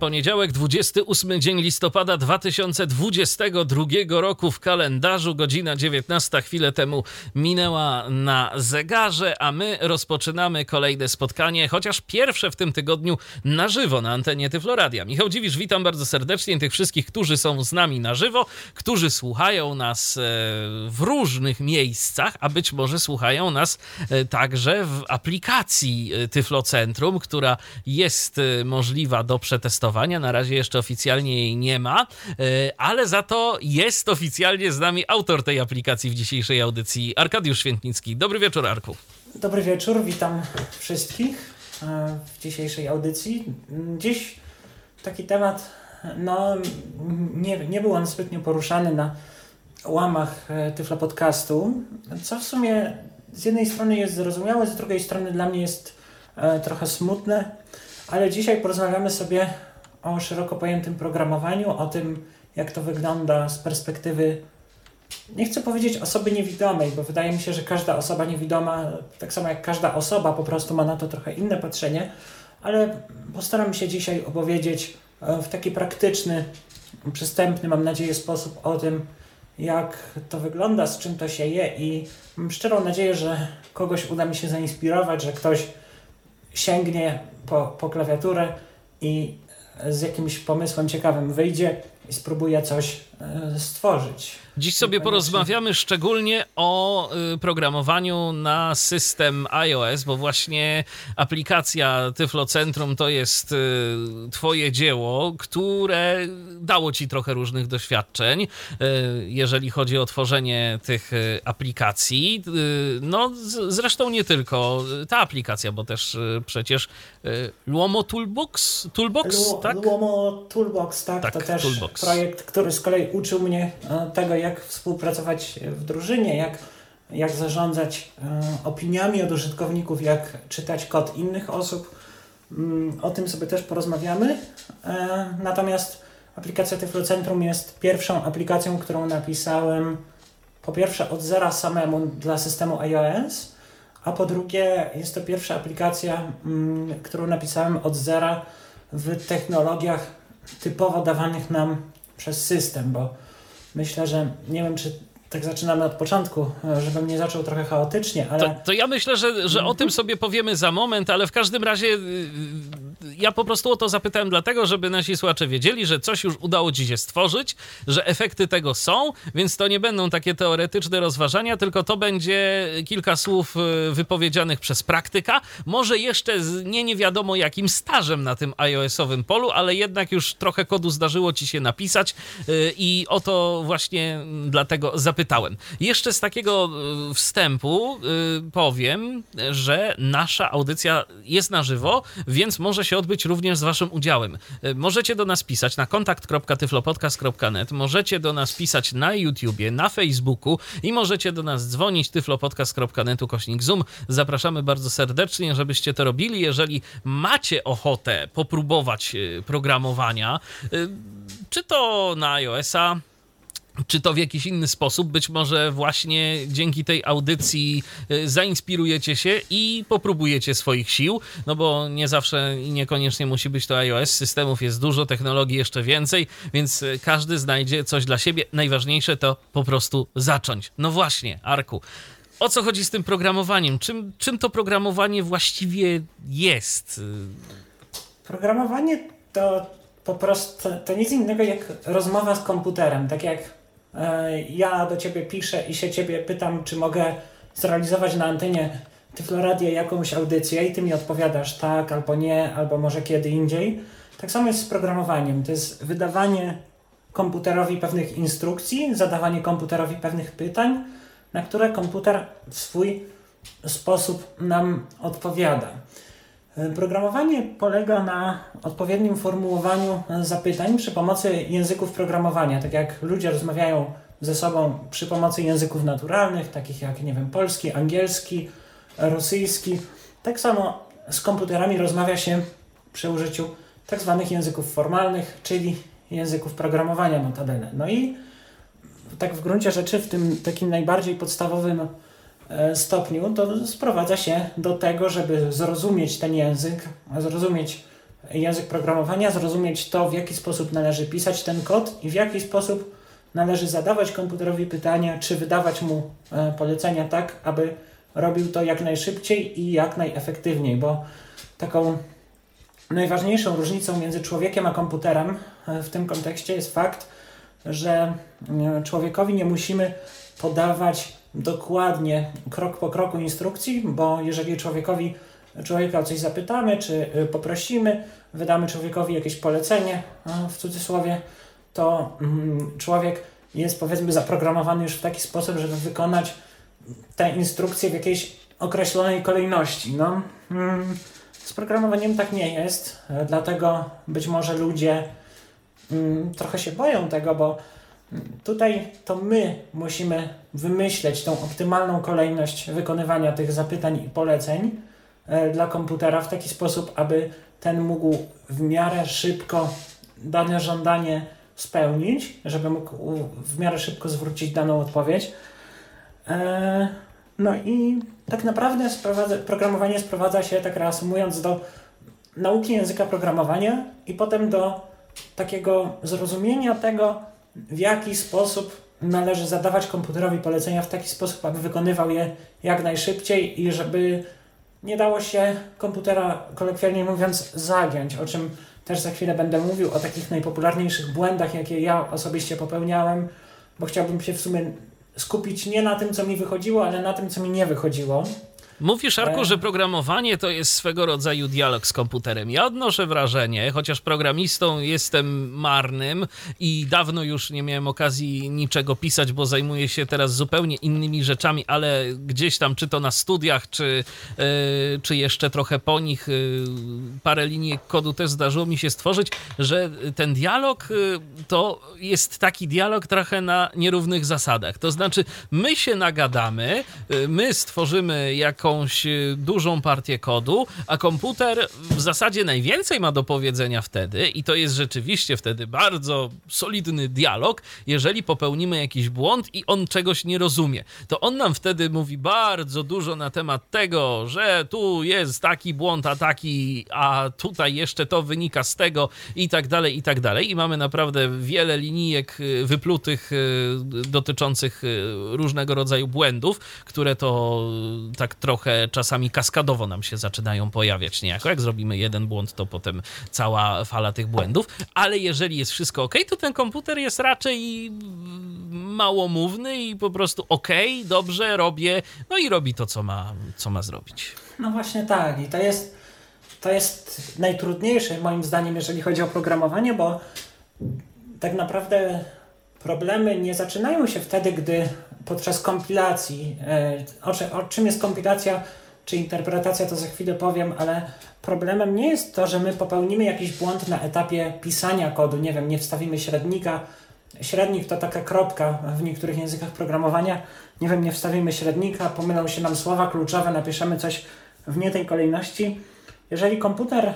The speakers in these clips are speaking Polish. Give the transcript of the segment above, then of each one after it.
Poniedziałek, 28 dzień listopada 2022 roku w kalendarzu, godzina 19, chwilę temu minęła na zegarze, a my rozpoczynamy kolejne spotkanie, chociaż pierwsze w tym tygodniu na żywo na antenie Tyfloradia. Michał Dziwisz, witam bardzo serdecznie tych wszystkich, którzy są z nami na żywo, którzy słuchają nas e, w różnych miejscach, a być może słuchają nas e, także w aplikacji e, Tyflocentrum, która jest możliwa do przetestowania na razie jeszcze oficjalnie jej nie ma, e, ale za to jest oficjalnie z nami autor tej aplikacji w dzisiejszej audycji, Arkadiusz Świętnicki. Dobry wieczór, Arku. Dobry wieczór, witam wszystkich e, w dzisiejszej audycji. Dziś taki temat, no nie, nie był on zbytnio poruszany na łamach e, Tyfla Podcastu, co w sumie z jednej strony jest zrozumiałe, z drugiej strony dla mnie jest trochę smutne, ale dzisiaj porozmawiamy sobie o szeroko pojętym programowaniu, o tym, jak to wygląda z perspektywy, nie chcę powiedzieć osoby niewidomej, bo wydaje mi się, że każda osoba niewidoma, tak samo jak każda osoba, po prostu ma na to trochę inne patrzenie, ale postaram się dzisiaj opowiedzieć e, w taki praktyczny, przystępny, mam nadzieję, sposób o tym, jak to wygląda, z czym to się je i mam szczerą nadzieję, że kogoś uda mi się zainspirować, że ktoś sięgnie po, po klawiaturę i z jakimś pomysłem ciekawym wyjdzie i spróbuje coś stworzyć. Dziś sobie porozmawiamy szczególnie o y, programowaniu na system iOS, bo właśnie aplikacja Tyflo Centrum to jest y, Twoje dzieło, które dało Ci trochę różnych doświadczeń, y, jeżeli chodzi o tworzenie tych aplikacji. No, zresztą nie tylko ta aplikacja, bo też przecież Luomo Toolbox, Toolbox Lu tak? Luomo Toolbox, tak, tak to też Toolbox. projekt, który z kolei uczył mnie tego, jak jak współpracować w drużynie, jak, jak zarządzać e, opiniami od użytkowników, jak czytać kod innych osób. Mm, o tym sobie też porozmawiamy. E, natomiast aplikacja Tyflocentrum jest pierwszą aplikacją, którą napisałem po pierwsze od zera samemu dla systemu iOS, a po drugie jest to pierwsza aplikacja, mm, którą napisałem od zera w technologiach typowo dawanych nam przez system, bo myślę, że nie wiem, czy tak zaczynamy od początku, żebym nie zaczął trochę chaotycznie, ale... To, to ja myślę, że, że o tym sobie powiemy za moment, ale w każdym razie y, y, ja po prostu o to zapytałem dlatego, żeby nasi słuchacze wiedzieli, że coś już udało ci się stworzyć, że efekty tego są, więc to nie będą takie teoretyczne rozważania, tylko to będzie kilka słów y, wypowiedzianych przez praktyka, może jeszcze z nie nie wiadomo jakim stażem na tym iOS-owym polu, ale jednak już trochę kodu zdarzyło ci się napisać i o to właśnie dlatego zapytałem. Jeszcze z takiego e, wstępu powiem, że nasza audycja jest na żywo, więc może się odbyć również z Waszym udziałem. E, możecie do nas pisać na kontakt.tyflopodcast.net, możecie do nas pisać na YouTubie, na Facebooku i możecie do nas dzwonić tyflopodcast.net kośnik Zoom. Zapraszamy bardzo serdecznie, żebyście to robili. Jeżeli macie ochotę popróbować programowania, czy to na iOS-a, czy to w jakiś inny sposób, być może właśnie dzięki tej audycji y, zainspirujecie się i popróbujecie swoich sił, no bo nie zawsze i niekoniecznie musi być to iOS, systemów jest dużo, technologii jeszcze więcej, więc y, każdy znajdzie coś dla siebie. Najważniejsze to po prostu zacząć. No właśnie, Arku, o co chodzi z tym programowaniem? Czym, czym to programowanie właściwie jest? Programowanie to po prostu to nic innego jak rozmowa z komputerem, tak jak E, ja do ciebie piszę i się ciebie pytam, czy mogę zrealizować na antenie Tyfloradia jakąś audycję i ty mi odpowiadasz tak albo nie, albo może kiedy indziej. Tak samo jest z programowaniem. To jest wydawanie komputerowi pewnych instrukcji, zadawanie komputerowi pewnych pytań, na które komputer w swój sposób nam odpowiada. Programowanie polega na odpowiednim formułowaniu zapytań przy pomocy języków programowania. Tak jak ludzie rozmawiają ze sobą przy pomocy języków naturalnych, takich jak, nie wiem, polski, angielski, rosyjski, tak samo z komputerami rozmawia się przy użyciu tak zwanych języków formalnych, czyli języków programowania notabene. No i tak w gruncie rzeczy w tym takim najbardziej podstawowym stopniu to sprowadza się do tego, żeby zrozumieć ten język, zrozumieć język programowania, zrozumieć to, w jaki sposób należy pisać ten kod i w jaki sposób należy zadawać komputerowi pytania, czy wydawać mu e, polecenia tak, aby robił to jak najszybciej i jak najefektywniej, bo taką najważniejszą różnicą między człowiekiem a komputerem e, w tym kontekście jest fakt, że e, człowiekowi nie musimy podawać dokładnie krok po kroku instrukcji, bo jeżeli człowiekowi człowieka o coś zapytamy, czy poprosimy, wydamy człowiekowi jakieś polecenie, w cudzysłowie, to mm, człowiek jest powiedzmy zaprogramowany już w taki sposób, żeby wykonać te instrukcje w jakiejś określonej kolejności. No, mm, z programowaniem tak nie jest, dlatego być może ludzie mm, trochę się boją tego, bo tutaj to my musimy wymyśleć tą optymalną kolejność wykonywania tych zapytań i poleceń e, dla komputera w taki sposób, aby ten mógł w miarę szybko dane żądanie spełnić, żeby mógł w miarę szybko zwrócić daną odpowiedź. E, no i tak naprawdę sprowadza, programowanie sprowadza się, tak reasumując, do nauki języka programowania i potem do takiego zrozumienia tego, w jaki sposób należy zadawać komputerowi polecenia w taki sposób, aby wykonywał je jak najszybciej i żeby nie dało się komputera, kolokwialnie mówiąc, zagiąć, o czym też za chwilę będę mówił o takich najpopularniejszych błędach, jakie ja osobiście popełniałem, bo chciałbym się w sumie skupić nie na tym, co mi wychodziło, ale na tym, co mi nie wychodziło. Mówisz, Arku, e. że programowanie to jest swego rodzaju dialog z komputerem. Ja odnoszę wrażenie, chociaż programistą jestem marnym i dawno już nie miałem okazji niczego pisać, bo zajmuję się teraz zupełnie innymi rzeczami, ale gdzieś tam, czy to na studiach, czy, yy, czy jeszcze trochę po nich, yy, parę linii kodu też zdarzyło mi się stworzyć, że ten dialog yy, to jest taki dialog trochę na nierównych zasadach. To znaczy, my się nagadamy, my stworzymy jako jakąś y, dużą partię kodu, a komputer w zasadzie najwięcej ma do powiedzenia wtedy, i to jest rzeczywiście wtedy bardzo solidny dialog, jeżeli popełnimy jakiś błąd i on czegoś nie rozumie. To on nam wtedy mówi bardzo dużo na temat tego, że tu jest taki błąd, a taki, a tutaj jeszcze to wynika z tego i tak dalej, i tak dalej. I mamy naprawdę wiele linijek y, wyplutych y, dotyczących różnego rodzaju błędów, które to tak trochę trochę czasami kaskadowo nam się zaczynają pojawiać niejako. Jak zrobimy jeden błąd, to potem cała fala tych błędów. Ale jeżeli jest wszystko ok, to ten komputer jest raczej małomówny i po prostu ok, dobrze, robię, no i robi to, co ma, co ma zrobić. No właśnie tak. I to jest, to jest najtrudniejsze moim zdaniem, jeżeli chodzi o programowanie, bo tak naprawdę problemy nie zaczynają się wtedy, gdy podczas kompilacji. E, o, o czym jest kompilacja czy interpretacja, to za chwilę powiem, ale problemem nie jest to, że my popełnimy jakiś błąd na etapie pisania kodu. Nie wiem, nie wstawimy średnika. Średnik to taka kropka w niektórych językach programowania. Nie wiem, nie wstawimy średnika, pomylą się nam słowa kluczowe, napiszemy coś w nie tej kolejności. Jeżeli komputer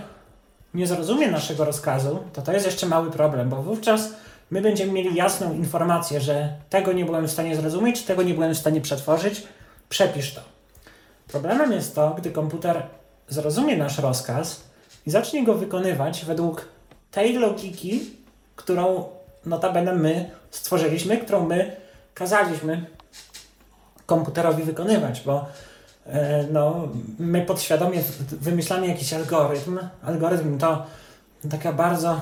nie zrozumie naszego rozkazu, to to jest jeszcze mały problem, bo wówczas my będziemy mieli jasną informację, że tego nie byłem w stanie zrozumieć, tego nie byłem w stanie przetworzyć, przepisz to. Problemem jest to, gdy komputer zrozumie nasz rozkaz i zacznie go wykonywać według tej logiki, którą notabene my stworzyliśmy, którą my kazaliśmy komputerowi wykonywać, bo e, no, my podświadomie wymyślamy jakiś algorytm. Algorytm to taka bardzo,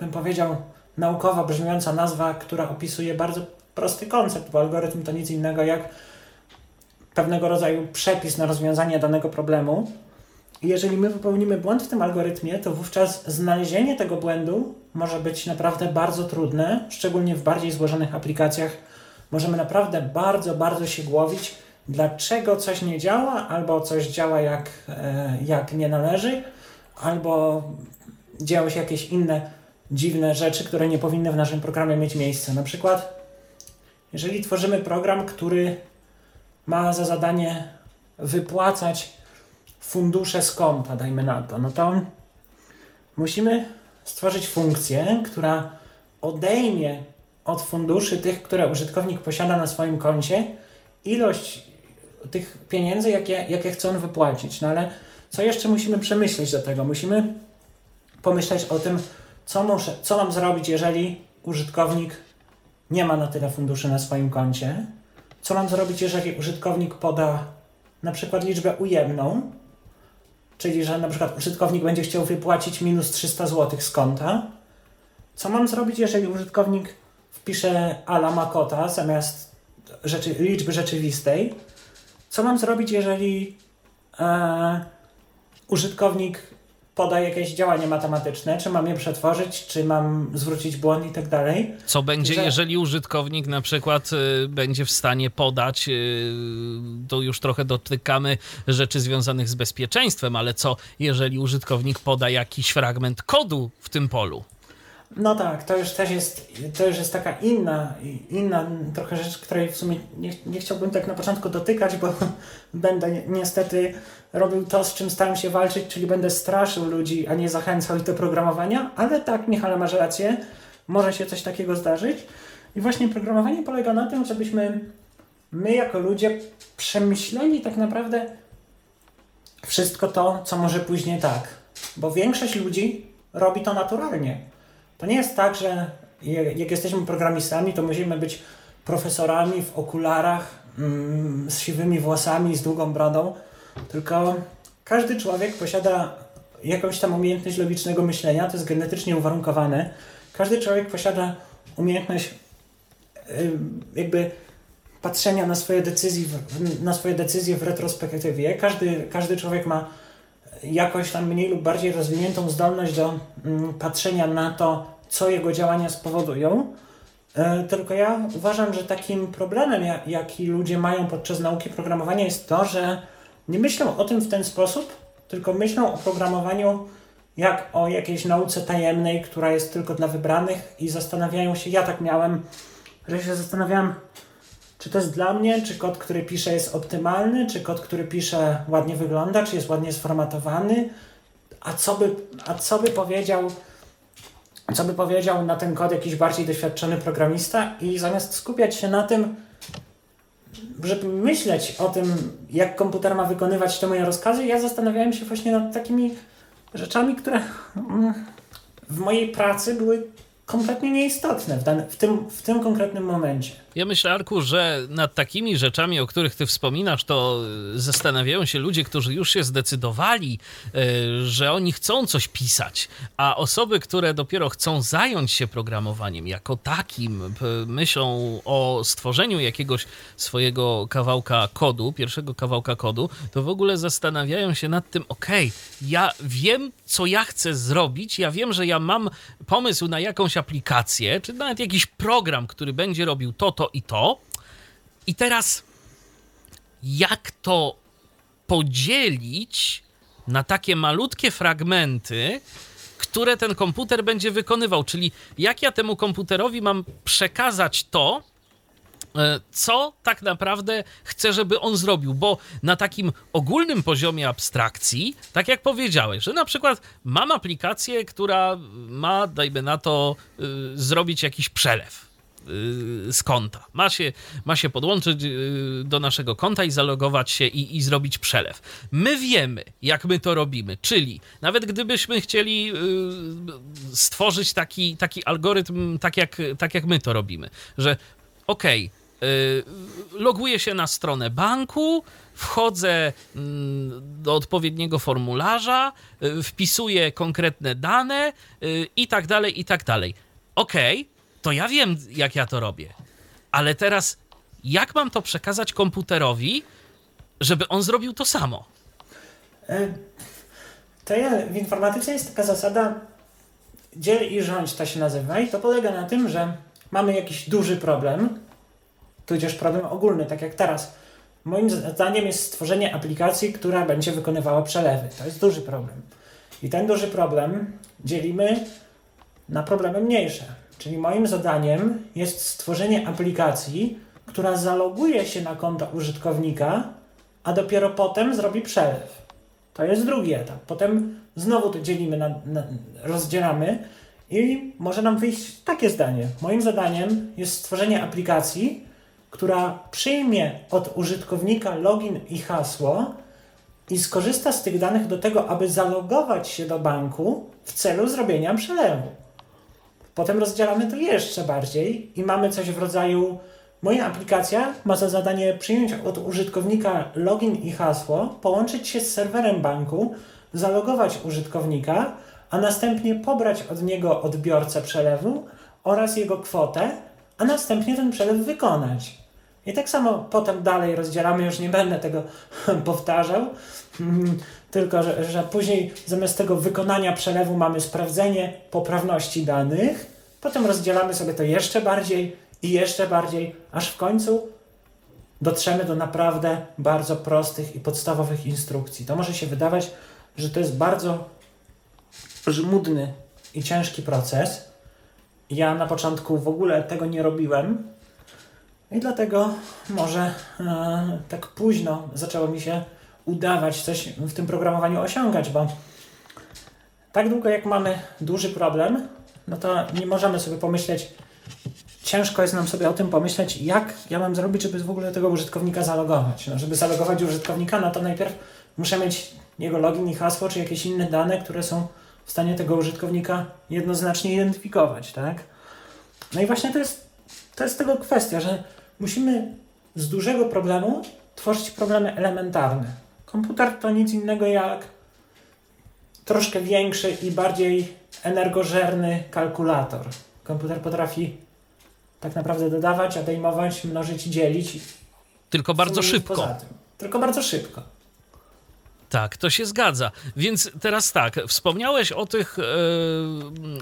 bym powiedział, naukowo brzmiąca nazwa, która opisuje bardzo prosty koncept, bo algorytm to nic innego jak pewnego rodzaju przepis na rozwiązanie danego problemu. I jeżeli my popełnimy błąd w tym algorytmie, to wówczas znalezienie tego błędu może być naprawdę bardzo trudne, szczególnie w bardziej złożonych aplikacjach. Możemy naprawdę bardzo, bardzo się głowić, dlaczego coś nie działa, albo coś działa jak, e, jak nie należy, albo dzieją się jakieś inne dziwne rzeczy, które nie powinny w naszym programie mieć miejsca. Na przykład, jeżeli tworzymy program, który ma za zadanie wypłacać fundusze z konta, dajmy na to, no to musimy stworzyć funkcję, która odejmie od funduszy tych, które użytkownik posiada na swoim koncie, ilość tych pieniędzy, jakie, jakie chce on wypłacić. No ale co jeszcze musimy przemyśleć do tego? Musimy pomyśleć o tym, co, muszę, co mam zrobić, jeżeli użytkownik nie ma na tyle funduszy na swoim koncie. Co mam zrobić, jeżeli użytkownik poda na przykład liczbę ujemną, czyli że na przykład użytkownik będzie chciał wypłacić minus 300 zł z konta. Co mam zrobić, jeżeli użytkownik wpisze ala makota zamiast rzeczy, liczby rzeczywistej? Co mam zrobić, jeżeli e, użytkownik poda jakieś działanie matematyczne, czy mam je przetworzyć, czy mam zwrócić błąd i tak dalej. Co będzie, że... jeżeli użytkownik na przykład y, będzie w stanie podać, y, to już trochę dotykamy rzeczy związanych z bezpieczeństwem, ale co jeżeli użytkownik poda jakiś fragment kodu w tym polu? No tak, to już też jest, to już jest taka inna, inna trochę rzecz, której w sumie nie, nie chciałbym tak na początku dotykać, bo będę niestety robił to, z czym stałem się walczyć, czyli będę straszył ludzi, a nie zachęcał ich do programowania, ale tak, Michale, masz rację, może się coś takiego zdarzyć. I właśnie programowanie polega na tym, żebyśmy my jako ludzie przemyśleli tak naprawdę wszystko to, co może później tak. Bo większość ludzi robi to naturalnie. To nie jest tak, że jak jesteśmy programistami, to musimy być profesorami w okularach, mm, z siwymi włosami, z długą brodą, tylko każdy człowiek posiada jakąś tam umiejętność logicznego myślenia, to jest genetycznie uwarunkowane. Każdy człowiek posiada umiejętność jakby patrzenia na swoje decyzje, na swoje decyzje w retrospektywie. Każdy, każdy człowiek ma jakoś tam mniej lub bardziej rozwiniętą zdolność do mm, patrzenia na to, co jego działania spowodują. E, tylko ja uważam, że takim problemem, jaki ludzie mają podczas nauki programowania, jest to, że nie myślą o tym w ten sposób, tylko myślą o programowaniu jak o jakiejś nauce tajemnej, która jest tylko dla wybranych i zastanawiają się, ja tak miałem, że się zastanawiałem, czy to jest dla mnie, czy kod, który piszę jest optymalny, czy kod, który piszę ładnie wygląda, czy jest ładnie sformatowany, a co by, a co by powiedział co by powiedział na ten kod jakiś bardziej doświadczony programista i zamiast skupiać się na tym, żeby myśleć o tym, jak komputer ma wykonywać te moje rozkazy, ja zastanawiałem się właśnie nad takimi rzeczami, które mm, w mojej pracy były kompletnie nieistotne w, dan- w, tym, w tym konkretnym momencie. Ja myślę, Arku, że nad takimi rzeczami, o których ty wspominasz, to y, zastanawiają się ludzie, którzy już się zdecydowali, y, że oni chcą coś pisać, a osoby, które dopiero chcą zająć się programowaniem jako takim, myślą o stworzeniu jakiegoś swojego kawałka kodu, pierwszego kawałka kodu, to w ogóle zastanawiają się nad tym, okay, ja wiem, co ja chcę zrobić, ja wiem, że ja mam pomysł na jakąś aplikację, czy nawet jakiś program, który będzie robił to, to i to. I teraz, jak to podzielić na takie malutkie fragmenty, które ten komputer będzie wykonywał? Czyli jak ja temu komputerowi mam przekazać to, e, co tak naprawdę chcę, żeby on zrobił, bo na takim ogólnym poziomie abstrakcji, tak jak powiedziałeś, że na przykład mam aplikację, która ma, dajmy na to, y, zrobić jakiś przelew z konta. Ma się, ma się podłączyć y, do naszego konta i zalogować się i, i zrobić przelew. My wiemy, jak my to robimy, czyli nawet gdybyśmy chcieli y, stworzyć taki, taki algorytm, tak jak, tak jak my to robimy, że okej, okay, loguję się na stronę banku, wchodzę mm, do odpowiedniego formularza, wpisuję konkretne dane i tak dalej, i tak dalej. Okej, okay, to ja wiem, jak ja to robię. Ale teraz, jak mam to przekazać komputerowi, żeby on zrobił to samo? E, to ja, w informatyce jest taka zasada dziel i rządź, to się nazywa, i to polega na tym, że mamy jakiś duży problem, tudzież problem ogólny, tak jak teraz. Moim zdaniem jest stworzenie aplikacji, która będzie wykonywała przelewy. To jest duży problem. I ten duży problem dzielimy na problemy mniejsze. Czyli moim zadaniem jest stworzenie aplikacji, która zaloguje się na konto użytkownika, a dopiero potem zrobi przelew. To jest drugi etap. Potem znowu to dzielimy, na, na, rozdzielamy i może nam wyjść takie zdanie. Moim zadaniem jest stworzenie aplikacji, która przyjmie od użytkownika login i hasło i skorzysta z tych danych do tego, aby zalogować się do banku w celu zrobienia przelewu. Potem rozdzielamy to jeszcze bardziej i mamy coś w rodzaju Moja aplikacja ma za zadanie przyjąć od użytkownika login i hasło, połączyć się z serwerem banku, zalogować użytkownika, a następnie pobrać od niego odbiorcę przelewu oraz jego kwotę, a następnie ten przelew wykonać. I tak samo potem dalej rozdzielamy, już nie będę tego powtarzał, tylko że, że później zamiast tego wykonania przelewu mamy sprawdzenie poprawności danych, potem rozdzielamy sobie to jeszcze bardziej i jeszcze bardziej, aż w końcu dotrzemy do naprawdę bardzo prostych i podstawowych instrukcji. To może się wydawać, że to jest bardzo żmudny i ciężki proces. Ja na początku w ogóle tego nie robiłem i dlatego może e, tak późno zaczęło mi się udawać coś w tym programowaniu osiągać, bo tak długo jak mamy duży problem, no to nie możemy sobie pomyśleć, ciężko jest nam sobie o tym pomyśleć, jak ja mam zrobić, żeby w ogóle tego użytkownika zalogować. No, żeby zalogować użytkownika, no to najpierw muszę mieć jego login i hasło, czy jakieś inne dane, które są w stanie tego użytkownika jednoznacznie identyfikować, tak? No i właśnie to jest, to jest tego kwestia, że musimy z dużego problemu tworzyć problemy elementarne. Komputer to nic innego jak troszkę większy i bardziej energożerny kalkulator. Komputer potrafi tak naprawdę dodawać, odejmować, mnożyć i dzielić. Tylko bardzo szybko. Tylko bardzo szybko. Tak, to się zgadza. Więc teraz tak, wspomniałeś o, tych, e,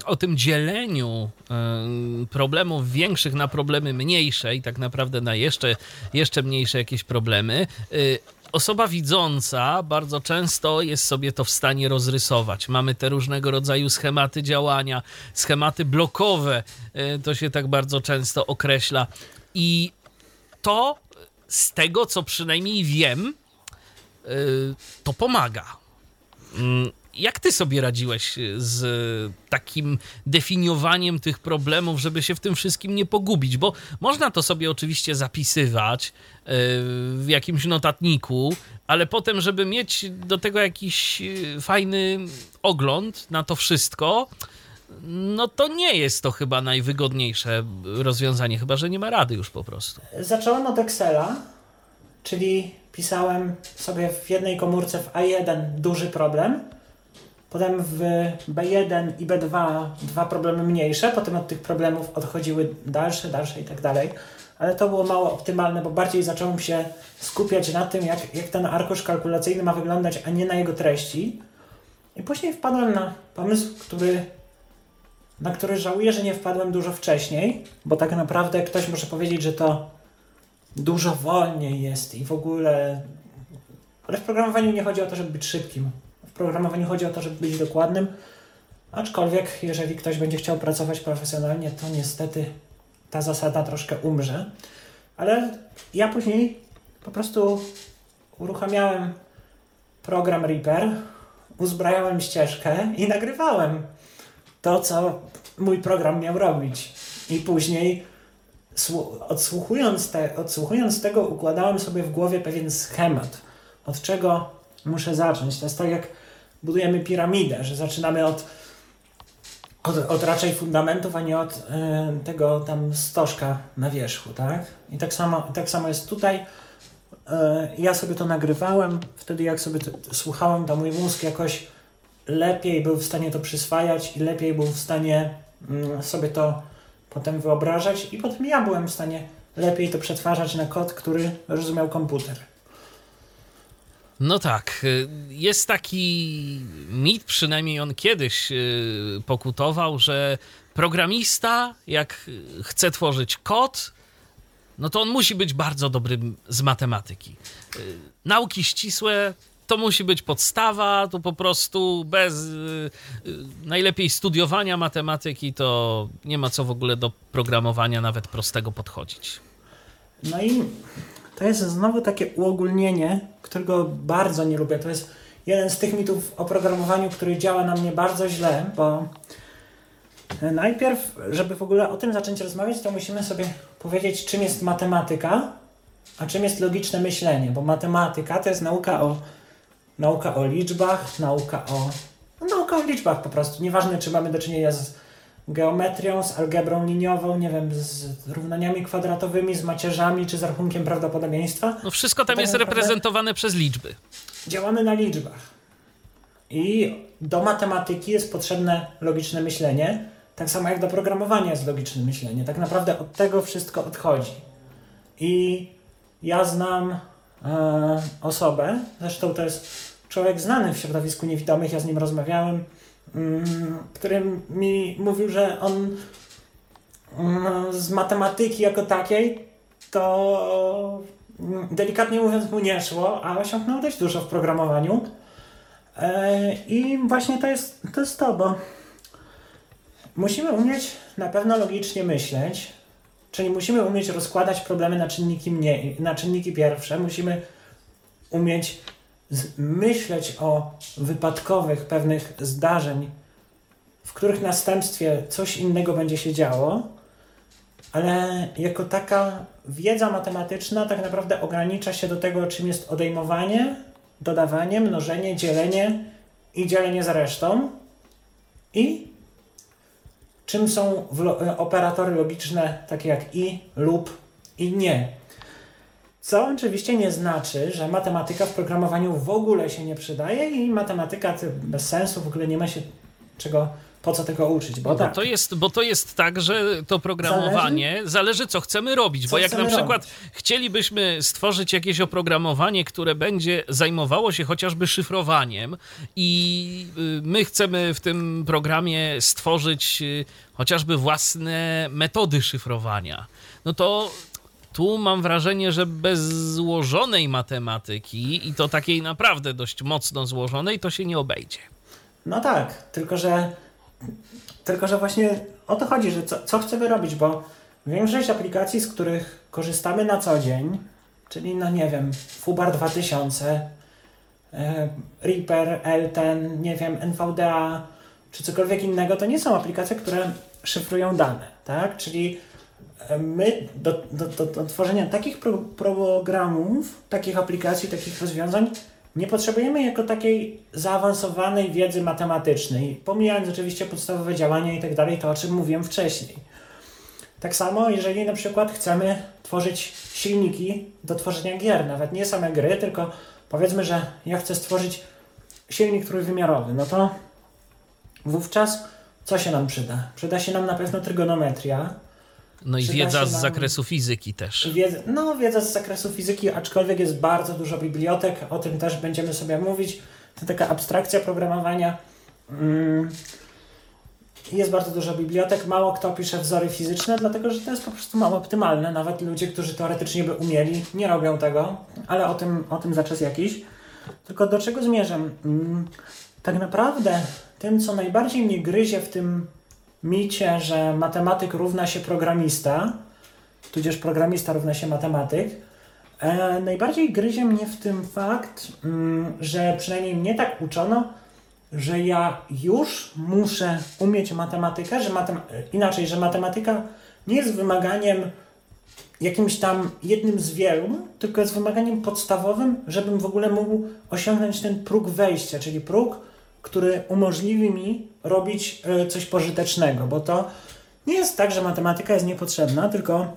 o tym dzieleniu e, problemów większych na problemy mniejsze i tak naprawdę na jeszcze, jeszcze mniejsze jakieś problemy. E, osoba widząca bardzo często jest sobie to w stanie rozrysować. Mamy te różnego rodzaju schematy działania, schematy blokowe, to się tak bardzo często określa. I to z tego, co przynajmniej wiem, Y, to pomaga. Jak ty sobie radziłeś z takim definiowaniem tych problemów, żeby się w tym wszystkim nie pogubić? Bo można to sobie oczywiście zapisywać y, w jakimś notatniku, ale potem, żeby mieć do tego jakiś y, fajny ogląd na to wszystko, no to nie jest to chyba najwygodniejsze rozwiązanie, chyba że nie ma rady już po prostu. Zacząłem od Excela, czyli pisałem sobie w jednej komórce w A1 duży problem, potem w B1 i B2 dwa problemy mniejsze, potem od tych problemów odchodziły dalsze, dalsze i tak dalej. Ale to było mało optymalne, bo bardziej zacząłem się skupiać na tym, jak, jak ten arkusz kalkulacyjny ma wyglądać, a nie na jego treści. I później wpadłem na pomysł, który, na który żałuję, że nie wpadłem dużo wcześniej, bo tak naprawdę ktoś może powiedzieć, że to dużo wolniej jest i w ogóle. Ale w programowaniu nie chodzi o to, żeby być szybkim. Programowaniu chodzi o to, żeby być dokładnym. Aczkolwiek, jeżeli ktoś będzie chciał pracować profesjonalnie, to niestety ta zasada troszkę umrze. Ale ja później po prostu uruchamiałem program Reaper, uzbrajałem ścieżkę i nagrywałem to, co mój program miał robić. I później odsłuchując, te, odsłuchując tego, układałem sobie w głowie pewien schemat, od czego muszę zacząć. To jest tak, jak budujemy piramidę, że zaczynamy od, od, od raczej fundamentów, a nie od y, tego tam stożka na wierzchu, tak? I tak samo, tak samo jest tutaj. Y, ja sobie to nagrywałem, wtedy jak sobie to, słuchałem, to mój mózg jakoś lepiej był w stanie to przyswajać i lepiej był w stanie y, sobie to potem wyobrażać i potem ja byłem w stanie lepiej to przetwarzać na kod, który rozumiał komputer. No tak, y, jest taki mit, przynajmniej on kiedyś y, pokutował, że programista, jak chce tworzyć kod, no to on musi być bardzo dobrym z matematyki. Y, nauki ścisłe to musi być podstawa, to po prostu bez y, y, najlepiej studiowania matematyki to nie ma co w ogóle do programowania nawet prostego podchodzić. No i to jest znowu takie uogólnienie, którego bardzo nie lubię. To jest jeden z tych mitów o programowaniu, który działa na mnie bardzo źle, bo najpierw, żeby w ogóle o tym zacząć rozmawiać, to musimy sobie powiedzieć, czym jest matematyka, a czym jest logiczne myślenie, bo matematyka to jest nauka o, nauka o liczbach, nauka o, no, nauka o liczbach po prostu. Nieważne, czy mamy do czynienia z geometrią, z algebrą liniową, nie wiem, z równaniami kwadratowymi, z macierzami, czy z rachunkiem prawdopodobieństwa. No wszystko tam jest reprezentowane przez liczby. Działamy na liczbach. I do matematyki jest potrzebne logiczne myślenie, tak samo jak do programowania jest logiczne myślenie. Tak naprawdę od tego wszystko odchodzi. I ja znam e, osobę, zresztą to jest człowiek znany w środowisku niewidomych, ja z nim rozmawiałem, który mi mówił, że on mm, z matematyki jako takiej to mm, delikatnie mówiąc mu nie szło, a osiągnął dość dużo w programowaniu. E, I właśnie to jest, to jest to, bo musimy umieć na pewno logicznie myśleć, czyli musimy umieć rozkładać problemy na czynniki, mniej, na czynniki pierwsze, musimy umieć myśleć o wypadkowych pewnych zdarzeń, w których następstwie coś innego będzie się działo, ale jako taka wiedza matematyczna tak naprawdę ogranicza się do tego, czym jest odejmowanie, dodawanie, mnożenie, dzielenie i dzielenie z resztą i czym są operatory logiczne takie jak i, lub i nie. Co oczywiście nie znaczy, że matematyka w programowaniu w ogóle się nie przydaje i matematyka bez sensu, w ogóle nie ma się czego, po co tego uczyć. Bo, bo tak. to, jest, bo to jest tak, że to programowanie zależy, zależy co chcemy robić. Co bo jak na przykład robić? chcielibyśmy stworzyć jakieś oprogramowanie, które będzie zajmowało się chociażby szyfrowaniem i y, my chcemy w tym programie stworzyć y, chociażby własne metody szyfrowania, no to tu mam wrażenie, że bez złożonej matematyki i to takiej naprawdę dość mocno złożonej, to się nie obejdzie. No tak, tylko że, tylko że właśnie o to chodzi, że co, co chcemy robić, bo większość aplikacji, z których korzystamy na co dzień, czyli no nie wiem, Fubar 2000, e, Reaper, L10, nie wiem, NVDA, czy cokolwiek innego, to nie są aplikacje, które szyfrują dane, tak? Czyli my do, do, do, do tworzenia takich pro, programów, takich aplikacji, takich rozwiązań nie potrzebujemy jako takiej zaawansowanej wiedzy matematycznej, pomijając oczywiście podstawowe działania i tak dalej, to o czym mówiłem wcześniej. Tak samo, jeżeli na przykład chcemy tworzyć silniki do tworzenia gier, nawet nie same gry, tylko powiedzmy, że ja chcę stworzyć silnik trójwymiarowy, no to wówczas co się nam przyda? Przyda się nam na pewno trygonometria, no i wiedza z zakresu fizyki też. Wiedza, no, wiedza z zakresu fizyki, aczkolwiek jest bardzo dużo bibliotek, o tym też będziemy sobie mówić. To taka abstrakcja programowania. Mm, jest bardzo dużo bibliotek, mało kto pisze wzory fizyczne, dlatego że to jest po prostu mało optymalne. Nawet ludzie, którzy teoretycznie by umieli, nie robią tego, ale o tym, o tym za czas jakiś. Tylko do czego zmierzam? Mm, tak naprawdę tym, co najbardziej mnie gryzie w tym micie, że matematyk równa się programista, tudzież programista równa się matematyk, e, najbardziej gryzie mnie w tym fakt, mm, że przynajmniej mnie tak uczono, że ja już muszę umieć matematykę, że matem inaczej, że matematyka nie jest wymaganiem jakimś tam jednym z wielu, tylko jest wymaganiem podstawowym, żebym w ogóle mógł osiągnąć ten próg wejścia, czyli próg, który umożliwi mi robić e, coś pożytecznego, bo to nie jest tak, że matematyka jest niepotrzebna, tylko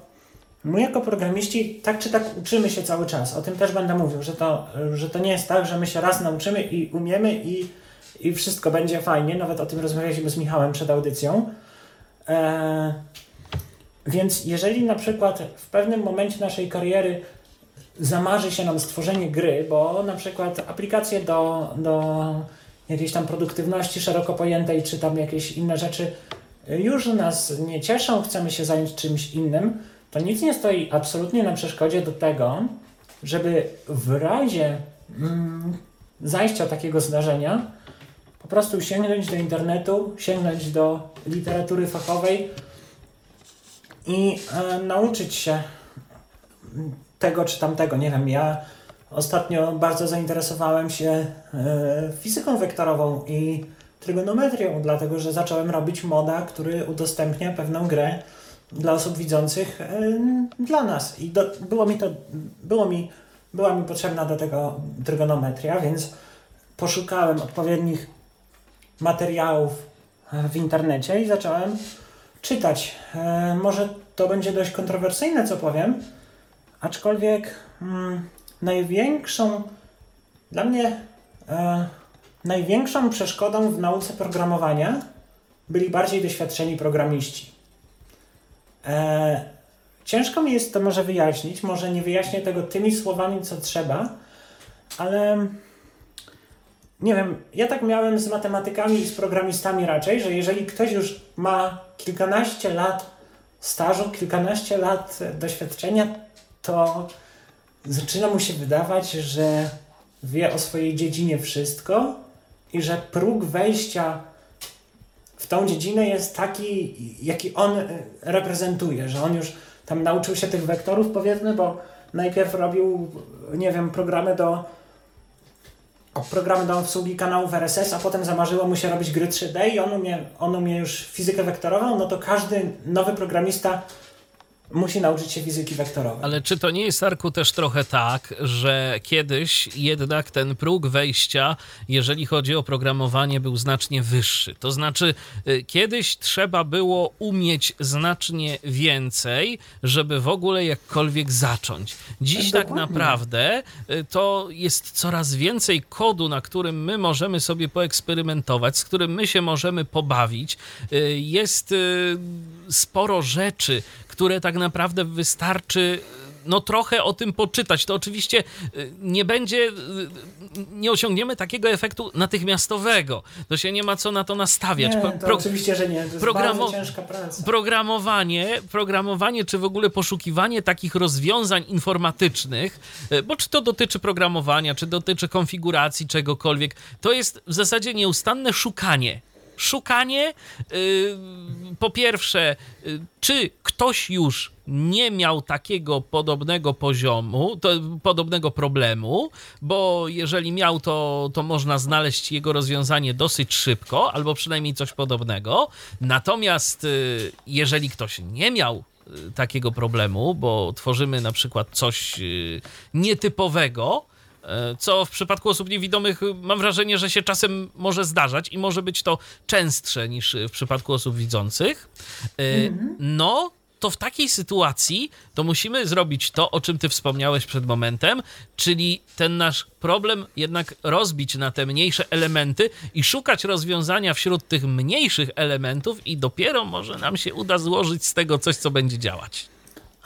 my jako programiści tak czy tak uczymy się cały czas. O tym też będę mówił, że to, że to nie jest tak, że my się raz nauczymy i umiemy i, i wszystko będzie fajnie. Nawet o tym rozmawialiśmy z Michałem przed audycją. Eee, więc jeżeli na przykład w pewnym momencie naszej kariery zamarzy się nam stworzenie gry, bo na przykład aplikacje do, do jakiejś tam produktywności szeroko pojętej, czy tam jakieś inne rzeczy już nas nie cieszą, chcemy się zająć czymś innym, to nic nie stoi absolutnie na przeszkodzie do tego, żeby w razie mm, zajścia takiego zdarzenia po prostu sięgnąć do internetu, sięgnąć do literatury fachowej i e, nauczyć się tego czy tamtego. Nie wiem, ja ostatnio bardzo zainteresowałem się e, fizyką wektorową i trygonometrią, dlatego że zacząłem robić moda, który udostępnia pewną grę dla osób widzących e, dla nas. I do, było mi to, było mi, była mi potrzebna do tego trygonometria, więc poszukałem odpowiednich materiałów w internecie i zacząłem czytać. E, może to będzie dość kontrowersyjne, co powiem, aczkolwiek mm, największą, dla mnie e, największą przeszkodą w nauce programowania byli bardziej doświadczeni programiści. E, ciężko mi jest to może wyjaśnić, może nie wyjaśnię tego tymi słowami, co trzeba, ale nie wiem, ja tak miałem z matematykami i z programistami raczej, że jeżeli ktoś już ma kilkanaście lat stażu, kilkanaście lat doświadczenia, to zaczyna mu się wydawać, że wie o swojej dziedzinie wszystko i że próg wejścia w tą dziedzinę jest taki, jaki on reprezentuje, że on już tam nauczył się tych wektorów, powiedzmy, bo najpierw robił, nie wiem, programy do programy do obsługi kanałów RSS, a potem zamarzyło mu się robić gry 3D i on umie, on umie już fizykę wektorową, no to każdy nowy programista musi nauczyć się fizyki wektorowej. Ale czy to nie jest, Arku, też trochę tak, że kiedyś jednak ten próg wejścia, jeżeli chodzi o programowanie, był znacznie wyższy? To znaczy, y, kiedyś trzeba było umieć znacznie więcej, żeby w ogóle jakkolwiek zacząć. Dziś tak, tak naprawdę y, to jest coraz więcej kodu, na którym my możemy sobie poeksperymentować, z którym my się możemy pobawić. Y, jest sporo rzeczy, które tak naprawdę wystarczy no trochę o tym poczytać. To oczywiście y, nie będzie, y, nie osiągniemy takiego efektu natychmiastowego. To się nie ma co na to nastawiać. Nie, to Pro, oczywiście, że nie. To jest programo ciężka praca. Programowanie, programowanie, czy w ogóle poszukiwanie takich rozwiązań informatycznych, y, bo czy to dotyczy programowania, czy dotyczy konfiguracji czegokolwiek, to jest w zasadzie nieustanne szukanie szukanie, y, po pierwsze, y, czy ktoś już nie miał takiego podobnego poziomu, to, podobnego problemu, bo jeżeli miał, to, to można znaleźć jego rozwiązanie dosyć szybko, albo przynajmniej coś podobnego. Natomiast y, jeżeli ktoś nie miał takiego problemu, bo tworzymy na przykład coś nietypowego, co w przypadku osób niewidomych mam wrażenie, że się czasem może zdarzać i może być to częstsze niż w przypadku osób widzących. Mhm. No, to w takiej sytuacji to musimy zrobić to, o czym ty wspomniałeś przed momentem, czyli ten nasz problem jednak rozbić na te mniejsze elementy i szukać rozwiązania wśród tych mniejszych elementów i dopiero może nam się uda złożyć z tego coś, co będzie działać.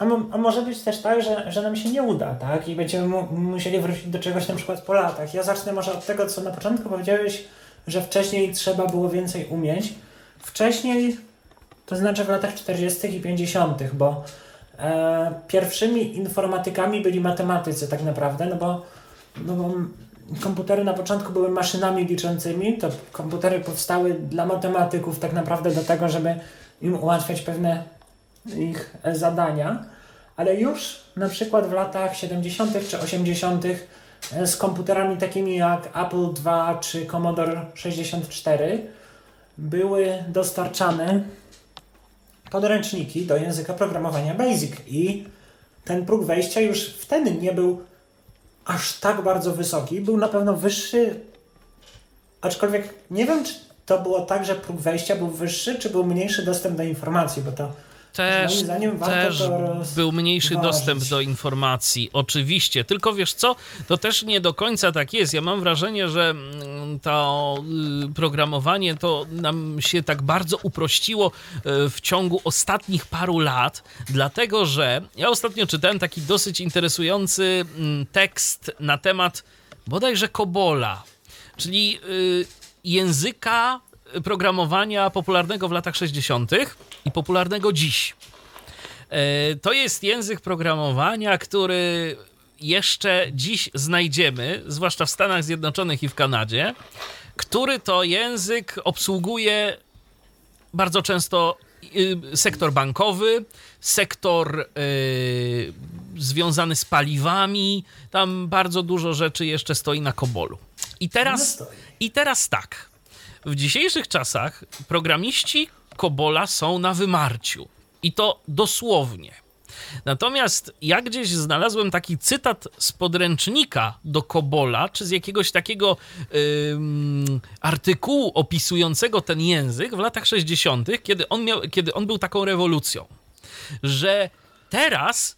A, a, może być też tak, że, że nam się nie uda, tak? I będziemy mu, musieli wrócić do czegoś na przykład po latach. Ja zacznę może od tego, co na początku powiedziałeś, że wcześniej trzeba było więcej umieć. Wcześniej, to znaczy w latach 40. i 50., bo e, pierwszymi informatykami byli matematycy tak naprawdę, no bo, no bo komputery na początku były maszynami liczącymi, to komputery powstały dla matematyków tak naprawdę do tego, żeby im ułatwiać pewne ich zadania, ale już na przykład w latach 70. czy 80. E, z komputerami takimi jak Apple II czy Commodore 64 były dostarczane podręczniki do języka programowania BASIC i ten próg wejścia już wtedy nie był aż tak bardzo wysoki, był na pewno wyższy, aczkolwiek nie wiem, czy to było tak, że próg wejścia był wyższy, czy był mniejszy dostęp do informacji, bo to też, też był mniejszy dostęp do informacji, oczywiście. Tylko wiesz co, to też nie do końca tak jest. Ja mam wrażenie, że mm, to y, programowanie to nam się tak bardzo uprościło y, w ciągu ostatnich paru lat, dlatego że ja ostatnio czytałem taki dosyć interesujący mm, tekst na temat bodajże Kobola, czyli y, języka programowania popularnego w latach 60. i popularnego dziś. E, to jest język programowania, który jeszcze dziś znajdziemy, zwłaszcza w Stanach Zjednoczonych i w Kanadzie, który to język obsługuje bardzo często y, sektor bankowy, sektor y, związany z paliwami. Tam bardzo dużo rzeczy jeszcze stoi na Kobolu. I teraz, No i teraz tak. W dzisiejszych czasach programiści Kobola są na wymarciu. I to dosłownie. Natomiast ja gdzieś znalazłem taki cytat z podręcznika do Kobola, czy z jakiegoś takiego artykułu opisującego ten język w latach 60., kiedy on, miał, kiedy on był taką rewolucją, że teraz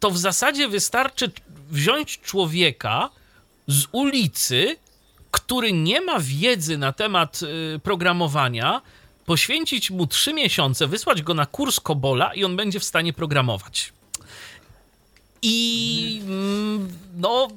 to w zasadzie wystarczy wziąć człowieka z ulicy, który nie ma wiedzy na temat y, programowania, poświęcić mu trzy miesiące, wysłać go na kurs Kobola i on będzie w stanie programować. I mm, no,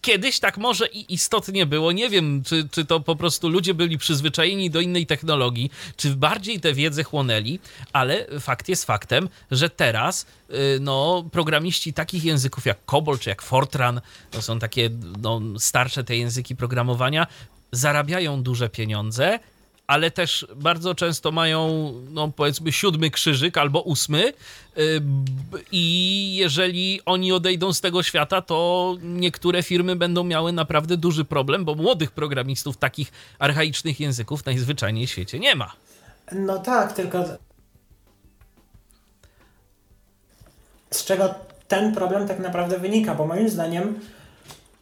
kiedyś tak może i istotnie było. Nie wiem, czy, czy to po prostu ludzie byli przyzwyczajeni do innej technologii, czy bardziej tę wiedzę chłonęli, ale fakt jest faktem, że teraz y, no, programiści takich języków jak COBOL czy jak Fortran, to są takie no, starsze te języki programowania, zarabiają duże pieniądze ale też bardzo często mają, no powiedzmy, siódmy krzyżyk albo ósmy. y, I jeżeli oni odejdą z tego świata, to niektóre firmy będą miały naprawdę duży problem, bo młodych programistów takich archaicznych języków najzwyczajniej w świecie nie ma. No tak, tylko z czego ten problem tak naprawdę wynika, bo moim zdaniem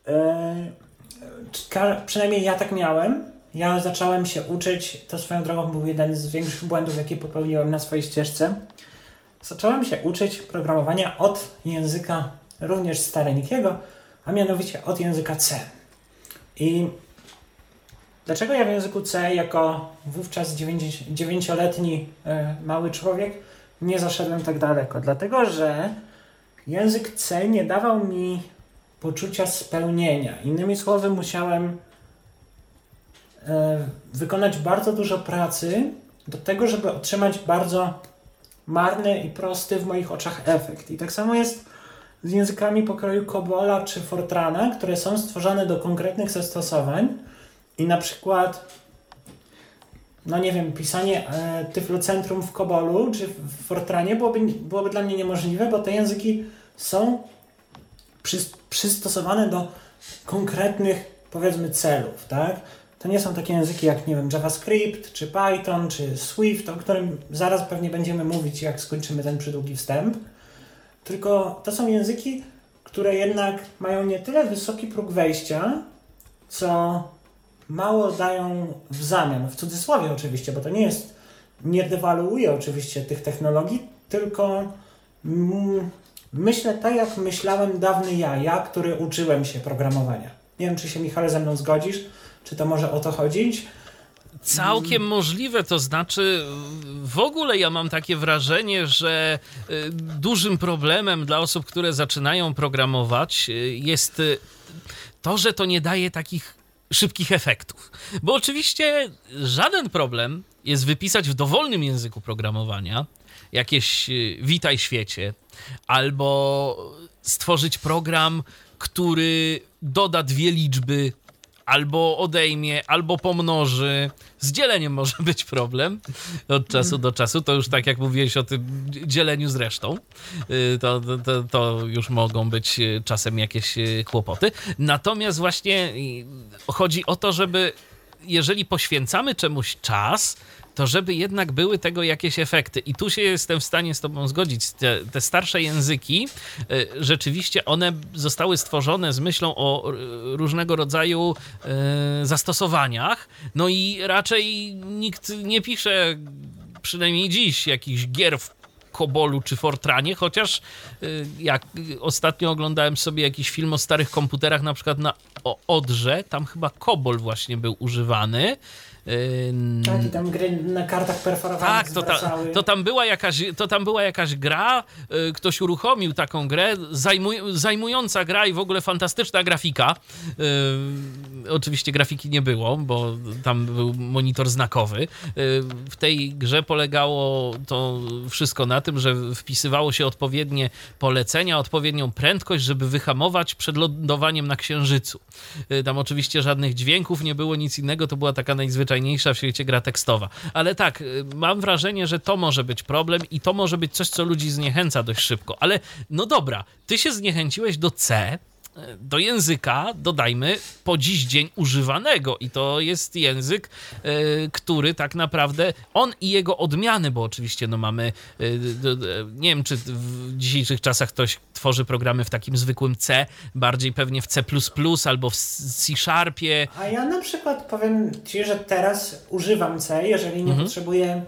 yy, przynajmniej ja tak miałem. Ja zacząłem się uczyć, to swoją drogą był jeden z większych błędów, jakie popełniłem na swojej ścieżce. Zacząłem się uczyć programowania od języka również stareńkiego, a mianowicie od języka C. I Dlaczego ja w języku C jako wówczas 9-letni mały człowiek nie zaszedłem tak daleko? Dlatego, że język C nie dawał mi poczucia spełnienia. Innymi słowy, musiałem e, wykonać bardzo dużo pracy do tego, żeby otrzymać bardzo marny i prosty w moich oczach efekt. I tak samo jest z językami pokroju Cobola czy Fortrana, które są stworzone do konkretnych zastosowań. I na przykład, no nie wiem, pisanie e, tyflocentrum w Kobolu czy w Fortranie byłoby, byłoby dla mnie niemożliwe, bo te języki są przys- przystosowane do konkretnych, powiedzmy, celów, tak? To nie są takie języki jak, nie wiem, JavaScript, czy Python, czy Swift, o którym zaraz pewnie będziemy mówić, jak skończymy ten przydługi wstęp. Tylko to są języki, które jednak mają nie tyle wysoki próg wejścia, co mało dają w zamian, w cudzysłowie oczywiście, bo to nie jest, nie dewaluuje oczywiście tych technologii, tylko mm, myślę tak, jak myślałem dawny ja, ja, który uczyłem się programowania. Nie wiem, czy się Michale ze mną zgodzisz, czy to może o to chodzić? Całkiem możliwe, to znaczy w ogóle ja mam takie wrażenie, że y, dużym problemem dla osób, które zaczynają programować y, jest y, to, że to nie daje takich szybkich efektów. Bo oczywiście żaden problem jest wypisać w dowolnym języku programowania jakieś witaj świecie albo stworzyć program, który doda dwie liczby albo odejmie, albo pomnoży. Z dzieleniem może być problem od czasu do czasu. To już tak jak mówiłeś o tym dzieleniu z resztą, y, to, to, to już mogą być y, czasem jakieś y, kłopoty. Natomiast właśnie chodzi o to, żeby jeżeli poświęcamy czemuś czas, to żeby jednak były tego jakieś efekty. I tu się jestem w stanie z Tobą zgodzić. Te, te starsze języki, y, rzeczywiście one zostały stworzone z myślą o y, różnego rodzaju y, zastosowaniach. No i raczej nikt nie pisze, przynajmniej dziś, jakichś gier w Kobolu czy Fortranie, chociaż jak ostatnio oglądałem sobie jakiś film o starych komputerach, na przykład na o Odrze, tam chyba Kobol właśnie był używany. Y, Tak, i tam gry na kartach perforowanych tak, to, ta, to, tam była jakaś, to tam była jakaś gra, y, ktoś uruchomił taką grę, zajmuj, zajmująca gra i w ogóle fantastyczna grafika. Y, oczywiście grafiki nie było, bo tam był monitor znakowy. W tej grze polegało to wszystko na tym, że wpisywało się odpowiednie polecenia, odpowiednią prędkość, żeby wyhamować przed lądowaniem na Księżycu. Tam oczywiście żadnych dźwięków nie było, nic innego, to była taka najzwyczajniejsza najzwyczajniejsza w świecie gra tekstowa. Ale tak, y, mam wrażenie, że to może być problem i to może być coś, co ludzi zniechęca dość szybko. Ale no dobra, ty się zniechęciłeś do C, do języka dodajmy po dziś dzień używanego i to jest język, e, który tak naprawdę on i jego odmiany, bo oczywiście no mamy, e, nie wiem czy w dzisiejszych czasach ktoś tworzy programy w takim zwykłym C, bardziej pewnie w C++ albo w C Sharpie. A ja na przykład powiem ci, że teraz używam C, jeżeli nie mhm. potrzebuję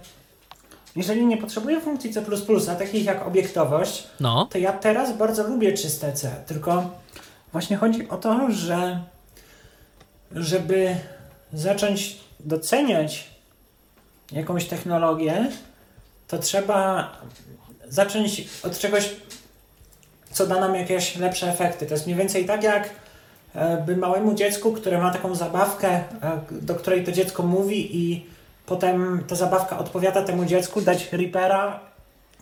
jeżeli nie potrzebuję funkcji C++, a takich jak obiektowość, no. to ja teraz bardzo lubię czyste C, tylko Właśnie chodzi o to, że żeby zacząć doceniać jakąś technologię, to trzeba zacząć od czegoś, co da nam jakieś lepsze efekty. To jest mniej więcej tak, jak e, by małemu dziecku, które ma taką zabawkę, e, do której to dziecko mówi i potem ta zabawka odpowiada temu dziecku, dać Reapera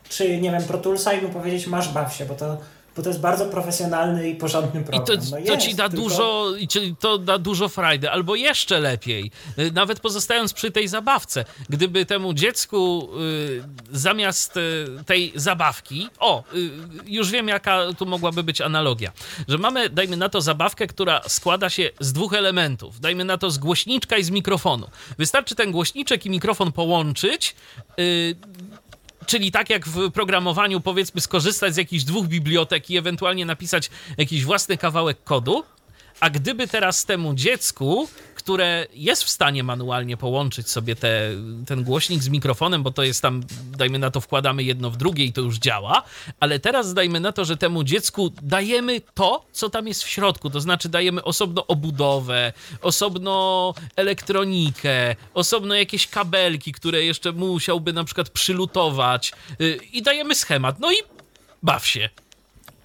czy, nie wiem, Pro Toolsa i mu powiedzieć masz baw się, bo to bo to jest bardzo profesjonalny i porządny program. I to, no to ci da tylko... dużo, to da dużo frajdy, albo jeszcze lepiej, nawet pozostając przy tej zabawce, gdyby temu dziecku y, zamiast y, tej zabawki, o, y, już wiem jaka tu mogłaby być analogia, że mamy, dajmy na to zabawkę, która składa się z dwóch elementów, dajmy na to z głośniczka i z mikrofonu. Wystarczy ten głośniczek i mikrofon połączyć, y, Czyli tak jak w programowaniu, powiedzmy, skorzystać z jakichś dwóch bibliotek i ewentualnie napisać jakiś własny kawałek kodu, a gdyby teraz temu dziecku które jest w stanie manualnie połączyć sobie te, ten głośnik z mikrofonem, bo to jest tam, dajmy na to, wkładamy jedno w drugie i to już działa, ale teraz dajmy na to, że temu dziecku dajemy to, co tam jest w środku, to znaczy dajemy osobno obudowę, osobno elektronikę, osobno jakieś kabelki, które jeszcze musiałby na przykład przylutować yy, i dajemy schemat. No i baw się.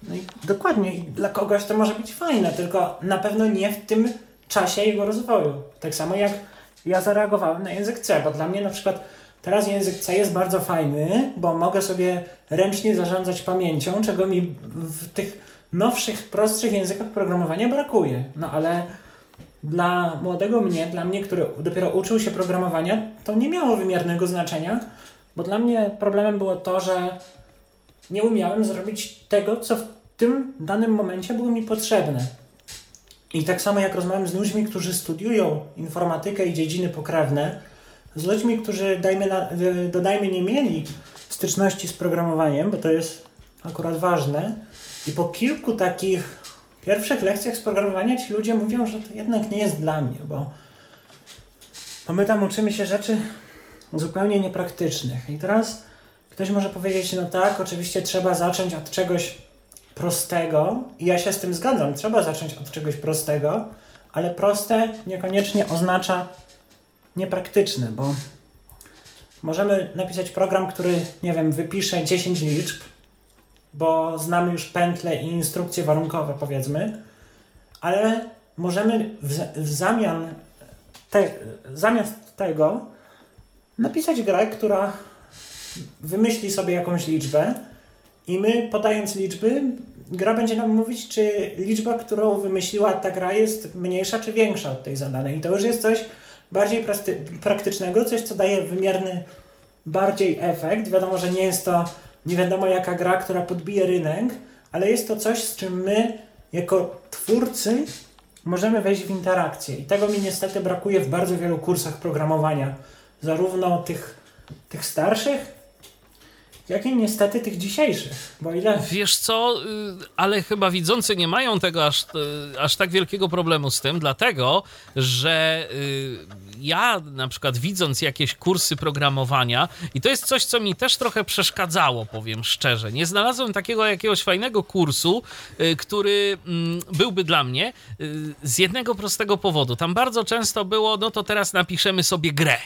No i dokładnie, dla kogoś to może być fajne, tylko na pewno nie w tym czasie jego rozwoju. Tak samo jak ja zareagowałem na język C, bo dla mnie na przykład teraz język C jest bardzo fajny, bo mogę sobie ręcznie zarządzać pamięcią, czego mi w tych nowszych, prostszych językach programowania brakuje. No ale dla młodego mnie, dla mnie, który dopiero uczył się programowania, to nie miało wymiernego znaczenia, bo dla mnie problemem było to, że nie umiałem zrobić tego, co w tym danym momencie było mi potrzebne. I tak samo jak rozmawiam z ludźmi, którzy studiują informatykę i dziedziny pokrewne, z ludźmi, którzy dajmy na, dodajmy nie mieli styczności z programowaniem, bo to jest akurat ważne. I po kilku takich pierwszych lekcjach z programowania ci ludzie mówią, że to jednak nie jest dla mnie, bo, bo my tam uczymy się rzeczy zupełnie niepraktycznych. I teraz ktoś może powiedzieć, no tak, oczywiście trzeba zacząć od czegoś prostego i ja się z tym zgadzam. Trzeba zacząć od czegoś prostego, ale proste niekoniecznie oznacza niepraktyczne, bo możemy napisać program, który, nie wiem, wypisze 10 liczb, bo znamy już pętle i instrukcje warunkowe, powiedzmy, ale możemy w, w zamian te, zamiast tego napisać grę, która wymyśli sobie jakąś liczbę, i my, podając liczby, gra będzie nam mówić, czy liczba, którą wymyśliła ta gra, jest mniejsza czy większa od tej zadanej. I to już jest coś bardziej praktycznego, coś, co daje wymierny bardziej efekt. Wiadomo, że nie jest to nie wiadomo jaka gra, która podbije rynek, ale jest to coś, z czym my, jako twórcy, możemy wejść w interakcję. I tego mi niestety brakuje w bardzo wielu kursach programowania. Zarówno tych, tych starszych, jak i niestety tych dzisiejszych, bo ile... Wiesz co, y, ale chyba widzący nie mają tego aż, y, aż tak wielkiego problemu z tym, dlatego, że y, ja na przykład widząc jakieś kursy programowania i to jest coś, co mi też trochę przeszkadzało, powiem szczerze. Nie znalazłem takiego jakiegoś fajnego kursu, który mm, byłby dla mnie z jednego prostego powodu. Tam bardzo często było, no to teraz napiszemy sobie grę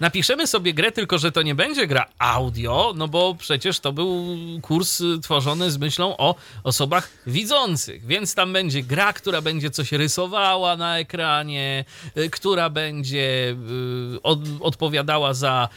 napiszemy sobie grę, tylko że to nie będzie gra audio, no bo przecież to był kurs tworzony z myślą o osobach widzących, więc tam będzie gra, która będzie coś rysowała na ekranie, y, która będzie y, od, odpowiadała za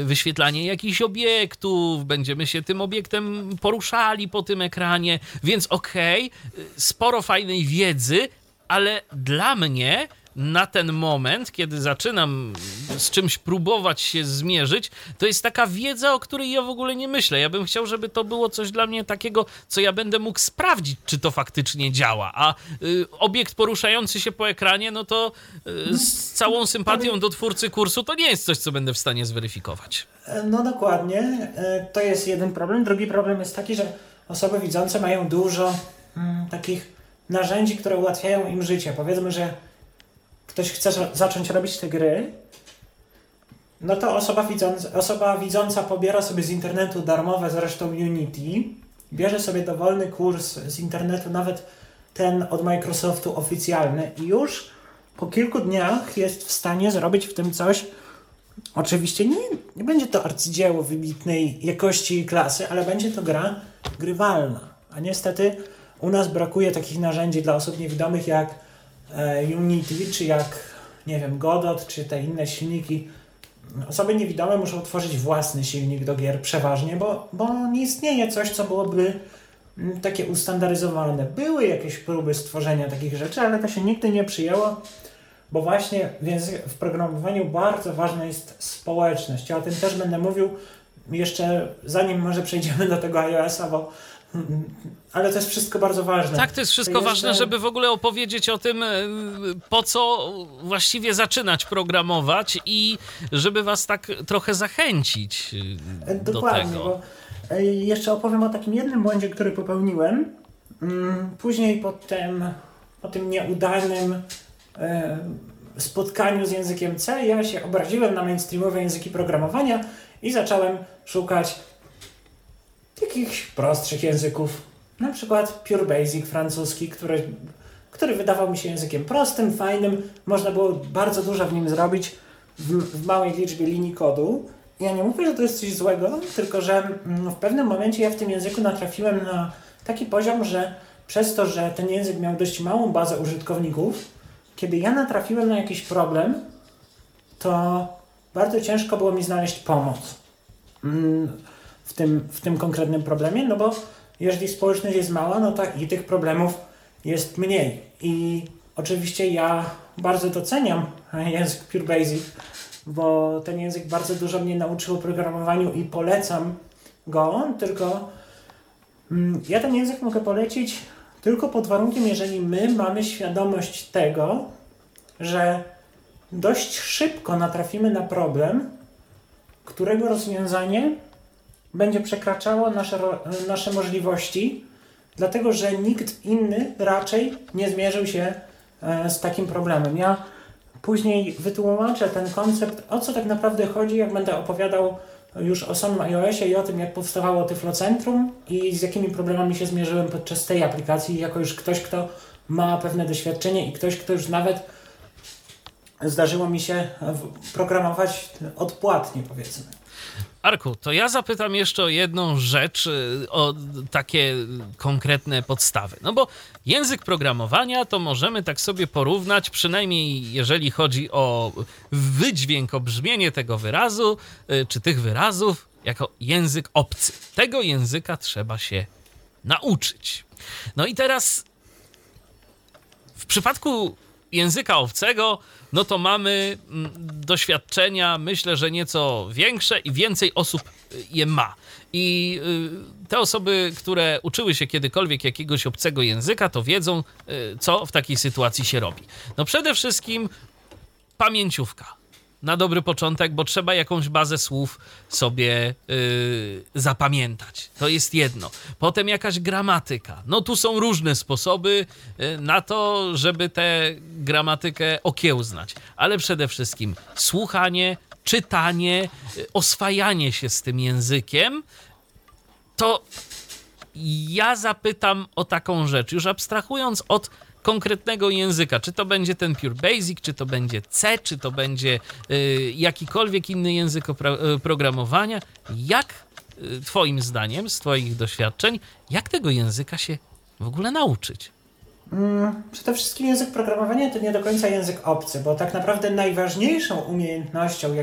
y, wyświetlanie jakichś obiektów, będziemy się tym obiektem poruszali po tym ekranie, więc okej, okay, sporo fajnej wiedzy, ale dla mnie na ten moment, kiedy zaczynam z czymś próbować się zmierzyć, to jest taka wiedza, o której ja w ogóle nie myślę. Ja bym chciał, żeby to było coś dla mnie takiego, co ja będę mógł sprawdzić, czy to faktycznie działa. A y, obiekt poruszający się po ekranie, no to y, z całą sympatią do twórcy kursu, to nie jest coś, co będę w stanie zweryfikować. E, no dokładnie. E, to jest jeden problem. Drugi problem jest taki, że osoby widzące mają dużo mm, takich narzędzi, które ułatwiają im życie. Powiedzmy, że ktoś chce zacząć robić te gry, no to osoba widząca, osoba widząca pobiera sobie z internetu darmowe zresztą Unity, bierze sobie dowolny kurs z internetu, nawet ten od Microsoftu oficjalny i już po kilku dniach jest w stanie zrobić w tym coś. Oczywiście nie, nie będzie to arcydzieło wybitnej jakości i klasy, ale będzie to gra grywalna. A niestety u nas brakuje takich narzędzi dla osób niewidomych jak Unity, czy jak, nie wiem, Godot, czy te inne silniki. Osoby niewidome muszą tworzyć własny silnik do gier przeważnie, bo, bo nie istnieje coś, co byłoby mm, takie ustandaryzowane. Były jakieś próby stworzenia takich rzeczy, ale to się nigdy nie przyjęło, bo właśnie w programowaniu bardzo ważna jest społeczność. Ja o tym też będę mówił jeszcze zanim może przejdziemy do tego iOS-a, bo ale to jest wszystko bardzo ważne. Tak, to jest wszystko to ważne, żeby w ogóle opowiedzieć o tym, e, po co właściwie zaczynać programować i żeby was tak trochę zachęcić e, do Dokładnie, tego. Bo e, jeszcze opowiem o takim jednym błędzie, który popełniłem. Mm, później po tym, po tym nieudanym spotkaniu z językiem C, ja się obraziłem na mainstreamowe języki programowania i zacząłem szukać jakichś prostszych języków. Na przykład Pure Basic francuski, który, który wydawał mi się językiem prostym, fajnym. Można było bardzo dużo w nim zrobić w, w małej liczbie linii kodu. Ja nie mówię, że to jest coś złego, tylko że mm, w pewnym momencie ja w tym języku natrafiłem na taki poziom, że przez to, że ten język miał dość małą bazę użytkowników, kiedy ja natrafiłem na jakiś problem, to bardzo ciężko było mi znaleźć pomoc. Mm, w tym, w tym konkretnym problemie, no bo jeżeli społeczność jest mała, no to i tych problemów jest mniej. I oczywiście ja bardzo doceniam język Pure Basic, bo ten język bardzo dużo mnie nauczył o programowaniu i polecam go, tylko mm, ja ten język mogę polecić tylko pod warunkiem, jeżeli my mamy świadomość tego, że dość szybko natrafimy na problem, którego rozwiązanie będzie przekraczało nasze, nasze możliwości, dlatego że nikt inny raczej nie zmierzył się e, z takim problemem. Ja później wytłumaczę ten koncept, o co tak naprawdę chodzi, jak będę opowiadał już o samym iOSie i o tym, jak powstawało Tyflocentrum i z jakimi problemami się zmierzyłem podczas tej aplikacji, jako już ktoś, kto ma pewne doświadczenie i ktoś, kto już nawet zdarzyło mi się programować odpłatnie, powiedzmy. Arku, to ja zapytam jeszcze o jedną rzecz, y, o takie konkretne podstawy. No bo język programowania to możemy tak sobie porównać, przynajmniej jeżeli chodzi o wydźwięk, o brzmienie tego wyrazu, y, czy tych wyrazów, jako język obcy. Tego języka trzeba się nauczyć. No i teraz w przypadku języka obcego no to mamy mm, doświadczenia, myślę, że nieco większe i więcej osób je ma. I y, te osoby, które uczyły się kiedykolwiek jakiegoś obcego języka, to wiedzą, y, co w takiej sytuacji się robi. No przede wszystkim pamięciówka na dobry początek, bo trzeba jakąś bazę słów sobie yy, zapamiętać. To jest jedno. Potem jakaś gramatyka. No tu są różne sposoby yy, na to, żeby tę gramatykę okiełznać, ale przede wszystkim słuchanie, czytanie, yy, oswajanie się z tym językiem. To ja zapytam o taką rzecz, już abstrahując od konkretnego języka. Czy to będzie ten Pure Basic, czy to będzie C, czy to będzie y, jakikolwiek inny język y, programowania. Jak y, Twoim zdaniem, z Twoich doświadczeń, jak tego języka się w ogóle nauczyć? Hmm, przede wszystkim język programowania to nie do końca język obcy, bo tak naprawdę najważniejszą umiejętnością,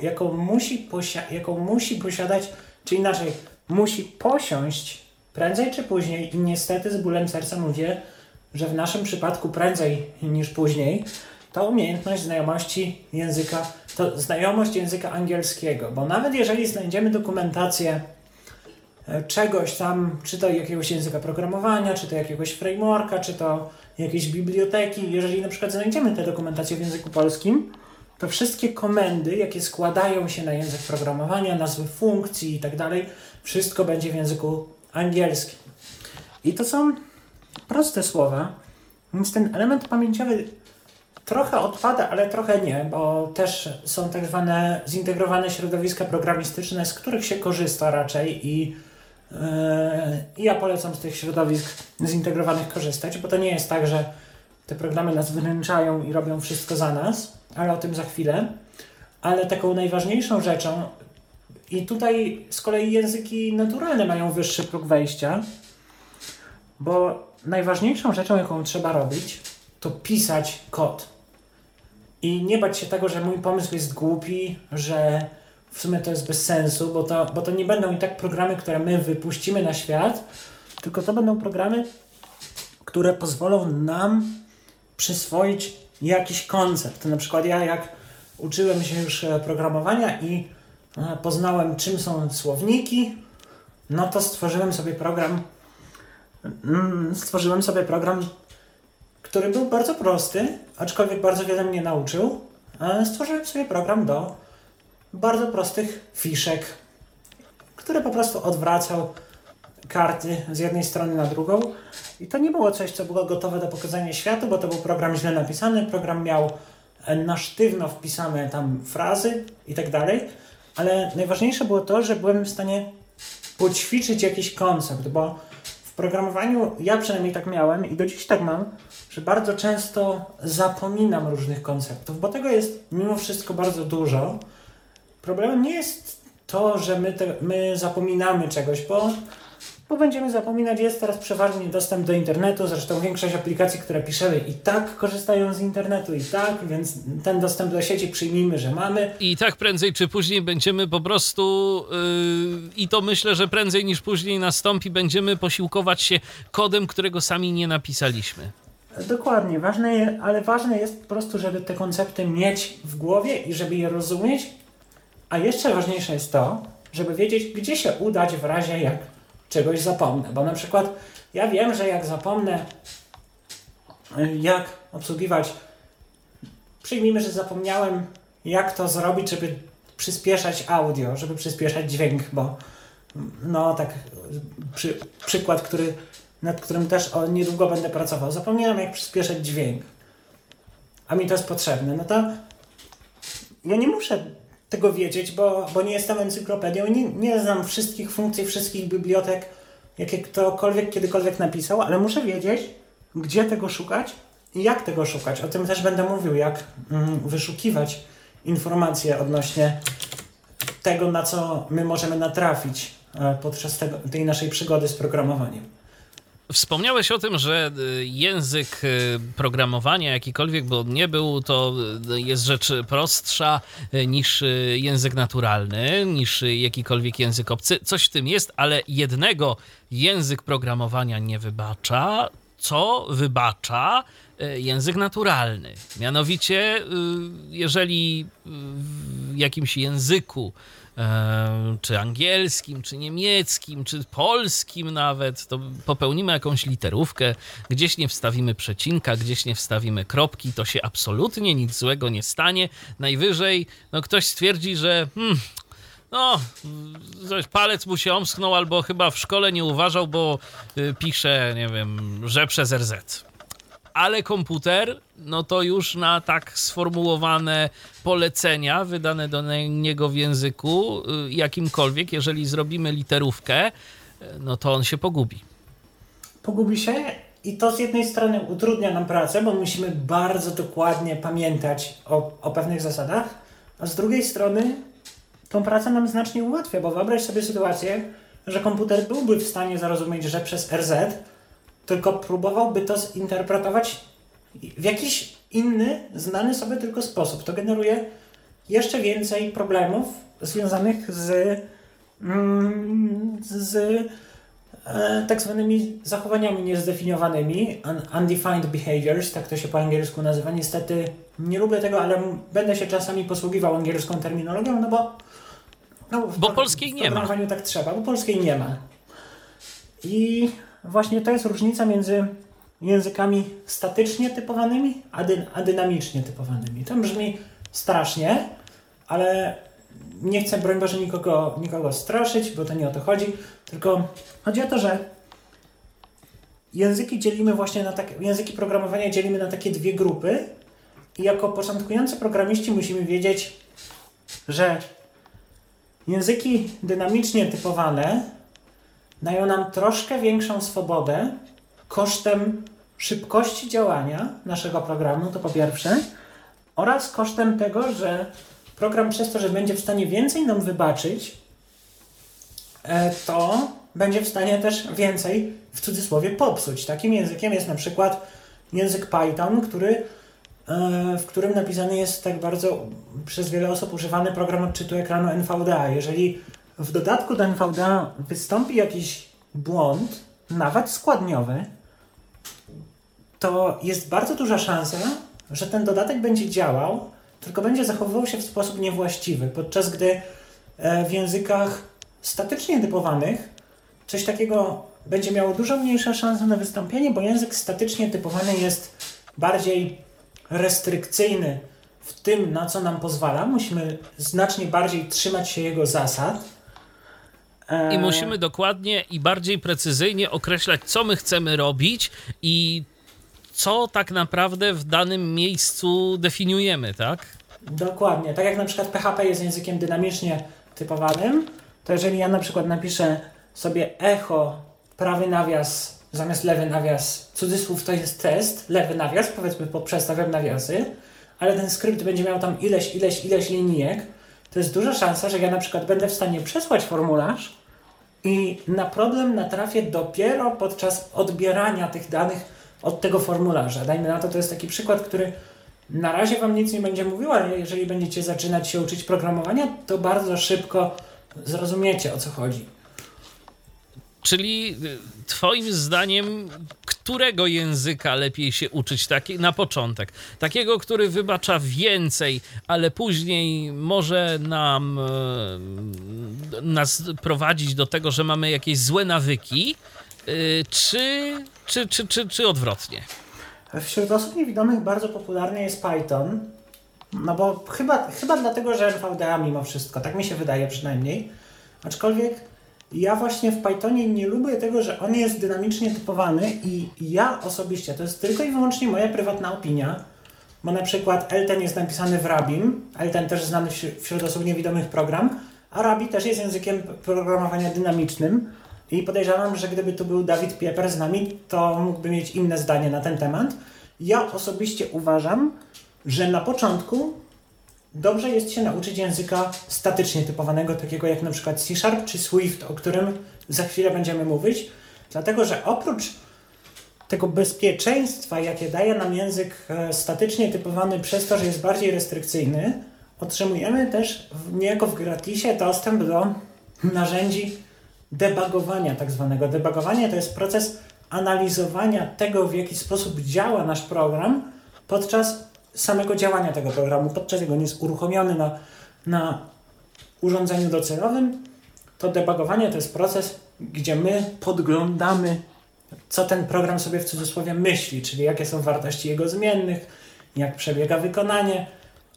jaką, musi jaką musi posiadać, czy inaczej, musi posiąść prędzej czy później, i niestety z bólem serca mówię, że w naszym przypadku prędzej niż później, to umiejętność znajomości języka, to znajomość języka angielskiego, bo nawet jeżeli znajdziemy dokumentację e, czegoś tam, czy to jakiegoś języka programowania, czy to jakiegoś frameworka, czy to jakiejś biblioteki, jeżeli na przykład znajdziemy tę dokumentację w języku polskim, to wszystkie komendy, jakie składają się na język programowania, nazwy funkcji i tak dalej, wszystko będzie w języku angielskim. I to są proste słowa, więc ten element pamięciowy trochę odpada, ale trochę nie, bo też są tak zwane zintegrowane środowiska programistyczne, z których się korzysta raczej i yy, ja polecam z tych środowisk zintegrowanych korzystać, bo to nie jest tak, że te programy nas wyręczają i robią wszystko za nas, ale o tym za chwilę. Ale taką najważniejszą rzeczą, i tutaj z kolei języki naturalne mają wyższy próg wejścia, bo najważniejszą rzeczą, jaką trzeba robić, to pisać kod. I nie bać się tego, że mój pomysł jest głupi, że w sumie to jest bez sensu, bo to, bo to nie będą i tak programy, które my wypuścimy na świat, tylko to będą programy, które pozwolą nam przyswoić jakiś koncept. Na przykład ja jak uczyłem się już e, programowania i e, poznałem czym są słowniki, no to stworzyłem sobie program stworzyłem sobie program, który był bardzo prosty, aczkolwiek bardzo wiele mnie nauczył. Stworzyłem sobie program do bardzo prostych fiszek, który po prostu odwracał karty z jednej strony na drugą. I to nie było coś, co było gotowe do pokazania światu, bo to był program źle napisany. Program miał e, na sztywno wpisane tam frazy i tak dalej. Ale najważniejsze było to, że byłem w stanie poćwiczyć jakiś koncept, bo programowaniu ja przynajmniej tak miałem i do dziś tak mam, że bardzo często zapominam różnych konceptów, bo tego jest mimo wszystko bardzo dużo. Problemem nie jest to, że my, te, my zapominamy czegoś, bo bo będziemy zapominać, jest teraz przeważnie dostęp do internetu, zresztą większość aplikacji, które piszemy i tak korzystają z internetu i tak, więc ten dostęp do sieci przyjmijmy, że mamy. I tak prędzej czy później będziemy po prostu yy, i to myślę, że prędzej niż później nastąpi, będziemy posiłkować się kodem, którego sami nie napisaliśmy. Dokładnie, ważne, ale ważne jest po prostu, żeby te koncepty mieć w głowie i żeby je rozumieć, a jeszcze ważniejsze jest to, żeby wiedzieć, gdzie się udać w razie jak czegoś zapomnę. Bo na przykład ja wiem, że jak zapomnę, jak obsługiwać, przyjmijmy, że zapomniałem, jak to zrobić, żeby przyspieszać audio, żeby przyspieszać dźwięk, bo no tak, przy, przykład, który, nad którym też o, niedługo będę pracował. Zapomniałem, jak przyspieszać dźwięk, a mi to jest potrzebne. No to ja nie muszę tego wiedzieć, bo, bo nie jestem encyklopedią i nie, nie znam wszystkich funkcji, wszystkich bibliotek, jakie ktokolwiek kiedykolwiek napisał, ale muszę wiedzieć, gdzie tego szukać i jak tego szukać. O tym też będę mówił, jak mm, wyszukiwać informacje odnośnie tego, na co my możemy natrafić e, podczas tego, tej naszej przygody z programowaniem. Wspomniałeś o tym, że y, język y, programowania, jakikolwiek by nie był, to y, jest rzecz prostsza niż język naturalny, niż jakikolwiek język obcy. Coś w tym jest, ale jednego język programowania nie wybacza, co wybacza język naturalny. Mianowicie, jeżeli w jakimś języku czy angielskim, czy niemieckim, czy polskim nawet, to popełnimy jakąś literówkę, gdzieś nie wstawimy przecinka, gdzieś nie wstawimy kropki, to się absolutnie nic złego nie stanie. Najwyżej no, ktoś stwierdzi, że hmm, no, coś palec mu się omsknął, albo chyba w szkole nie uważał, bo y, pisze, nie wiem, że przez RZ ale komputer, no to już na tak sformułowane polecenia wydane do niego w języku y, jakimkolwiek, jeżeli zrobimy literówkę, y, no to on się pogubi. Pogubi się i to z jednej strony utrudnia nam pracę, bo musimy bardzo dokładnie pamiętać o, o pewnych zasadach, a z drugiej strony tą pracę nam znacznie ułatwia, bo wyobraź sobie sytuację, że komputer byłby w stanie zrozumieć, że przez RZ tylko próbowałby to zinterpretować w jakiś inny, znany sobie tylko sposób. To generuje jeszcze więcej problemów związanych z, mm, z e, tak zwanymi zachowaniami niezdefiniowanymi, undefined behaviors, tak to się po angielsku nazywa. Niestety nie lubię tego, ale będę się czasami posługiwał angielską terminologią, no bo. No, bo polskiej nie ma. W tak trzeba, bo polskiej nie ma. I właśnie to jest różnica między językami statycznie typowanymi, a, dy, a dynamicznie typowanymi. To brzmi strasznie, ale nie chcę, broń Boże, nikogo, nikogo straszyć, bo to nie o to chodzi, tylko chodzi o to, że języki dzielimy właśnie na takie, języki programowania dzielimy na takie dwie grupy i jako początkujący programiści musimy wiedzieć, że języki dynamicznie typowane dają nam troszkę większą swobodę kosztem szybkości działania naszego programu, to po pierwsze, oraz kosztem tego, że program przez to, że będzie w stanie więcej nam wybaczyć, e, to będzie w stanie też więcej, w cudzysłowie, popsuć. Takim językiem jest na przykład język Python, który, e, w którym napisany jest tak bardzo przez wiele osób używany program odczytu ekranu NVDA. Jeżeli w dodatku do NVDA wystąpi jakiś błąd, nawet składniowy, to jest bardzo duża szansa, że ten dodatek będzie działał, tylko będzie zachowywał się w sposób niewłaściwy, podczas gdy e, w językach statycznie typowanych coś takiego będzie miało dużo mniejsze szanse na wystąpienie, bo język statycznie typowany jest bardziej restrykcyjny w tym, na co nam pozwala. Musimy znacznie bardziej trzymać się jego zasad. I e, musimy dokładnie i bardziej precyzyjnie określać, co my chcemy robić i co tak naprawdę w danym miejscu definiujemy, tak? Dokładnie. Tak jak na przykład PHP jest językiem dynamicznie typowanym, to jeżeli ja na przykład napiszę sobie echo, prawy nawias zamiast lewy nawias, cudzysłów to jest test, lewy nawias, powiedzmy poprzestawiam nawiasy, ale ten skrypt będzie miał tam ileś, ileś, ileś linijek, to jest duża szansa, że ja na przykład będę w stanie przesłać formularz i na problem natrafię dopiero podczas odbierania tych danych od tego formularza. Dajmy na to, to jest taki przykład, który na razie Wam nic nie będzie mówił, ale jeżeli będziecie zaczynać się uczyć programowania, to bardzo szybko zrozumiecie o co chodzi. Czyli y, Twoim zdaniem, którego języka lepiej się uczyć taki, na początek? Takiego, który wybacza więcej, ale później może nam e, nas prowadzić do tego, że mamy jakieś złe nawyki, e, czy czy, czy, czy, czy odwrotnie? Wśród osób niewidomych bardzo popularny jest Python. No bo chyba, chyba dlatego, że NVDA mimo wszystko, tak mi się wydaje przynajmniej. Aczkolwiek ja właśnie w Pythonie nie lubię tego, że on jest dynamicznie typowany i ja osobiście, to jest tylko i wyłącznie moja prywatna opinia, bo na przykład Elten jest napisany w Rabim, Elten też znany wśród osób niewidomych program, a Rabi też jest językiem programowania dynamicznym, i podejrzewam, że gdyby tu był Dawid Pieper z nami, to mógłby mieć inne zdanie na ten temat. Ja osobiście uważam, że na początku dobrze jest się nauczyć języka statycznie typowanego, takiego jak na przykład C Sharp czy Swift, o którym za chwilę będziemy mówić, dlatego że oprócz tego bezpieczeństwa, jakie daje nam język e, statycznie typowany przez to, że jest bardziej restrykcyjny, otrzymujemy też niejako w gratisie dostęp do narzędzi debugowania tak zwanego. Debugowanie to jest proces analizowania tego, w jaki sposób działa nasz program podczas samego działania tego programu, podczas jego jest uruchomiony na, na urządzeniu docelowym, to debugowanie to jest proces, gdzie my podglądamy, co ten program sobie w cudzysłowie myśli, czyli jakie są wartości jego zmiennych, jak przebiega wykonanie,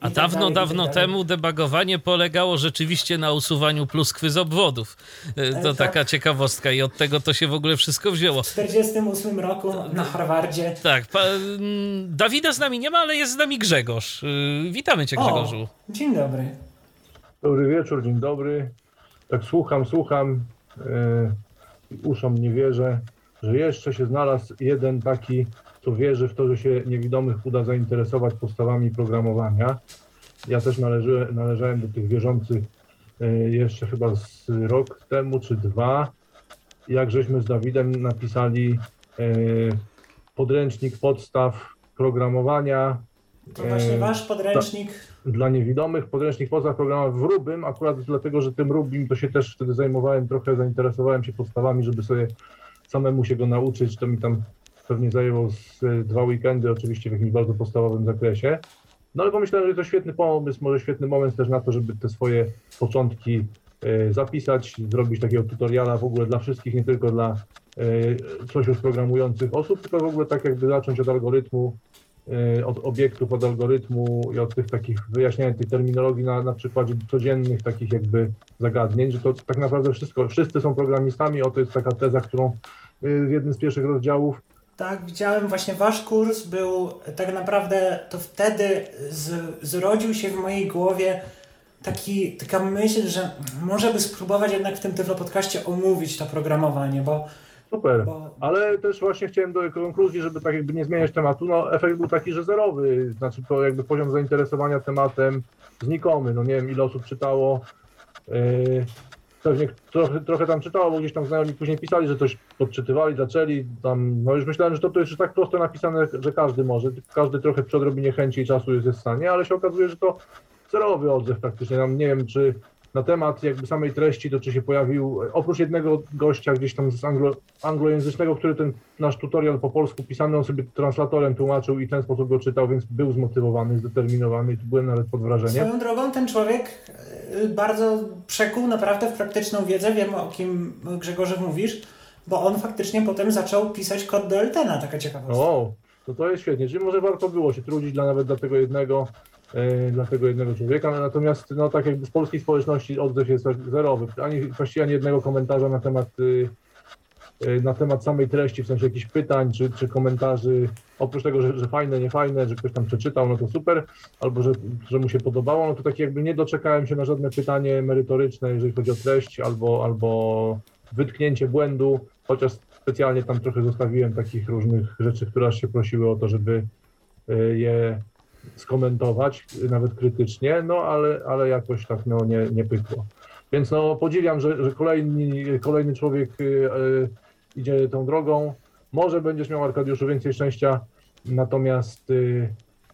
a tak dawno, dalej, dawno tak temu debagowanie polegało rzeczywiście na usuwaniu pluskwy z obwodów. E, to tak. taka ciekawostka i od tego to się w ogóle wszystko wzięło. W 1948 roku na Harvardzie. Tak. Pa, Dawida z nami nie ma, ale jest z nami Grzegorz. E, witamy cię Grzegorzu. O, dzień dobry. Dobry wieczór, dzień dobry. Tak słucham, słucham. Yy, uszom nie wierzę, że jeszcze się znalazł jeden taki co wierzy w to, że się niewidomych uda zainteresować podstawami programowania. Ja też należy, należałem do tych wierzących e, jeszcze chyba z rok temu czy dwa, jak żeśmy z Dawidem napisali e, podręcznik podstaw programowania. To właśnie e, wasz podręcznik. Dla, dla niewidomych, podręcznik podstaw programowania w Rubim, akurat dlatego, że tym Rubim to się też wtedy zajmowałem, trochę zainteresowałem się podstawami, żeby sobie samemu się go nauczyć, to mi tam pewnie zajęło z dwa weekendy, oczywiście w jakimś bardzo podstawowym zakresie. No ale pomyślałem, że to świetny pomysł, może świetny moment też na to, żeby te swoje początki e, zapisać, zrobić takiego tutoriala w ogóle dla wszystkich, nie tylko dla e, coś już programujących osób, tylko w ogóle tak jakby zacząć od algorytmu, e, od obiektów, od algorytmu i od tych takich wyjaśniania tej terminologii na, na przykładzie codziennych takich jakby zagadnień, że to tak naprawdę wszystko, wszyscy są programistami, o to jest taka teza, którą e, w jednym z pierwszych rozdziałów Tak, widziałem właśnie wasz kurs był tak naprawdę to wtedy z, zrodził się w mojej głowie taki, taka myśl, że może by spróbować jednak w tym Tyflo podcaście omówić to programowanie, bo, Super, bo ale też właśnie chciałem do konkluzji, żeby tak jakby nie zmieniać tematu, no efekt był taki, że zerowy, znaczy to jakby poziom zainteresowania tematem znikomy, no nie wiem ile osób czytało, yy, pewnie trochę, trochę tam czytało, bo gdzieś tam znajomi później pisali, że coś podczytywali, zaczęli tam, no już myślałem, że to, to jest już tak prosto napisane, że każdy może, każdy trochę przy odrobinie chęci i czasu jest w stanie, ale się okazuje, że to zerowy odzew praktycznie, tam nie wiem czy na temat jakby samej treści, to czy się pojawił, oprócz jednego gościa gdzieś tam z anglo, anglojęzycznego, który ten nasz tutorial po polsku pisany, on sobie translatorem tłumaczył i ten sposób go czytał, więc był zmotywowany, zdeterminowany i tu byłem nawet pod wrażeniem. swoją drogą ten człowiek y, bardzo przekuł naprawdę w praktyczną wiedzę, wiem o kim Grzegorze mówisz, bo on faktycznie potem zaczął pisać kod do Eltena, taka ciekawostka. O, to to jest świetnie, czyli może warto było się trudzić dla, nawet dla tego jednego, dla tego jednego człowieka, natomiast no tak jakby z polskiej społeczności odzew jest tak zerowy, ani właściwie ani jednego komentarza na temat y, y, na temat samej treści, w sensie jakichś pytań czy, czy komentarzy, oprócz tego, że, że fajne, niefajne, że ktoś tam przeczytał, no to super, albo że, że mu się podobało, no to tak jakby nie doczekałem się na żadne pytanie merytoryczne, jeżeli chodzi o treść, albo, albo wytknięcie błędu, chociaż specjalnie tam trochę zostawiłem takich różnych rzeczy, które aż się prosiły o to, żeby y, je skomentować, nawet krytycznie, no ale, ale jakoś tak no, nie, nie pykło. Więc no podziwiam, że, że kolejny, kolejny człowiek y, y, idzie tą drogą. Może będziesz miał Arkadiuszu więcej szczęścia, natomiast y,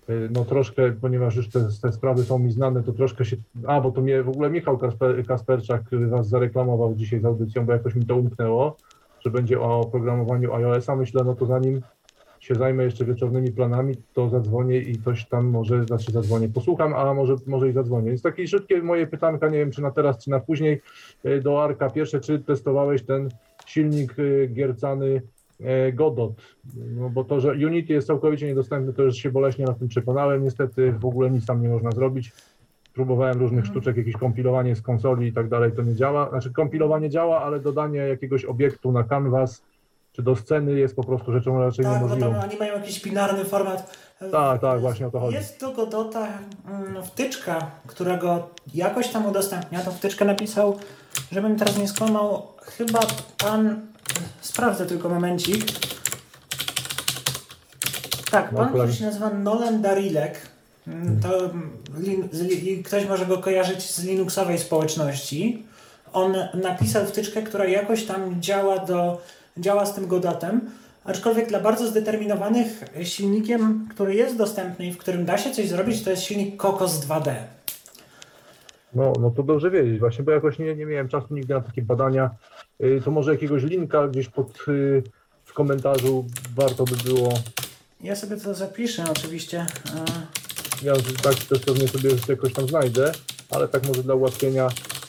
no troszkę, ponieważ już te, te sprawy są mi znane, to troszkę się, a bo to mnie w ogóle Michał Kasper, Kasperczak was zareklamował dzisiaj z audycją, bo jakoś mi to umknęło, że będzie o programowaniu iOS-a. Myślę, no to zanim się zajmę jeszcze wieczornymi planami, to zadzwonię i coś tam może, znaczy zadzwonię, posłucham, a może, może i zadzwonię. Więc takie szybkie moje pytanka, nie wiem czy na teraz, czy na później y, do Arka. Pierwsze, czy testowałeś ten silnik y, giercany e, Godot? No bo to, że Unity jest całkowicie niedostępny, to już się boleśnie na tym przekonałem. Niestety w ogóle nic tam nie można zrobić. Próbowałem różnych sztuczek, jakieś kompilowanie z konsoli i tak dalej, to nie działa. Znaczy kompilowanie działa, ale dodanie jakiegoś obiektu na canvas czy do sceny jest po prostu rzeczą raczej Tak, niemożliwą. to oni mają jakiś binarny format. Tak, tak, właśnie o to chodzi. Jest do Godota mm, wtyczka, którego jakoś tam udostępnia. Tą wtyczkę napisał, żebym teraz nie skłamał, chyba pan, sprawdzę tylko momencik. Tak, No, pan, który się nazywa Nolan Darilek. Mm, To lin, li, ktoś może go kojarzyć z Linuxowej społeczności. On napisał wtyczkę, która jakoś tam działa, do, działa z tym Godotem. Aczkolwiek dla bardzo zdeterminowanych silnikiem, który jest dostępny i w którym da się coś zrobić, to jest silnik Kokos 2D. No, no to dobrze wiedzieć właśnie, bo jakoś nie, nie miałem czasu nigdy na takie badania. Y, To może jakiegoś linka gdzieś pod, y, w komentarzu warto by było. Ja sobie to zapiszę oczywiście. Ja tak też pewnie sobie już jakoś tam znajdę, ale tak może dla ułatwienia.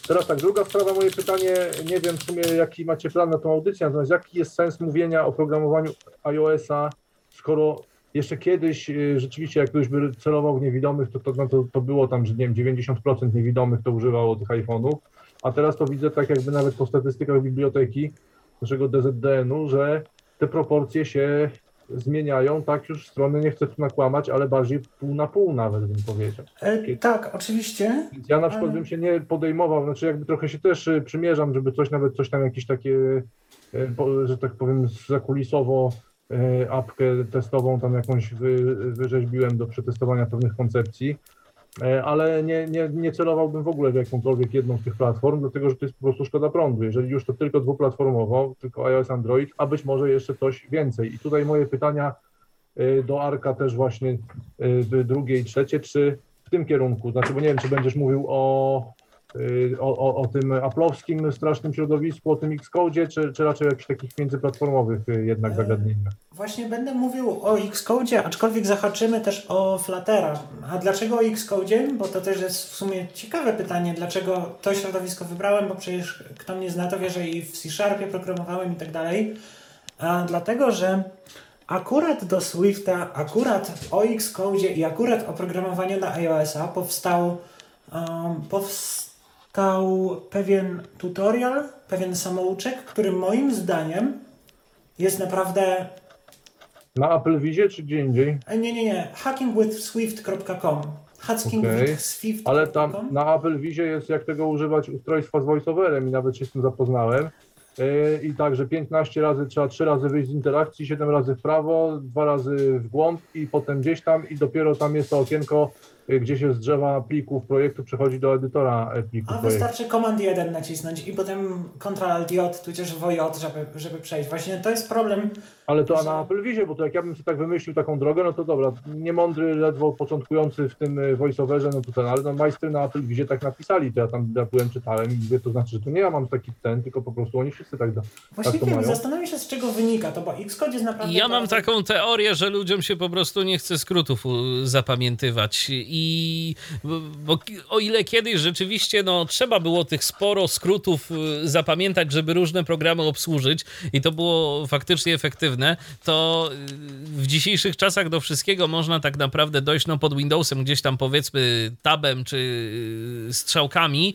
Teraz tak, druga sprawa, moje pytanie, nie wiem w sumie jaki macie plan na tą audycję, natomiast jaki jest sens mówienia o programowaniu iOS-a, skoro jeszcze kiedyś y, rzeczywiście jak ktoś by celował w niewidomych, to, to, no to, to było tam, że nie wiem, 90% niewidomych to używało tych iPhone'ów, a teraz to widzę tak jakby nawet po statystykach biblioteki naszego DZDN-u, że te proporcje się zmieniają, tak już strony nie chcę tu nakłamać, ale bardziej pół na pół nawet bym powiedział. e, tak, oczywiście. Ja na przykład bym się nie podejmował, znaczy jakby trochę się też y, przymierzam, żeby coś nawet coś tam jakieś takie, y, że tak powiem, zakulisowo y, apkę testową tam jakąś wy, wyrzeźbiłem do przetestowania pewnych koncepcji, ale nie, nie, nie celowałbym w ogóle w jakąkolwiek jedną z tych platform, dlatego że to jest po prostu szkoda prądu. Jeżeli już to tylko dwuplatformowo, tylko iOS, Android, a być może jeszcze coś więcej. I tutaj moje pytania y, do Arka też właśnie y, drugie i trzecie, czy w tym kierunku, znaczy, bo nie wiem, czy będziesz mówił o o, o, o tym aplowskim strasznym środowisku, o tym Xcode, czy, czy raczej jakichś takich międzyplatformowych y, jednak E, zagadnieniach? Właśnie będę mówił o Xcode, aczkolwiek zahaczymy też o Fluttera. A dlaczego o Xcode? Bo to też jest w sumie ciekawe pytanie, dlaczego to środowisko wybrałem, bo przecież kto mnie zna, to wie, że i w C-Sharpie programowałem i tak dalej. A dlatego, że akurat do Swifta, akurat o Xcode i akurat o programowaniu na iOS-a powstał, um, powstał pewien tutorial, pewien samouczek, który moim zdaniem jest naprawdę Na Apple Vizie czy gdzie indziej? E, Nie, nie, nie. hackingwithswift.com Hacking Swift. Ale tam na Apple Vizie jest jak tego używać ustrojstwa z voiceoverem i nawet się z tym zapoznałem. Yy, I tak, że 15 razy trzeba 3 razy wyjść z interakcji, 7 razy w prawo, 2 razy w głąb i potem gdzieś tam i dopiero tam jest to okienko, gdzie się z drzewa plików projektu przechodzi do edytora e, plików A projektu. wystarczy Command 1 nacisnąć i potem Ctrl J, tudzież VJ, żeby, żeby przejść. Właśnie to jest problem. Ale to na Apple Vizie, bo to jak ja bym sobie tak wymyślił taką drogę, no to dobra, niemądry, ledwo początkujący w tym y, voiceoverze, no to ten, ale no majstry na Apple Vizie tak napisali, to ja tam ja byłem, czytałem i mówię, to znaczy, że to nie ja mam taki ten, tylko po prostu oni wszyscy tak, do, tak to Właściwie mają. zastanawiam się, z czego wynika to, bo Xcode jest naprawdę... Ja mam bardzo- taką teorię, że ludziom się po prostu nie chce skrótów zapamiętywać i bo o ile kiedyś rzeczywiście no, trzeba było tych sporo skrótów y, zapamiętać, żeby różne programy obsłużyć i to było faktycznie efektywne, to y, w dzisiejszych czasach do wszystkiego można tak naprawdę dojść no, pod Windowsem, gdzieś tam powiedzmy tabem czy y, strzałkami,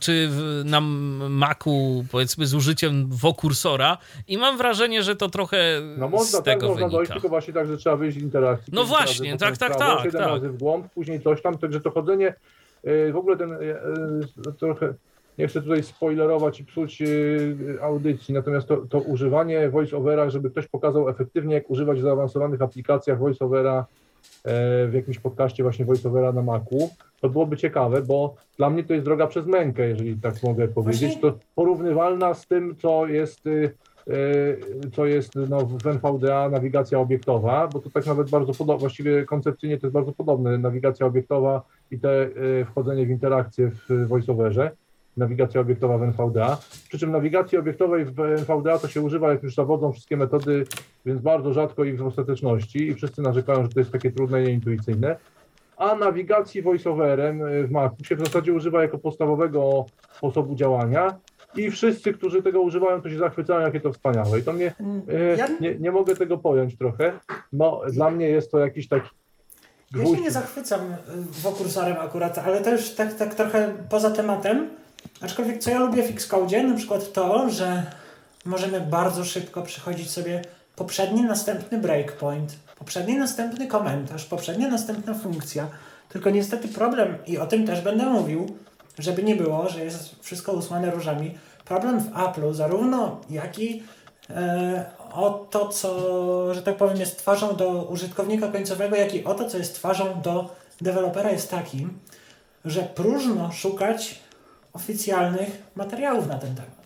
czy w, na Macu powiedzmy z użyciem wokursora i mam wrażenie, że to trochę No można, z tak tego można dojść, tylko właśnie tak, że trzeba wyjść z interakcji. No właśnie, tak, tak, tak, tak. razy w głąb, później coś tam, także to chodzenie y, w ogóle ten, y, y, trochę, nie chcę tutaj spoilerować i psuć audycji, natomiast to, to używanie voiceovera, żeby ktoś pokazał efektywnie, jak używać w zaawansowanych aplikacjach voiceovera e, w jakimś podcaście właśnie voiceovera na Macu, to byłoby ciekawe, bo dla mnie to jest droga przez mękę, jeżeli tak mogę powiedzieć. To porównywalna z tym, co jest, y, co jest no, w NVDA nawigacja obiektowa, bo to tak nawet bardzo podobne, właściwie koncepcyjnie to jest bardzo podobne, nawigacja obiektowa i te y, wchodzenie w interakcję w voiceoverze, nawigacja obiektowa w NVDA. Przy czym nawigacji obiektowej w NVDA to się używa, jak już zawodzą wszystkie metody, więc bardzo rzadko i w ostateczności i wszyscy narzekają, że to jest takie trudne i nieintuicyjne. A nawigacji voiceoverem y, w Macu się w zasadzie używa jako podstawowego sposobu działania i wszyscy, którzy tego używają, to się zachwycają, jakie to wspaniałe. I to mnie, e, Ja, nie, nie mogę tego pojąć trochę. No, dla mnie jest to jakiś taki ja się gwóźdź. nie zachwycam y, wokursorem akurat, ale to już tak, tak trochę poza tematem. Aczkolwiek co ja lubię w Xcode, na przykład to, że możemy bardzo szybko przechodzić sobie poprzedni, następny breakpoint, poprzedni, następny komentarz, poprzednia, następna funkcja. Tylko niestety problem, i o tym też będę mówił, żeby nie było, że jest wszystko usłane różami. Problem w Apple'u, zarówno jak i e, o to, co, że tak powiem, jest twarzą do użytkownika końcowego, jak i o to, co jest twarzą do dewelopera, jest taki, że próżno szukać oficjalnych materiałów na ten temat.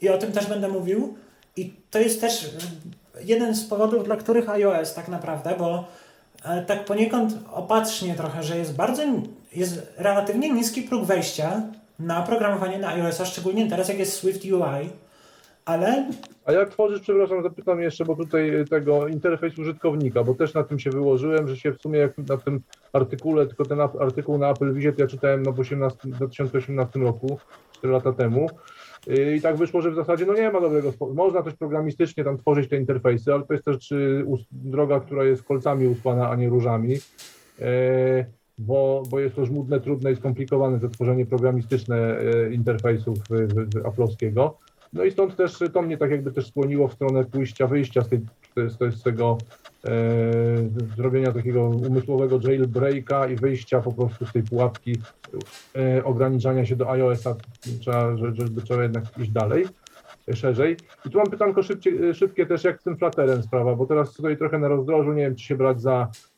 I o tym też będę mówił. I to jest też jeden z powodów, dla których iOS tak naprawdę, bo e, tak poniekąd opatrznie trochę, że jest bardzo, jest relatywnie niski próg wejścia na programowanie na iOS-a, szczególnie teraz jak jest Swift UI, ale A jak tworzysz, przepraszam, zapytam jeszcze, bo tutaj tego interfejs użytkownika, bo też na tym się wyłożyłem, że się w sumie jak na tym artykule, tylko ten artykuł na Apple to ja czytałem no, w 18, 2018 roku, 4 lata temu. Y, I tak wyszło, że w zasadzie no nie ma dobrego. Można też programistycznie tam tworzyć te interfejsy, ale to jest też droga, która jest kolcami usłana, a nie różami. E, Bo, bo jest to żmudne, trudne i skomplikowane to tworzenie programistyczne e, interfejsów y, aplowskiego. No i stąd też to mnie tak jakby też skłoniło w stronę pójścia, wyjścia z, tej, z, z tego e, zrobienia takiego umysłowego jailbreaka i wyjścia po prostu z tej pułapki e, ograniczania się do iOS-a, trzeba, że- żeby trzeba jednak iść dalej, e, szerzej. I tu mam pytanko szybcie, e, szybkie też, jak z tym Flutterem sprawa, bo teraz stoi trochę na rozdrożu, nie wiem, czy się brać za e,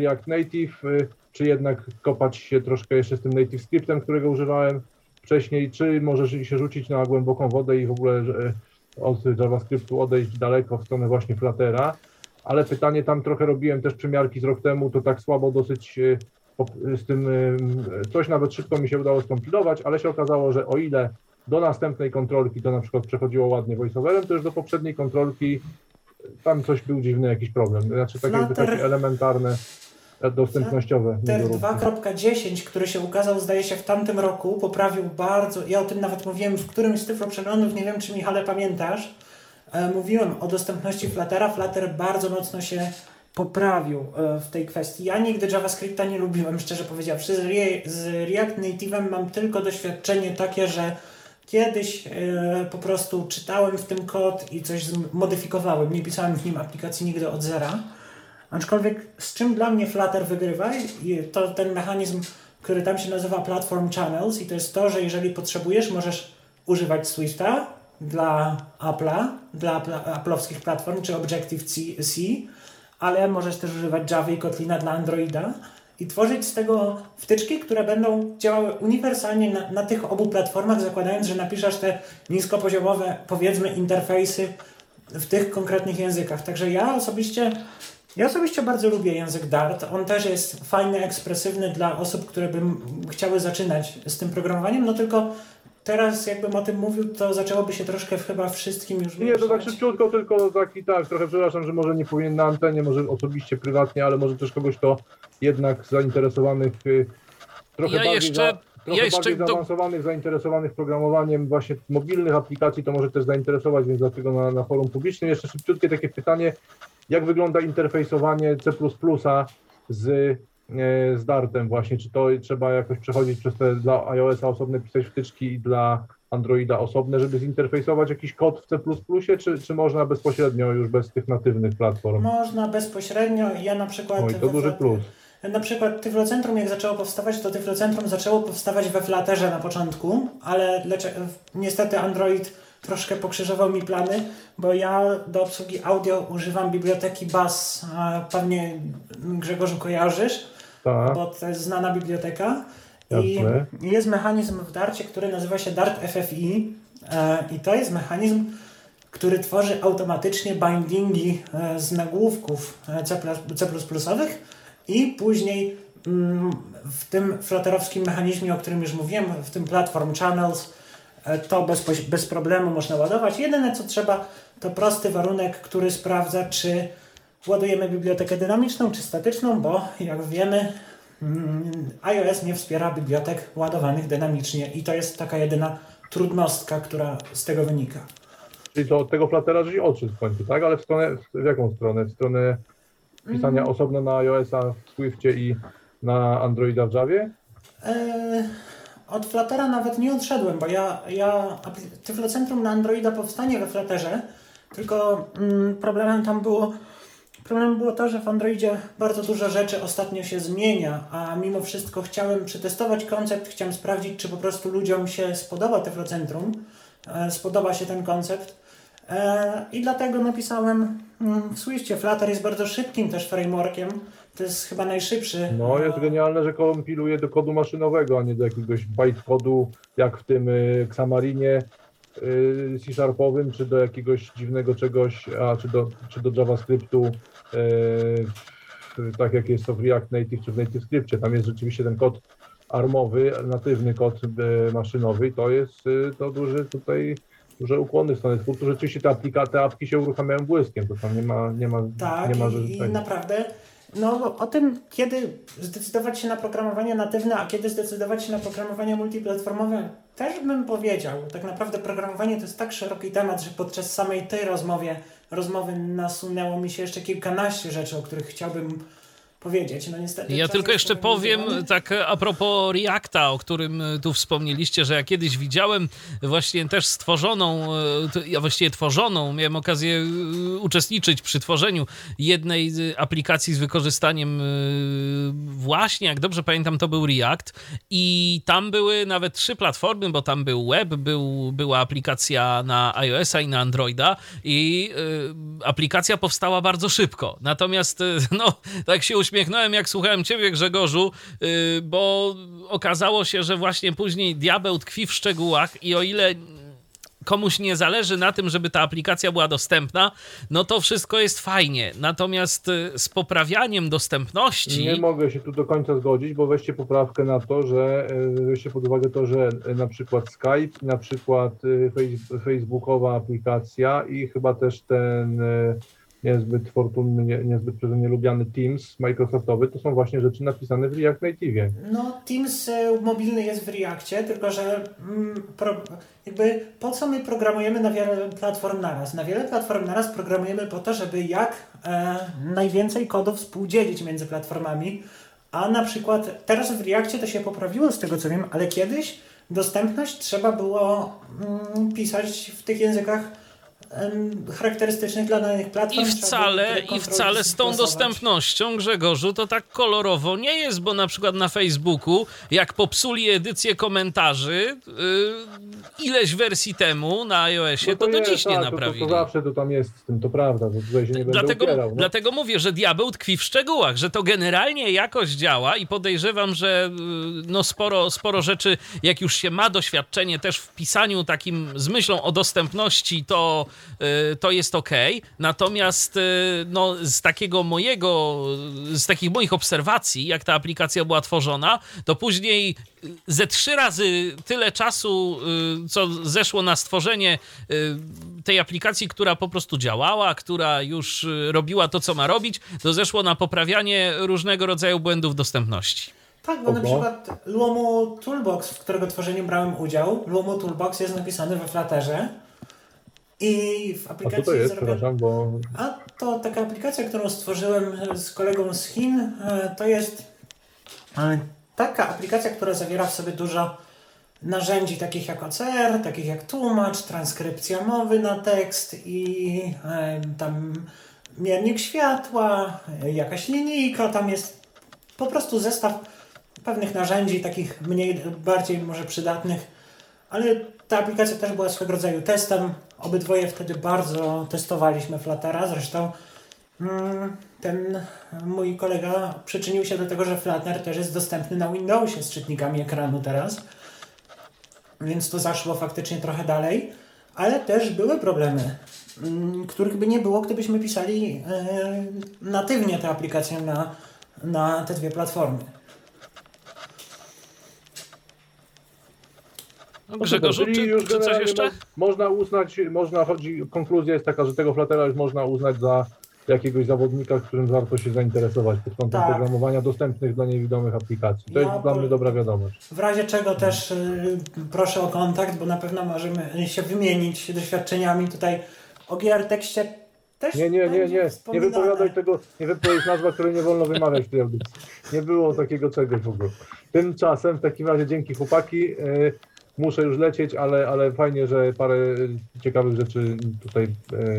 React Native, e, czy jednak kopać się troszkę jeszcze z tym Native Scriptem, którego używałem wcześniej, czy możesz się rzucić na głęboką wodę i w ogóle że, od JavaScriptu odejść daleko w stronę właśnie Fluttera. Ale pytanie tam trochę robiłem też przymiarki z rok temu, to tak słabo dosyć e, z tym coś nawet szybko mi się udało skompilować, ale się okazało, że o ile do następnej kontrolki to na przykład przechodziło ładnie voiceoverem, to już do poprzedniej kontrolki tam coś był dziwny jakiś problem. Znaczy takie, Flutter... takie elementarne dostępnościowe. Ten 2.10, który się ukazał zdaje się w tamtym roku, poprawił bardzo, ja o tym nawet mówiłem w którymś z tych przeglądów, nie wiem czy Michale pamiętasz, e, mówiłem o dostępności Fluttera, Flutter bardzo mocno się poprawił e, w tej kwestii. Ja nigdy JavaScripta nie lubiłem, szczerze powiedziawszy. Z, Re z React Native'em mam tylko doświadczenie takie, że kiedyś e, po prostu czytałem w tym kod i coś zmodyfikowałem. Nie pisałem w nim aplikacji nigdy od zera. Aczkolwiek z czym dla mnie Flutter wygrywa, to ten mechanizm, który tam się nazywa Platform Channels i to jest to, że jeżeli potrzebujesz, możesz używać Swifta dla Apple'a, dla Apple'owskich platform, czy Objective-C, ale możesz też używać Java i Kotlina dla Androida i tworzyć z tego wtyczki, które będą działały uniwersalnie na, na tych obu platformach, zakładając, że napiszesz te niskopoziomowe, powiedzmy, interfejsy w tych konkretnych językach. Także ja osobiście ja osobiście bardzo lubię język Dart. On też jest fajny, ekspresywny dla osób, które by chciały zaczynać z tym programowaniem, no tylko teraz jakbym o tym mówił, to zaczęłoby się troszkę chyba wszystkim już Nie, to tak szybciutko, tylko taki tak, trochę przepraszam, że może nie powinien na antenie, może osobiście, prywatnie, ale może też kogoś, kto jednak zainteresowanych y, trochę ja bardziej jeszcze... Za, trochę ja jeszcze bardziej do... zaawansowanych, zainteresowanych programowaniem właśnie mobilnych aplikacji, to może też zainteresować, więc dlatego na, na forum publicznym. Jeszcze szybciutkie takie pytanie, jak wygląda interfejsowanie C++ z, z Dartem właśnie? Czy to trzeba jakoś przechodzić przez te dla iOS-a osobne pisać wtyczki i dla Androida osobne, żeby zinterfejsować jakiś kod w C++, czy, czy można bezpośrednio już bez tych natywnych platform? Można bezpośrednio. Ja na przykład... Oj, to duży plus. Na przykład Tyflocentrum jak zaczęło powstawać, to Tyflocentrum zaczęło powstawać we Flatterze na początku, ale niestety Android troszkę pokrzyżował mi plany, bo ja do obsługi audio używam biblioteki BAS. Pewnie Grzegorzu kojarzysz, tak. bo to jest znana biblioteka. I jest mechanizm w Darcie, który nazywa się Dart FFI e, i to jest mechanizm, który tworzy automatycznie bindingi e, z nagłówków e, C++, i później mm, w tym flutterowskim mechanizmie, o którym już mówiłem, w tym Platform Channels, to bez, bez problemu można ładować. Jedyne co trzeba to prosty warunek, który sprawdza, czy ładujemy bibliotekę dynamiczną czy statyczną, bo jak wiemy, mm, iOS nie wspiera bibliotek ładowanych dynamicznie i to jest taka jedyna trudnostka, która z tego wynika. Czyli to od tego Fluttera żeś odszedł w końcu, tak? Ale w, stronę, w jaką stronę? W stronę pisania mm. osobno na iOS-a w Swiftie i na Androida w Javie? E, od Fluttera nawet nie odszedłem, bo ja, ja Tyflocentrum na Androida powstanie we Flutterze, tylko mm, problemem tam było Problemem było to, że w Androidzie bardzo dużo rzeczy ostatnio się zmienia, a mimo wszystko chciałem przetestować koncept, chciałem sprawdzić, czy po prostu ludziom się spodoba Tyflocentrum, e, spodoba się ten koncept. E, I dlatego napisałem mm, w Swiftie. Flutter jest bardzo szybkim też frameworkiem, to jest chyba najszybszy. No, jest genialne, że kompiluje do kodu maszynowego, a nie do jakiegoś bytecodu, jak w tym y, Xamarinie y, C-Sharpowym, czy do jakiegoś dziwnego czegoś, a czy do, czy do JavaScriptu, tak jak jest to w React Native czy w NativeScriptie. Tam jest rzeczywiście ten kod armowy, natywny kod maszynowy i to jest to duży tutaj duże ukłony w stronę twórców. Rzeczywiście te, aplika, te apki się uruchamiają błyskiem, to tam nie ma, nie ma, tak, nie ma i, i naprawdę no, o tym, kiedy zdecydować się na programowanie natywne, a kiedy zdecydować się na programowanie multiplatformowe, też bym powiedział. Tak naprawdę programowanie to jest tak szeroki temat, że podczas samej tej rozmowie, rozmowy nasunęło mi się jeszcze kilkanaście rzeczy, o których chciałbym powiedzieć. No niestety. Ja tylko jeszcze powiem tak a propos Reacta, o którym e, tu wspomnieliście, że ja kiedyś widziałem właśnie też stworzoną, e, ja właściwie tworzoną, miałem okazję e, uczestniczyć przy tworzeniu jednej aplikacji z wykorzystaniem właśnie, jak dobrze pamiętam, to był React i tam były nawet trzy platformy, bo tam był web, był, była aplikacja na iOS-a i na Androida i aplikacja powstała bardzo szybko. Natomiast no, tak się uśmiechałem uśmiechnąłem, jak słuchałem ciebie, Grzegorzu, y, bo okazało się, że właśnie później diabeł tkwi w szczegółach i o ile komuś nie zależy na tym, żeby ta aplikacja była dostępna, no to wszystko jest fajnie. Natomiast y, z poprawianiem dostępności. Nie mogę się tu do końca zgodzić, bo weźcie poprawkę na to, że e, weźcie pod uwagę to, że na przykład Skype, na przykład facebookowa aplikacja i chyba też ten niezbyt fortunny, nie, niezbyt przeze mnie lubiany Teams Microsoftowy, to są właśnie rzeczy napisane w React Native. No, Teams e, mobilny jest w Reactie, tylko że mm, pro, jakby po co my programujemy na wiele platform naraz? Na wiele platform naraz programujemy po to, żeby jak e, najwięcej kodów współdzielić między platformami, a na przykład teraz w Reactie to się poprawiło z tego co wiem, ale kiedyś dostępność trzeba było mm, pisać w tych językach charakterystycznych dla danych platform. I wcale, I wcale z tą stosować. dostępnością, Grzegorzu, to tak kolorowo nie jest, bo na przykład na Facebooku, jak popsuli edycję komentarzy yy, ileś wersji temu na iOSie, to, do jest, dziś nie tak, to- naprawili. To, to zawsze to tam jest z tym, to prawda, to tutaj się nie będę Dlatego, upierał. No. dlatego mówię, że diabeł tkwi w szczegółach, że to generalnie jakoś działa i podejrzewam, że y, no sporo, sporo rzeczy, jak już się ma doświadczenie też w pisaniu takim z myślą o dostępności, to, to jest ok. Natomiast y, no, z takiego mojego, z takich moich obserwacji, jak ta aplikacja była tworzona, to później ze trzy razy tyle czasu, y, co zeszło na stworzenie y, tej aplikacji, która po prostu działała, która już y, robiła to, co ma robić, to zeszło na poprawianie różnego rodzaju błędów dostępności. Tak, bo na Oho. przykład Luomo Toolbox, w którego tworzeniu brałem udział, Luomo Toolbox jest napisany we Flutterze i w A aplikacji co to jest, zrobię- przepraszam, bo A to taka aplikacja, którą stworzyłem z kolegą z Chin, e, to jest e, taka aplikacja, która zawiera w sobie dużo narzędzi takich jak OCR, takich jak tłumacz, transkrypcja mowy na tekst i e, tam miernik światła, jakaś linijka, tam jest po prostu zestaw pewnych narzędzi, takich mniej, bardziej może przydatnych, ale ta aplikacja też była swego rodzaju testem. Obydwoje wtedy bardzo testowaliśmy Fluttera, zresztą mm, ten mój kolega przyczynił się do tego, że Flutter też jest dostępny na Windowsie z czytnikami ekranu teraz, więc to zaszło faktycznie trochę dalej, ale też były problemy, mm, których by nie było, gdybyśmy pisali e, natywnie tę aplikację na, na te dwie platformy. No, Grzegorzu, czy, czy coś jeszcze? mo- Można uznać, można chodzi, konkluzja jest taka, że tego Fluttera już można uznać za jakiegoś zawodnika, którym warto się zainteresować pod kątem Tak. programowania dostępnych dla niewidomych aplikacji. To Ja jest dla mnie dobra wiadomość. W razie czego też y, proszę o kontakt, bo na pewno możemy się wymienić doświadczeniami tutaj o GR tekście też Nie, nie, nie, nie, nie wypowiadaj tego, nie wypowiedz nazwa, której nie wolno wymawiać w tej audycji. Nie było takiego czegoś w ogóle. Tymczasem w takim razie dzięki chłopaki. e, Muszę już lecieć, ale, ale fajnie, że parę ciekawych rzeczy tutaj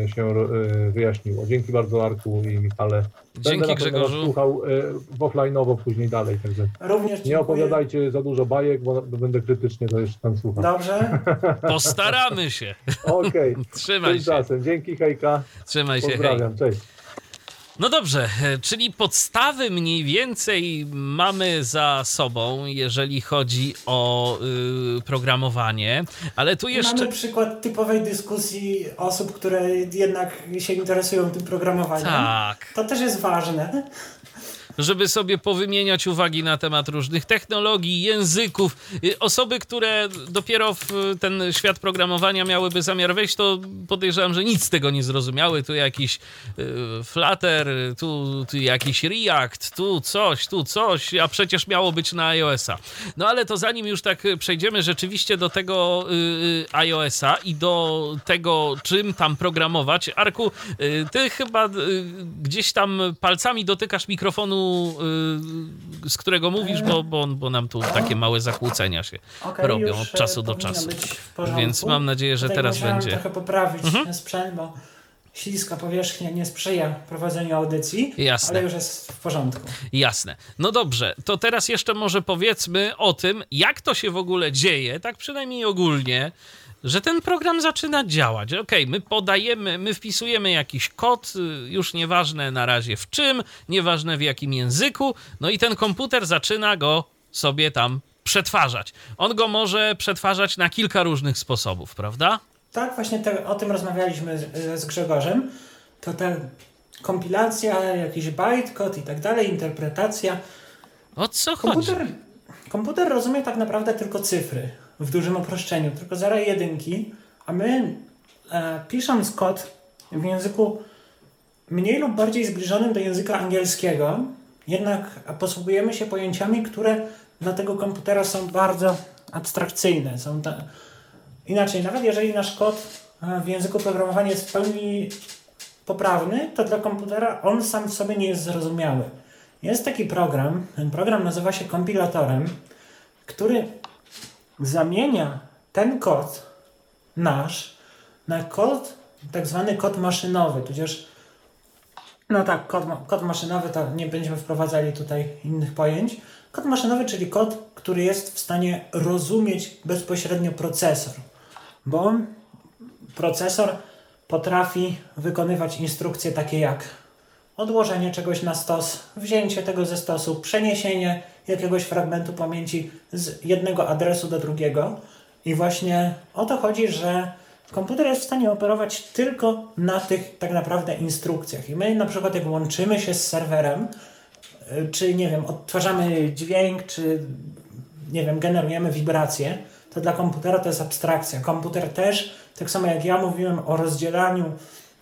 e, się e, wyjaśniło. Dzięki bardzo Arku i Michale. Będę Dzięki was Grzegorzu. słuchał e, offline'owo później dalej, także Również nie opowiadajcie za dużo bajek, bo będę krytycznie to jeszcze tam słuchał. Dobrze. Postaramy się. Okej, Trzymaj się. tymczasem dzięki hejka, Trzymaj się, hej. pozdrawiam, cześć. No dobrze, e, czyli podstawy mniej więcej mamy za sobą, jeżeli chodzi o y, programowanie, ale tu jeszcze. Mamy przykład typowej dyskusji osób, które jednak się interesują tym programowaniem. Tak. To też jest ważne. Żeby sobie powymieniać uwagi na temat różnych technologii, języków. Y, Osoby, które dopiero w ten świat programowania miałyby zamiar wejść, to podejrzewam, że nic z tego nie zrozumiały. Tu jakiś y, Flutter, tu, tu jakiś React, tu coś, tu coś, a przecież miało być na iOS-a. No ale to zanim już tak przejdziemy rzeczywiście do tego y, y, iOS-a i do tego, czym tam programować. Arku, ty chyba gdzieś tam palcami dotykasz mikrofonu, y, z którego mówisz, bo, bo, bo nam tu takie małe zakłócenia się Okej, robią od czasu do czasu. Więc mam nadzieję, że Tutaj teraz będzie. trochę poprawić Mhm. sprzęt, bo śliska powierzchnia nie sprzyja prowadzeniu audycji, Jasne. ale już jest w porządku. Jasne. No dobrze, to teraz jeszcze może powiedzmy o tym, jak to się w ogóle dzieje, tak przynajmniej ogólnie, że ten program zaczyna działać. Okej, my podajemy, my wpisujemy jakiś kod, y, już nieważne na razie w czym, nieważne w jakim języku, no i ten komputer zaczyna go sobie tam przetwarzać. On go może przetwarzać na kilka różnych sposobów, prawda? tak, właśnie te, o tym rozmawialiśmy z, z Grzegorzem. To ta kompilacja, jakiś bytecode i tak dalej, interpretacja. O co Komputer, chodzi? komputer rozumie tak naprawdę tylko cyfry w dużym uproszczeniu, tylko zera jedynki, a my e, pisząc kod w języku mniej lub bardziej zbliżonym do języka angielskiego, jednak posługujemy się pojęciami, które dla tego komputera są bardzo abstrakcyjne. Są te... Inaczej, nawet jeżeli nasz kod e, w języku programowania jest w pełni poprawny, to dla komputera on sam w sobie nie jest zrozumiały. Jest taki program, ten program nazywa się kompilatorem, który zamienia ten kod nasz na kod, tak zwany kod maszynowy, tudzież no tak, kod, kod maszynowy, to nie będziemy wprowadzali tutaj innych pojęć. Kod maszynowy, czyli kod, który jest w stanie rozumieć bezpośrednio procesor, bo procesor potrafi wykonywać instrukcje takie jak odłożenie czegoś na stos, wzięcie tego ze stosu, przeniesienie jakiegoś fragmentu pamięci z jednego adresu do drugiego. I właśnie o to chodzi, że komputer jest w stanie operować tylko na tych tak naprawdę instrukcjach. I my na przykład jak łączymy się z serwerem, y, czy nie wiem, odtwarzamy dźwięk, czy nie wiem, generujemy wibracje, to dla komputera to jest abstrakcja. Komputer też, tak samo jak ja mówiłem o rozdzielaniu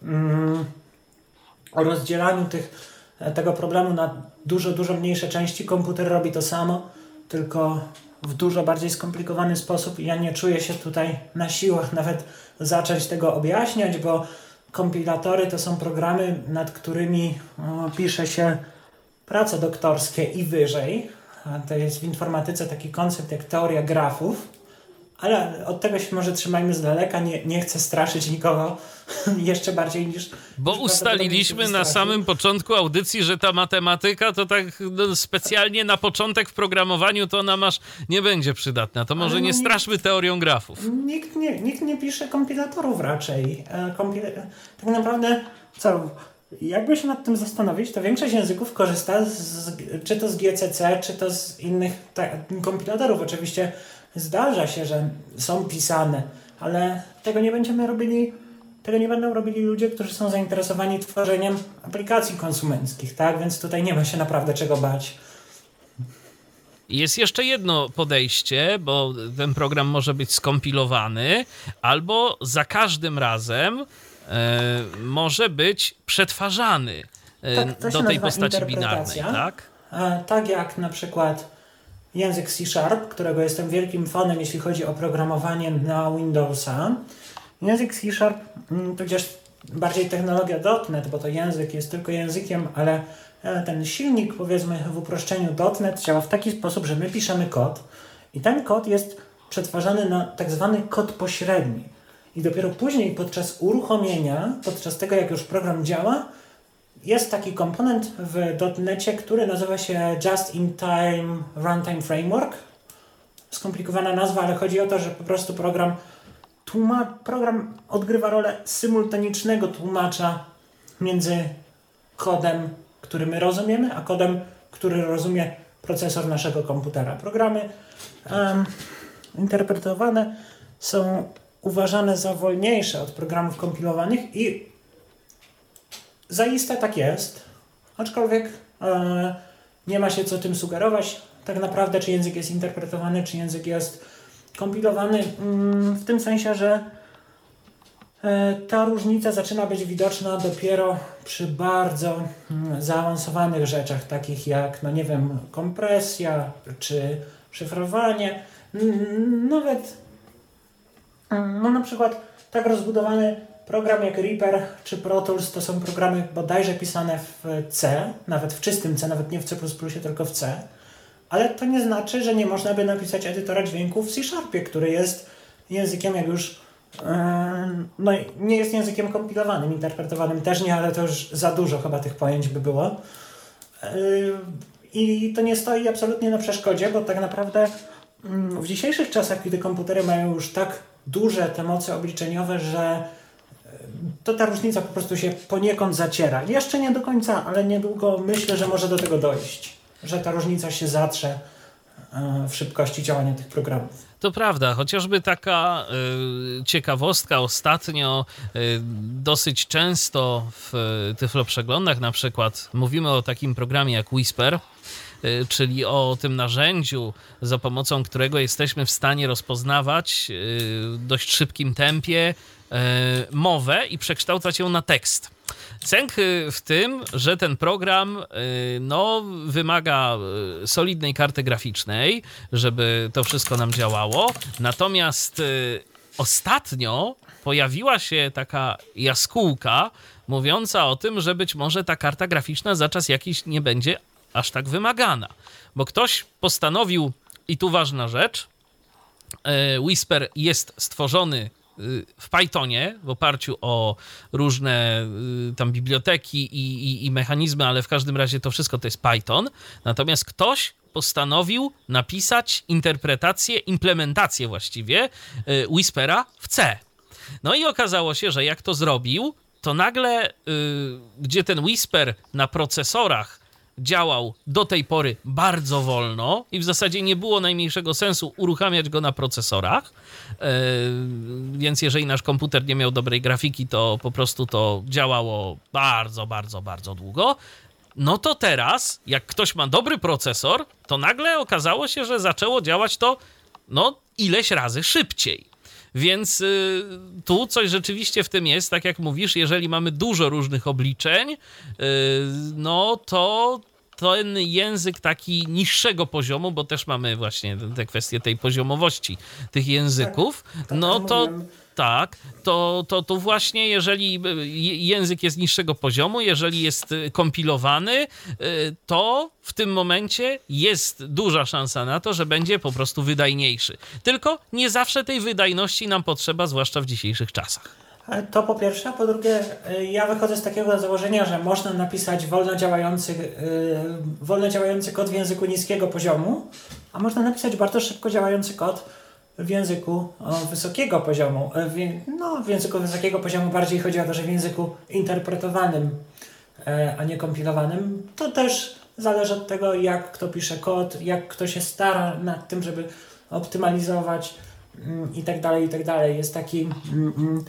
mm, o rozdzielaniu tych, tego problemu na dużo, dużo mniejsze części, komputer robi to samo, tylko w dużo bardziej skomplikowany sposób. Ja nie czuję się tutaj na siłach nawet zacząć tego objaśniać, bo kompilatory to są programy, nad którymi pisze się prace doktorskie i wyżej. To jest w informatyce taki koncept jak teoria grafów, ale od tego się może trzymajmy z daleka. Nie, nie chcę straszyć nikogo jeszcze bardziej niż. Bo niż ustaliliśmy na samym początku audycji, że ta matematyka to tak no, specjalnie na początek w programowaniu to ona masz nie będzie przydatna. To może no nie nikt- straszmy teorią grafów. Nikt nie, nikt nie pisze kompilatorów raczej. E, Kompil... Tak naprawdę, co? Jakby się nad tym zastanowić, to większość języków korzysta z, czy to z GCC, czy to z innych kompilatorów. Oczywiście zdarza się, że są pisane, ale tego nie będziemy robili, tego nie będą robili ludzie, którzy są zainteresowani tworzeniem aplikacji konsumenckich, tak? Więc tutaj nie ma się naprawdę czego bać. Jest jeszcze jedno podejście, bo ten program może być skompilowany, albo za każdym razem e, może być przetwarzany e, Tak, do tej postaci binarnej, tak? E, Tak jak na przykład język C Sharp, którego jestem wielkim fanem, jeśli chodzi o programowanie na Windowsa. Język C Sharp, mm, tudzież bardziej technologia .NET, bo to język jest tylko językiem, ale e, ten silnik, powiedzmy w uproszczeniu .NET działa w taki sposób, że my piszemy kod i ten kod jest przetwarzany na tak zwany kod pośredni. I dopiero później podczas uruchomienia, podczas tego jak już program działa, jest taki komponent w .NETie, który nazywa się Just in Time Runtime Framework. Skomplikowana nazwa, ale chodzi o to, że po prostu program tłuma, program odgrywa rolę symultanicznego tłumacza między kodem, który my rozumiemy, a kodem, który rozumie procesor naszego komputera. Programy em, interpretowane są uważane za wolniejsze od programów kompilowanych i Zaiste tak jest, aczkolwiek e, nie ma się co tym sugerować. Tak naprawdę, czy język jest interpretowany, czy język jest kompilowany, mm, w tym sensie, że e, ta różnica zaczyna być widoczna dopiero przy bardzo mm, zaawansowanych rzeczach, takich jak, no nie wiem, kompresja, czy szyfrowanie. Nawet, mm, no na przykład, tak rozbudowany Program jak Reaper czy Pro Tools to są programy bodajże pisane w C, nawet w czystym C, nawet nie w C++, tylko w C. Ale to nie znaczy, że nie można by napisać edytora dźwięków w C Sharpie, który jest językiem jak już yy, no nie jest językiem kompilowanym, interpretowanym też nie, ale to już za dużo chyba tych pojęć by było. Yy, I to nie stoi absolutnie na przeszkodzie, bo tak naprawdę mm, w dzisiejszych czasach, kiedy komputery mają już tak duże te moce obliczeniowe, że to ta różnica po prostu się poniekąd zaciera. Jeszcze nie do końca, ale niedługo myślę, że może do tego dojść, że ta różnica się zatrze w szybkości działania tych programów. To prawda, chociażby taka y, ciekawostka ostatnio y, dosyć często w y, Tyflo Przeglądach na przykład mówimy o takim programie jak Whisper, czyli o tym narzędziu, za pomocą którego jesteśmy w stanie rozpoznawać w dość szybkim tempie mowę i przekształcać ją na tekst. Cęk w tym, że ten program no, wymaga solidnej karty graficznej, żeby to wszystko nam działało. Natomiast ostatnio pojawiła się taka jaskółka mówiąca o tym, że być może ta karta graficzna za czas jakiś nie będzie aż tak wymagana. Bo ktoś postanowił, i tu ważna rzecz, Whisper jest stworzony w Pythonie w oparciu o różne y, tam biblioteki i, i, i, mechanizmy, ale w każdym razie to wszystko to jest Python. Natomiast ktoś postanowił napisać interpretację, implementację właściwie y, Whispera w C. No i okazało się, że jak to zrobił, to nagle, y, gdzie ten Whisper na procesorach działał do tej pory bardzo wolno i w zasadzie nie było najmniejszego sensu uruchamiać go na procesorach. Yy, więc jeżeli nasz komputer nie miał dobrej grafiki, to po prostu to działało bardzo, bardzo, bardzo długo. No to teraz, jak ktoś ma dobry procesor, to nagle okazało się, że zaczęło działać to no ileś razy szybciej. Więc y, tu coś rzeczywiście w tym jest, tak jak mówisz, jeżeli mamy dużo różnych obliczeń, y, no to ten język taki niższego poziomu, bo też mamy właśnie te kwestie tej poziomowości tych języków, tak, tak no to tak, to, to, to właśnie jeżeli język jest niższego poziomu, jeżeli jest kompilowany, y, to w tym momencie jest duża szansa na to, że będzie po prostu wydajniejszy. Tylko nie zawsze tej wydajności nam potrzeba, zwłaszcza w dzisiejszych czasach. To po pierwsze, a po drugie, ja wychodzę z takiego założenia, że można napisać wolno działający, wolno działający kod w języku niskiego poziomu, a można napisać bardzo szybko działający kod w języku wysokiego poziomu. E, no, w języku wysokiego poziomu bardziej chodzi o to, że w języku interpretowanym, e, a nie kompilowanym. To też zależy od tego, jak kto pisze kod, jak kto się stara nad tym, żeby optymalizować mm, i tak dalej, i tak dalej. Jest taki... Mm, mm,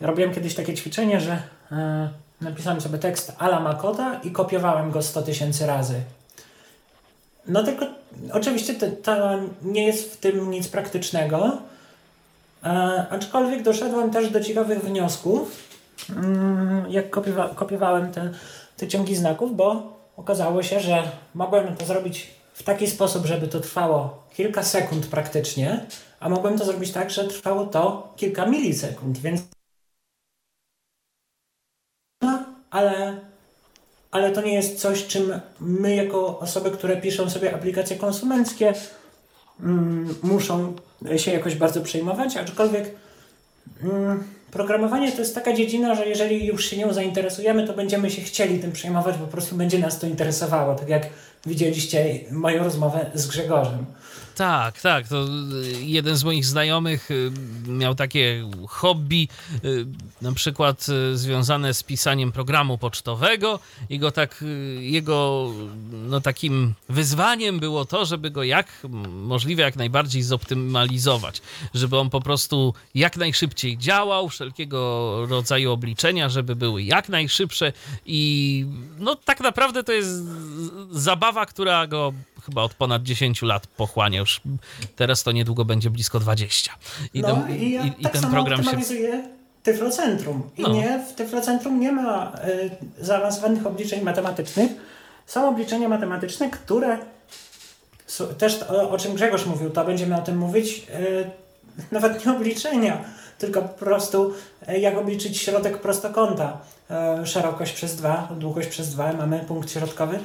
robiłem kiedyś takie ćwiczenie, że e, napisałem sobie tekst ala Makoda i kopiowałem go 100 tysięcy razy. No tylko oczywiście to, to, nie jest w tym nic praktycznego, e, aczkolwiek doszedłem też do ciekawych wniosków, mm, jak kopiowa kopiowałem te, te ciągi znaków, bo okazało się, że mogłem to zrobić w taki sposób, żeby to trwało kilka sekund praktycznie, a mogłem to zrobić tak, że trwało to kilka milisekund, więc ale, ale to nie jest coś, czym my, jako osoby, które piszą sobie aplikacje konsumenckie, mm, muszą się jakoś bardzo przejmować, aczkolwiek mm, programowanie to jest taka dziedzina, że jeżeli już się nią zainteresujemy, to będziemy się chcieli tym przejmować, po prostu będzie nas to interesowało, tak jak widzieliście moją rozmowę z Grzegorzem. Tak, tak. To jeden z moich znajomych y, miał takie hobby, y, na przykład y, związane z pisaniem programu pocztowego i go tak, jego no, takim wyzwaniem było to, żeby go jak możliwe jak najbardziej zoptymalizować, żeby on po prostu jak najszybciej działał, wszelkiego rodzaju obliczenia, żeby były jak najszybsze i no tak naprawdę to jest zabawa, która go chyba od ponad 10 lat pochłania Teraz to niedługo będzie blisko 20. I, no, ten, i, ja i, tak i ten program się. Tyflocentrum. I no. nie, w Tyflocentrum nie ma y, zaawansowanych obliczeń matematycznych. Są obliczenia matematyczne, które też o, o czym Grzegorz mówił, to będziemy o tym mówić. Y, nawet nie obliczenia, tylko po prostu y, jak obliczyć środek prostokąta. Y, szerokość przez 2, długość przez 2, mamy punkt środkowy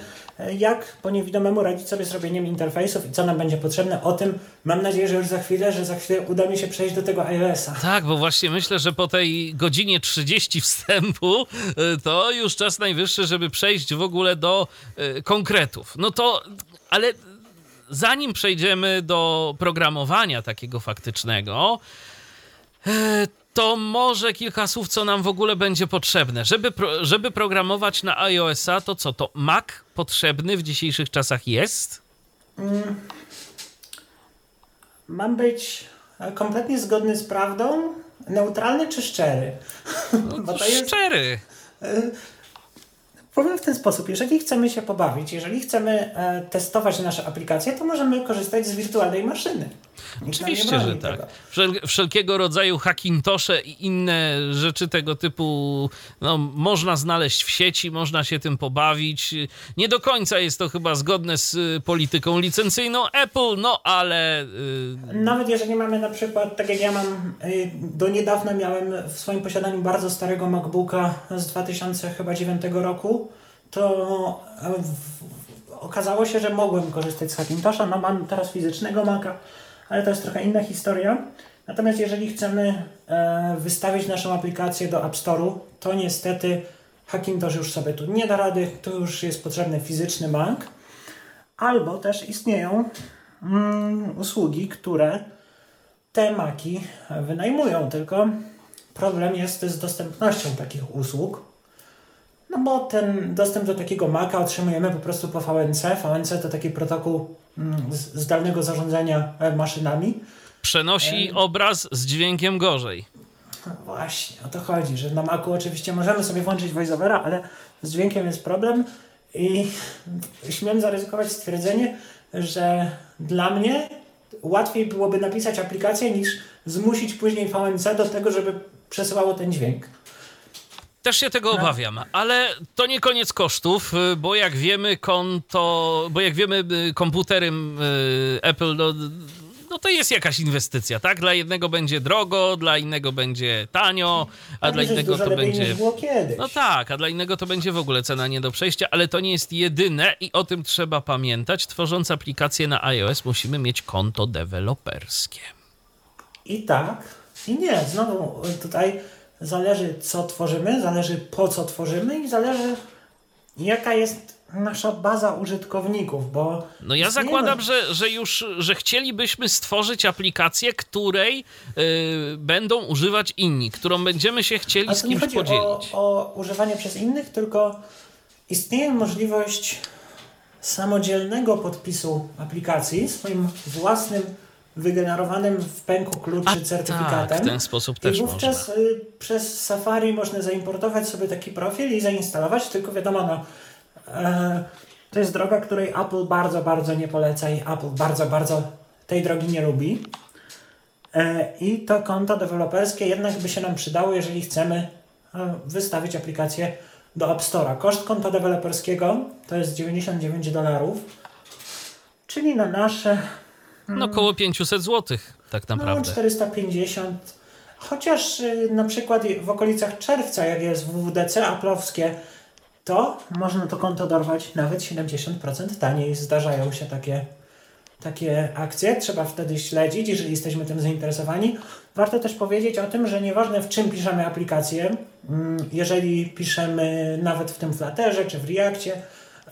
jak po niewidomemu radzić sobie z robieniem interfejsów i co nam będzie potrzebne. O tym mam nadzieję, że już za chwilę, że za chwilę uda mi się przejść do tego iOS-a. Tak, bo właśnie myślę, że po tej godzinie 30 wstępu to już czas najwyższy, żeby przejść w ogóle do konkretów. No to, ale zanim przejdziemy do programowania takiego faktycznego, y, to może kilka słów, co nam w ogóle będzie potrzebne. Żeby, pro, żeby programować na iOS-a, to co, to Mac potrzebny w dzisiejszych czasach jest? Mm, mam być kompletnie zgodny z prawdą, neutralny czy szczery? No, to jest... Powiem w ten sposób, jeżeli chcemy się pobawić, jeżeli chcemy e, testować nasze aplikacje, to możemy korzystać z wirtualnej maszyny. Nikt Oczywiście, że tak. Wszel wszelkiego rodzaju hackintosze i inne rzeczy tego typu no, można znaleźć w sieci, można się tym pobawić. Nie do końca jest to chyba zgodne z y, polityką licencyjną Apple, no ale... Yy... Nawet jeżeli mamy na przykład, tak jak ja mam, yy, do niedawna miałem w swoim posiadaniu bardzo starego MacBooka z 2009 roku, to yy, okazało się, że mogłem korzystać z Hackintosha. No mam teraz fizycznego Maca, ale to jest trochę inna historia. Natomiast jeżeli chcemy e, wystawić naszą aplikację do App Store'u, to niestety Hackintosh już sobie tu nie da rady, tu już jest potrzebny fizyczny Mac. Albo też istnieją mm, usługi, które te Maki wynajmują, tylko problem jest z dostępnością takich usług. No bo ten dostęp do takiego Maca otrzymujemy po prostu po VNC. VNC to taki protokół mm, zdalnego zarządzania e, maszynami. Przenosi e... obraz z dźwiękiem gorzej. No właśnie, o to chodzi, że na Macu oczywiście możemy sobie włączyć voiceovera, ale z dźwiękiem jest problem i śmiem zaryzykować stwierdzenie, że dla mnie łatwiej byłoby napisać aplikację niż zmusić później VNC do tego, żeby przesyłało ten dźwięk. Też się tego no. obawiam, ale to nie koniec kosztów, y, bo jak wiemy, konto, bo jak wiemy, y, komputery y, Apple no, no to jest jakaś inwestycja, tak? Dla jednego będzie drogo, dla innego będzie tanio, a dla innego to będzie. No tak, a dla innego to będzie w ogóle cena nie do przejścia, ale to nie jest jedyne i o tym trzeba pamiętać. Tworząc aplikację na iOS, musimy mieć konto deweloperskie. I tak, i nie. Znowu tutaj zależy co tworzymy, zależy po co tworzymy i zależy jaka jest nasza baza użytkowników, bo... No ja zakładam, że, że już, że chcielibyśmy stworzyć aplikację, której yy, będą używać inni, którą będziemy się chcieli z kimś chodzi podzielić. O, o używanie przez innych, tylko istnieje możliwość samodzielnego podpisu aplikacji swoim własnym wygenerowanym w pęku kluczy A, certyfikatem. Tak, w ten sposób też I wówczas można. Y, przez Safari można zaimportować sobie taki profil i zainstalować, tylko wiadomo, no, e, to jest droga, której Apple bardzo, bardzo nie poleca i Apple bardzo, bardzo tej drogi nie lubi. E, I to konto deweloperskie jednak by się nam przydało, jeżeli chcemy e, wystawić aplikację do App Store'a. Koszt konta deweloperskiego to jest 99 dolarów, czyli na nasze no około 500 zł tak no, naprawdę. No 450. Chociaż y, na przykład w okolicach czerwca, jak jest WWDC aplowskie, to można to konto dorwać nawet 70% taniej. Zdarzają się takie, takie akcje. Trzeba wtedy śledzić, jeżeli jesteśmy tym zainteresowani. Warto też powiedzieć o tym, że nieważne w czym piszemy aplikację, mm, jeżeli piszemy nawet w tym Flutterze czy w Reactie,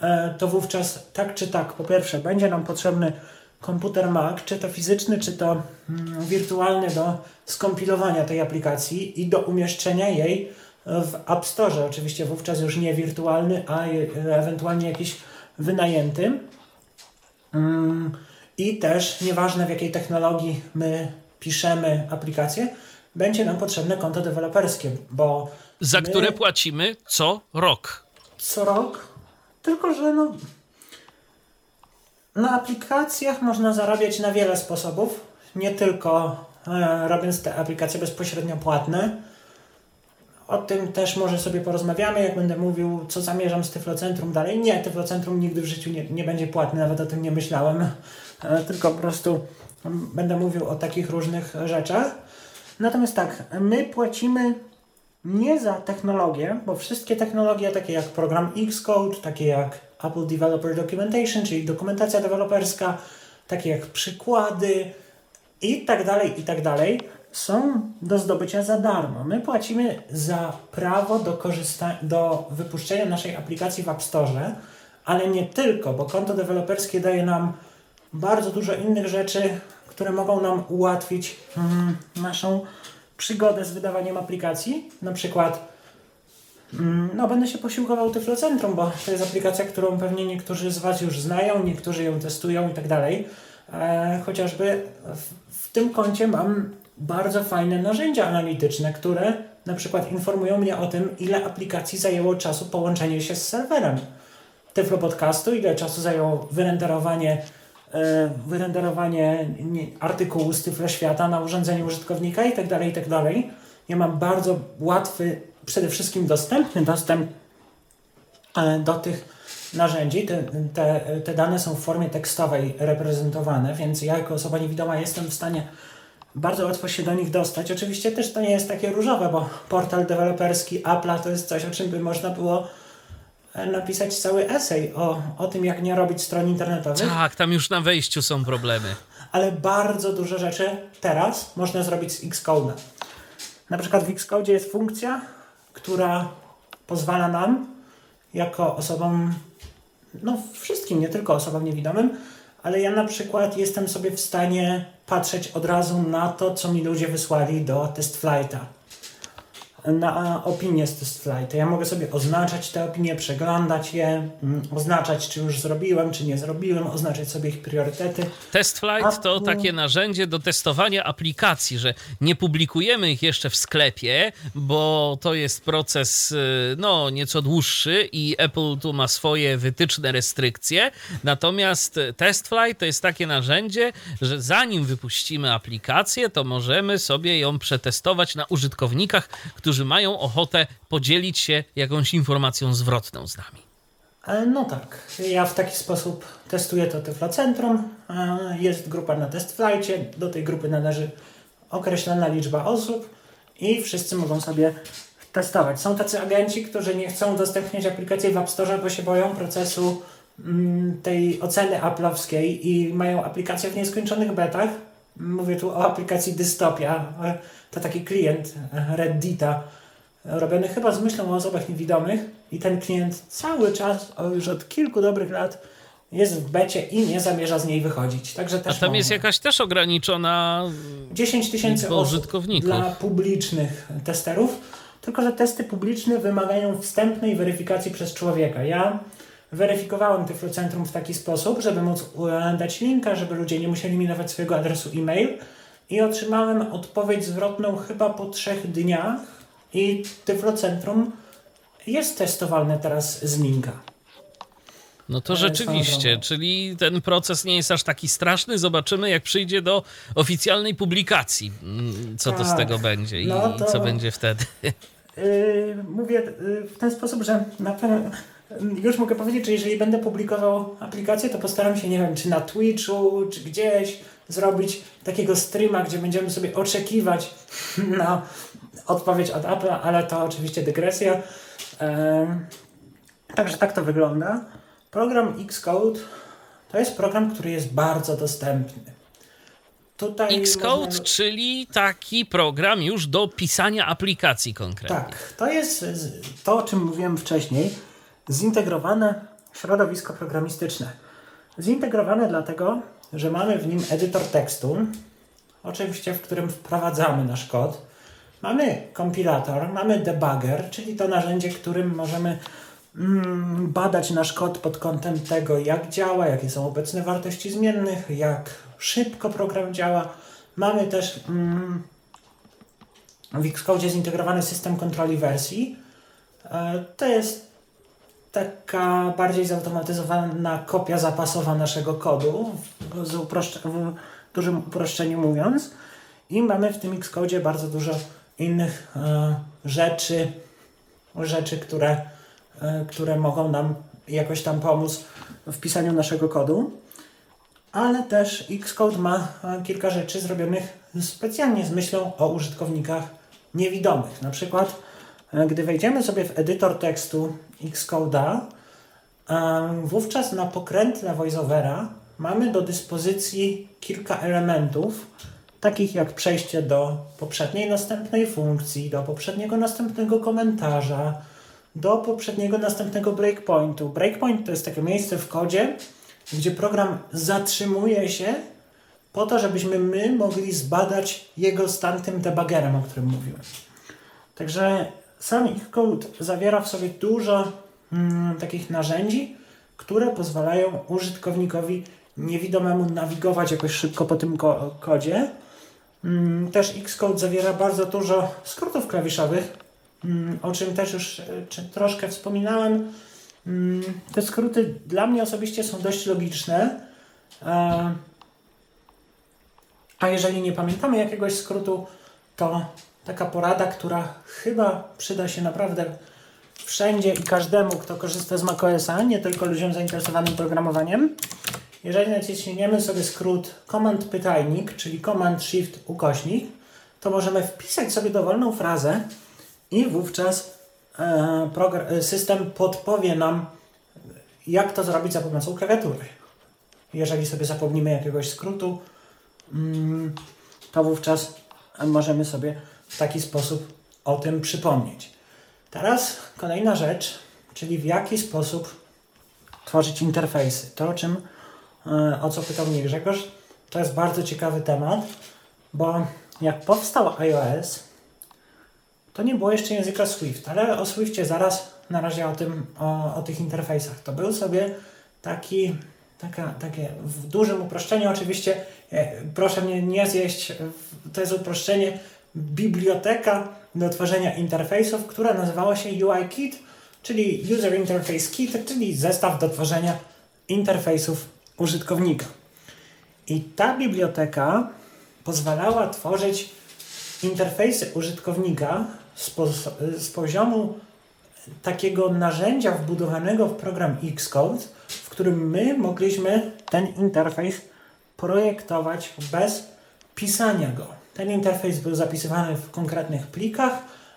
e, to wówczas tak czy tak, po pierwsze, będzie nam potrzebny komputer Mac, czy to fizyczny, czy to mm, wirtualny do skompilowania tej aplikacji i do umieszczenia jej w App Store. Oczywiście wówczas już nie wirtualny, a ewentualnie jakiś wynajęty. Mm, I też nieważne w jakiej technologii my piszemy aplikację, będzie nam potrzebne konto deweloperskie, bo. Za my... które płacimy co rok. Co rok. Tylko, że no, na aplikacjach można zarabiać na wiele sposobów, nie tylko e, robiąc te aplikacje bezpośrednio płatne. O tym też może sobie porozmawiamy, jak będę mówił, co zamierzam z Tyflocentrum dalej. Nie, Tyflocentrum nigdy w życiu nie, nie będzie płatne, nawet o tym nie myślałem, e, tylko po prostu będę mówił o takich różnych rzeczach. Natomiast tak, my płacimy nie za technologię, bo wszystkie technologie, takie jak program Xcode, takie jak Apple Developer Documentation, czyli dokumentacja deweloperska, takie jak przykłady i tak dalej, i tak dalej, są do zdobycia za darmo. My płacimy za prawo do, korzysta- do wypuszczenia naszej aplikacji w App Store, ale nie tylko, bo konto deweloperskie daje nam bardzo dużo innych rzeczy, które mogą nam ułatwić mm, naszą przygodę z wydawaniem aplikacji. Na przykład no, będę się posiłkował Tyflocentrum, bo to jest aplikacja, którą pewnie niektórzy z Was już znają, niektórzy ją testują i tak dalej. E, chociażby w, w tym kącie mam bardzo fajne narzędzia analityczne, które na przykład informują mnie o tym, ile aplikacji zajęło czasu połączenie się z serwerem Tyflo Podcastu, ile czasu zajęło wyrenderowanie, e, wyrenderowanie nie, artykułu z Tyflo Świata na urządzeniu użytkownika itd., tak itd. Tak ja mam bardzo łatwy, przede wszystkim dostępny dostęp e, do tych narzędzi. Te, te, te dane są w formie tekstowej reprezentowane, więc ja jako osoba niewidoma jestem w stanie bardzo łatwo się do nich dostać. Oczywiście też to nie jest takie różowe, bo portal deweloperski Apple'a to jest coś, o czym by można było e, napisać cały esej o, o tym, jak nie robić stron internetowych. Tak, tam już na wejściu są problemy. Ale bardzo dużo rzeczy teraz można zrobić z Xcode. Na przykład w Xcode jest funkcja, która pozwala nam, jako osobom, no wszystkim, nie tylko osobom niewidomym, ale ja na przykład jestem sobie w stanie patrzeć od razu na to, co mi ludzie wysłali do test flighta na opinię z test flight. Ja mogę sobie oznaczać te opinie, przeglądać je, mm, oznaczać, czy już zrobiłem, czy nie zrobiłem, oznaczać sobie ich priorytety. Test flight to takie narzędzie do testowania aplikacji, że nie publikujemy ich jeszcze w sklepie, bo to jest proces y, no nieco dłuższy i Apple tu ma swoje wytyczne restrykcje. Natomiast test flight to jest takie narzędzie, że zanim wypuścimy aplikację, to możemy sobie ją przetestować na użytkownikach, którzy którzy mają ochotę podzielić się jakąś informacją zwrotną z nami. No tak, ja w taki sposób testuję to Tyflocentrum. Jest grupa na TestFlightie, do tej grupy należy określona liczba osób i wszyscy mogą sobie testować. Są tacy agenci, którzy nie chcą udostępniać aplikacji w App Store, bo się boją procesu mm, tej oceny Apple'owskiej i mają aplikacje w nieskończonych betach. Mówię tu o aplikacji Dystopia to taki klient Reddita, robiony chyba z myślą o osobach niewidomych i ten klient cały czas, już od kilku dobrych lat jest w becie i nie zamierza z niej wychodzić. Także też A tam jest jakaś też ograniczona 10 tysięcy użytkowników dla publicznych testerów, tylko że testy publiczne wymagają wstępnej weryfikacji przez człowieka. Ja weryfikowałem Tyflocentrum w taki sposób, żeby móc dać linka, żeby ludzie nie musieli mi dawać swojego adresu e-mail, i otrzymałem odpowiedź zwrotną chyba po trzech dniach i Tyflocentrum jest testowalne teraz z linka. No to rzeczywiście, czyli ten proces nie jest aż taki straszny. Zobaczymy, jak przyjdzie do oficjalnej publikacji, mm, co tak, to z tak. tego będzie i no to, co będzie wtedy. Yy, mówię yy, w ten sposób, że na pewno już mogę powiedzieć, że jeżeli będę publikował aplikację, to postaram się, nie wiem, czy na Twitchu, czy gdzieś zrobić takiego streama, gdzie będziemy sobie oczekiwać na odpowiedź od Apple, ale to oczywiście dygresja. Także tak to wygląda. Program Xcode to jest program, który jest bardzo dostępny. Tutaj Xcode, czyli taki program już do pisania aplikacji konkretnie. Tak, to jest to, o czym mówiłem wcześniej, zintegrowane środowisko programistyczne. Zintegrowane dlatego, że mamy w nim edytor tekstu, oczywiście w którym wprowadzamy nasz kod. Mamy kompilator, mamy debugger, czyli to narzędzie, którym możemy mm, badać nasz kod pod kątem tego, jak działa, jakie są obecne wartości zmiennych, jak szybko program działa. Mamy też mm, w Xcode zintegrowany system kontroli wersji. E, to jest taka bardziej zautomatyzowana kopia zapasowa naszego kodu, z w dużym uproszczeniu mówiąc. I mamy w tym Xcode bardzo dużo innych e, rzeczy, rzeczy, które, e, które mogą nam jakoś tam pomóc w pisaniu naszego kodu. Ale też Xcode ma e, kilka rzeczy zrobionych specjalnie z myślą o użytkownikach niewidomych. Na przykład E, gdy wejdziemy sobie w edytor tekstu Xcode'a, wówczas na pokrętle voiceovera mamy do dyspozycji kilka elementów, takich jak przejście do poprzedniej następnej funkcji, do poprzedniego następnego komentarza, do poprzedniego następnego breakpointu. Breakpoint to jest takie miejsce w kodzie, gdzie program zatrzymuje się po to, żebyśmy my mogli zbadać jego stan tym debuggerem, o którym mówiłem. Także sam Xcode zawiera w sobie dużo mm, takich narzędzi, które pozwalają użytkownikowi niewidomemu nawigować jakoś szybko po tym ko kodzie. Mm, też Xcode zawiera bardzo dużo skrótów klawiszowych, mm, o czym też już e, troszkę wspominałem. Mm, te skróty dla mnie osobiście są dość logiczne. E, a jeżeli nie pamiętamy jakiegoś skrótu, to taka porada, która chyba przyda się naprawdę wszędzie i każdemu, kto korzysta z macOSa, nie tylko ludziom zainteresowanym programowaniem. Jeżeli naciśniemy sobie skrót Command pytajnik, czyli Command Shift ukośnik, to możemy wpisać sobie dowolną frazę i wówczas e, system podpowie nam, jak to zrobić za pomocą klawiatury. Jeżeli sobie zapomnimy jakiegoś skrótu, mm, to wówczas możemy sobie w taki sposób o tym przypomnieć. Teraz kolejna rzecz, czyli w jaki sposób tworzyć interfejsy. To, o czym, e, o co pytał mnie Grzegorz, to jest bardzo ciekawy temat, bo jak powstał iOS, to nie było jeszcze języka Swift, ale o Swiftie zaraz na razie o tym, o, o tych interfejsach. To był sobie taki, taka, takie w dużym uproszczeniu oczywiście, e, proszę mnie nie zjeść, to jest uproszczenie, biblioteka do tworzenia interfejsów, która nazywała się UIKit, czyli User Interface Kit, czyli zestaw do tworzenia interfejsów użytkownika. I ta biblioteka pozwalała tworzyć interfejsy użytkownika z, z poziomu takiego narzędzia wbudowanego w program Xcode, w którym my mogliśmy ten interfejs projektować bez pisania go. Ten interfejs był zapisywany w konkretnych plikach,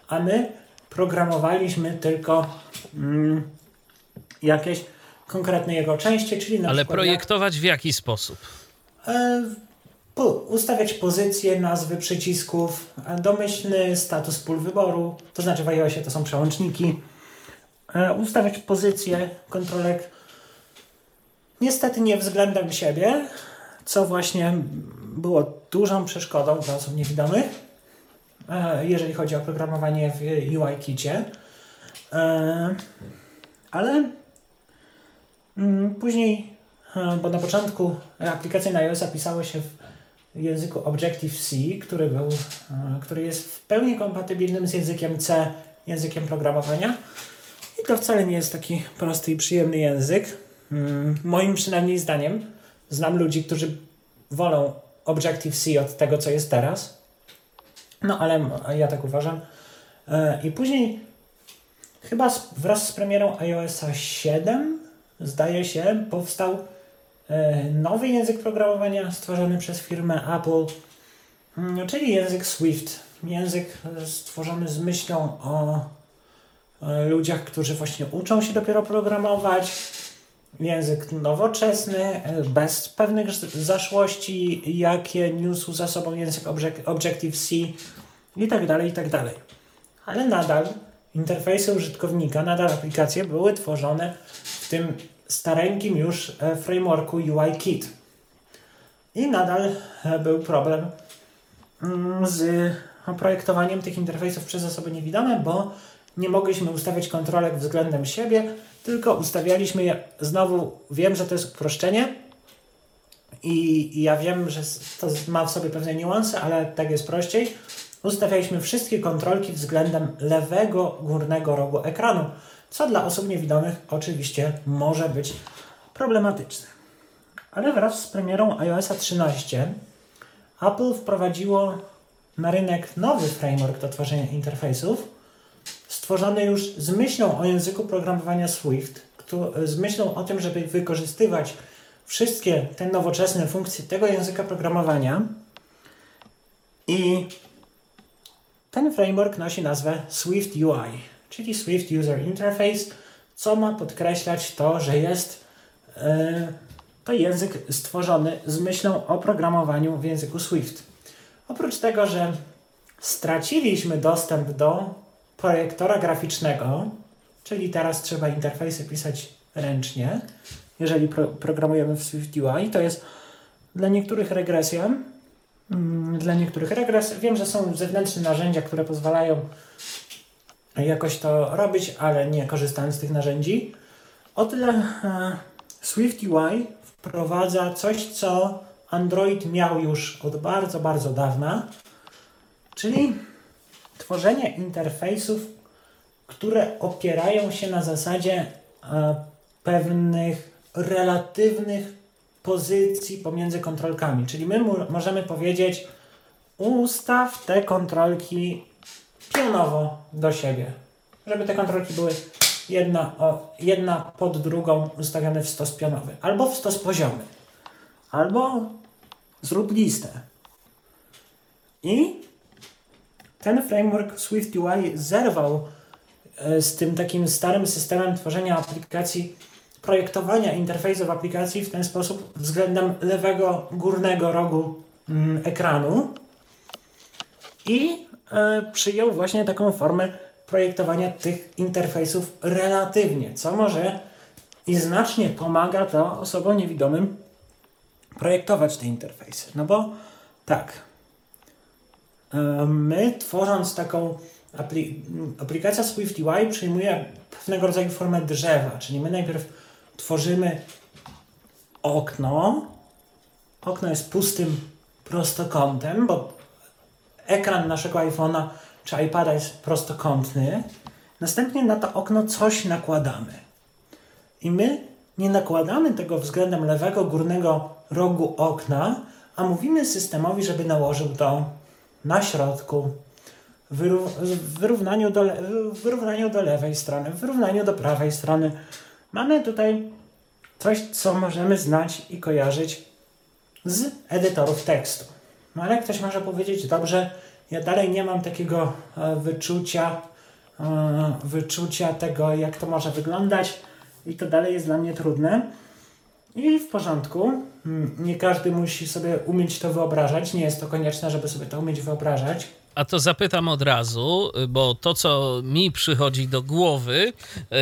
a my programowaliśmy tylko mm, jakieś konkretne jego części, czyli na Ale projektować jak, w jaki sposób? E, ustawiać pozycje, nazwy przycisków, domyślny status pól wyboru, to znaczy w iOSie to są przełączniki, e, ustawiać pozycje kontrolek, niestety nie względem siebie, co właśnie było dużą przeszkodą dla osób niewidomych, e, jeżeli chodzi o programowanie w UI-kicie. E, ale mm, później, e, bo na początku aplikacje na iOS pisały się w języku Objective-C, który, był, który jest w pełni kompatybilnym z językiem C, językiem programowania. I to wcale nie jest taki prosty i przyjemny język. Mm, moim przynajmniej zdaniem. Znam ludzi, którzy wolą Objective-C od tego, co jest teraz. No ale ja tak uważam. E, I później chyba wraz z premierą iOS 7 zdaje się powstał e, nowy język programowania stworzony przez firmę Apple, mm, czyli język Swift. Język stworzony z myślą o ludziach, którzy właśnie uczą się dopiero programować, język nowoczesny, bez pewnych zaszłości, jakie niósł za sobą język Objective-C i tak dalej, i tak dalej. Ale nadal interfejsy użytkownika, nadal aplikacje były tworzone w tym stareńkim już e, frameworku UIKit. I nadal e, był problem mm, z projektowaniem tych interfejsów przez osoby niewidome, bo nie mogliśmy ustawiać kontrolek względem siebie, tylko ustawialiśmy je, znowu wiem, że to jest uproszczenie i, ja wiem, że to ma w sobie pewne niuanse, ale tak jest prościej. Ustawialiśmy wszystkie kontrolki względem lewego górnego rogu ekranu, co dla osób niewidomych oczywiście może być problematyczne. Ale wraz z premierą iOS 13 Apple wprowadziło na rynek nowy framework do tworzenia interfejsów, stworzony już z myślą o języku programowania Swift, z myślą o tym, żeby wykorzystywać wszystkie te nowoczesne funkcje tego języka programowania. I ten framework nosi nazwę Swift UI, czyli Swift User Interface, co ma podkreślać to, że jest yy, to język stworzony z myślą o programowaniu w języku Swift. Oprócz tego, że straciliśmy dostęp do projektora graficznego, czyli teraz trzeba interfejsy pisać ręcznie, jeżeli pro, programujemy w SwiftUI. To jest dla niektórych regresja. Mm, dla niektórych regres. Wiem, że są zewnętrzne narzędzia, które pozwalają jakoś to robić, ale nie korzystając z tych narzędzi. O tyle e, SwiftUI wprowadza coś, co Android miał już od bardzo, bardzo dawna, czyli tworzenie interfejsów, które opierają się na zasadzie e, pewnych relatywnych pozycji pomiędzy kontrolkami. Czyli my możemy powiedzieć, ustaw te kontrolki pionowo do siebie, żeby te kontrolki były jedna, o, jedna pod drugą ustawione w stos pionowy, albo w stos poziomy, albo zrób listę. I ten framework Swift UI zerwał e, z tym takim starym systemem tworzenia aplikacji, projektowania interfejsów aplikacji w ten sposób względem lewego górnego rogu mm, ekranu i e, przyjął właśnie taką formę projektowania tych interfejsów relatywnie, co może i znacznie pomaga to osobom niewidomym projektować te interfejsy. No bo tak, my tworząc taką apli aplikacja Swift UI przyjmuje pewnego rodzaju formę drzewa, czyli my najpierw tworzymy okno. Okno jest pustym prostokątem, bo ekran naszego iPhone'a czy iPada jest prostokątny. Następnie na to okno coś nakładamy. I my nie nakładamy tego względem lewego górnego rogu okna, a mówimy systemowi, żeby nałożył to na środku, w wyrównaniu do, w wyrównaniu do lewej strony, w wyrównaniu do prawej strony. Mamy tutaj coś, co możemy znać i kojarzyć z edytorów tekstu. No ale ktoś może powiedzieć, dobrze, ja dalej nie mam takiego e, wyczucia, e, wyczucia tego, jak to może wyglądać i to dalej jest dla mnie trudne. I w porządku. Mm, nie każdy musi sobie umieć to wyobrażać. Nie jest to konieczne, żeby sobie to umieć wyobrażać. A to zapytam od razu, bo to, co mi przychodzi do głowy, e,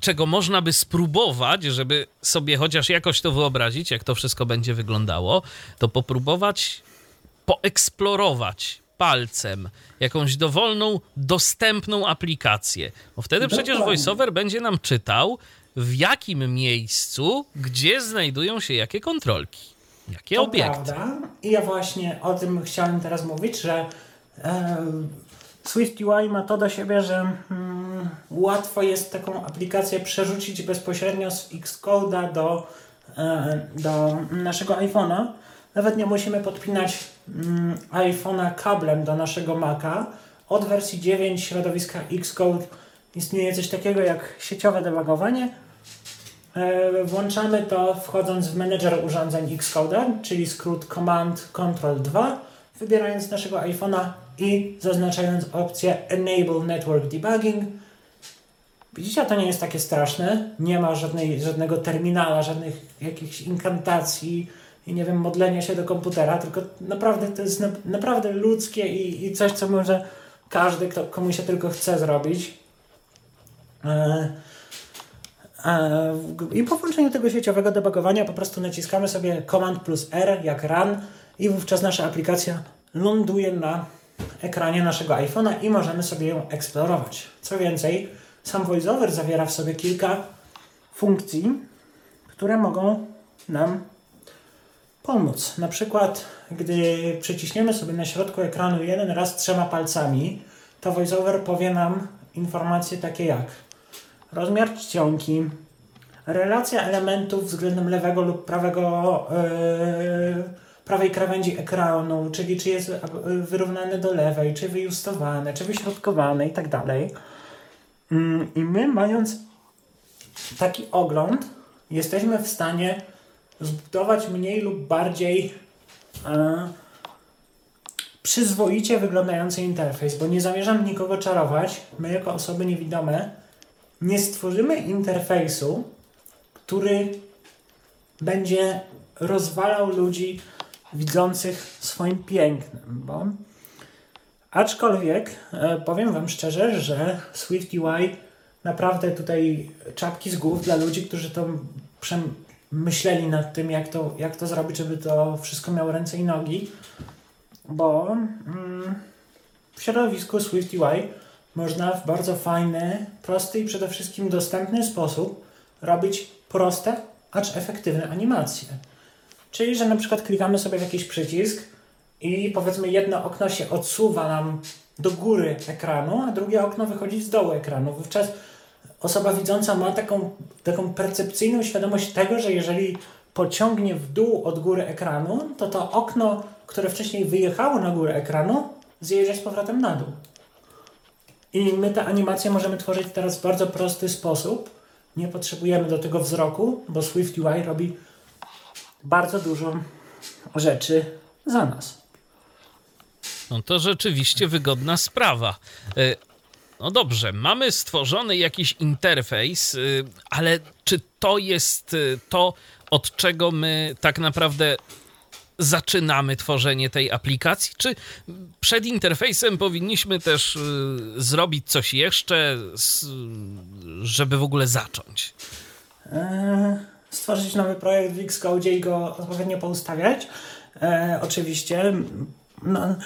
czego można by spróbować, żeby sobie chociaż jakoś to wyobrazić, jak to wszystko będzie wyglądało, to popróbować poeksplorować palcem jakąś dowolną, dostępną aplikację. Bo wtedy Dokładnie. przecież VoiceOver będzie nam czytał, w jakim miejscu, gdzie znajdują się jakie kontrolki, jakie to obiekty. Prawda. I ja właśnie o tym chciałem teraz mówić, że e, Swift UI ma to do siebie, że mm, łatwo jest taką aplikację przerzucić bezpośrednio z Xcode'a do, e, do naszego iPhone'a. Nawet nie musimy podpinać mm, iPhone'a kablem do naszego Maca. Od wersji 9 środowiska Xcode istnieje coś takiego jak sieciowe debugowanie. E, włączamy to wchodząc w menedżer urządzeń Xcode'a, czyli skrót Command Control 2, wybierając naszego iPhone'a i zaznaczając opcję Enable Network Debugging. Widzicie, to nie jest takie straszne. Nie ma żadnej, żadnego terminala, żadnych jakichś inkantacji i nie wiem, modlenia się do komputera, tylko naprawdę to jest na, naprawdę ludzkie i, i coś, co może każdy, kto, komu się tylko chce zrobić. E, I po włączeniu tego sieciowego debugowania po prostu naciskamy sobie Command plus R jak run i wówczas nasza aplikacja ląduje na ekranie naszego iPhone'a i możemy sobie ją eksplorować. Co więcej, sam VoiceOver zawiera w sobie kilka funkcji, które mogą nam pomóc. Na przykład, gdy przyciśniemy sobie na środku ekranu jeden raz trzema palcami, to VoiceOver powie nam informacje takie jak rozmiar czcionki, relacja elementów względem lewego lub prawego yy, prawej krawędzi ekranu, czyli czy jest wyrównane do lewej, czy wyjustowane, czy wyśrodkowane i tak dalej. Mm, I my mając taki ogląd, jesteśmy w stanie zbudować mniej lub bardziej e, przyzwoicie wyglądający interfejs, bo nie zamierzam nikogo czarować. My, jako osoby niewidome, nie stworzymy interfejsu, który będzie rozwalał ludzi widzących swoim pięknem, bo aczkolwiek e, powiem Wam szczerze, że Swift UI naprawdę tutaj czapki z głów dla ludzi, którzy to myśleli nad tym, jak to, jak to zrobić, żeby to wszystko miało ręce i nogi, bo mm, w środowisku Swift UI można w bardzo fajny, prosty i przede wszystkim dostępny sposób robić proste acz efektywne animacje. Czyli, że na przykład klikamy sobie w jakiś przycisk i powiedzmy jedno okno się odsuwa nam do góry ekranu, a drugie okno wychodzi z dołu ekranu. Wówczas osoba widząca ma taką, taką percepcyjną świadomość tego, że jeżeli pociągnie w dół od góry ekranu, to to okno, które wcześniej wyjechało na górę ekranu, zjeżdża z powrotem na dół. I my te animacje możemy tworzyć teraz w bardzo prosty sposób. Nie potrzebujemy do tego wzroku, bo Swift UI robi bardzo dużo rzeczy za nas. No to rzeczywiście wygodna sprawa. E, no dobrze, mamy stworzony jakiś interfejs, y, ale czy to jest y, to, od czego my tak naprawdę zaczynamy tworzenie tej aplikacji? Czy przed interfejsem powinniśmy też y, zrobić coś jeszcze, żeby w ogóle zacząć? E, stworzyć nowy projekt w Xcode i go odpowiednio poustawiać. E, oczywiście. No,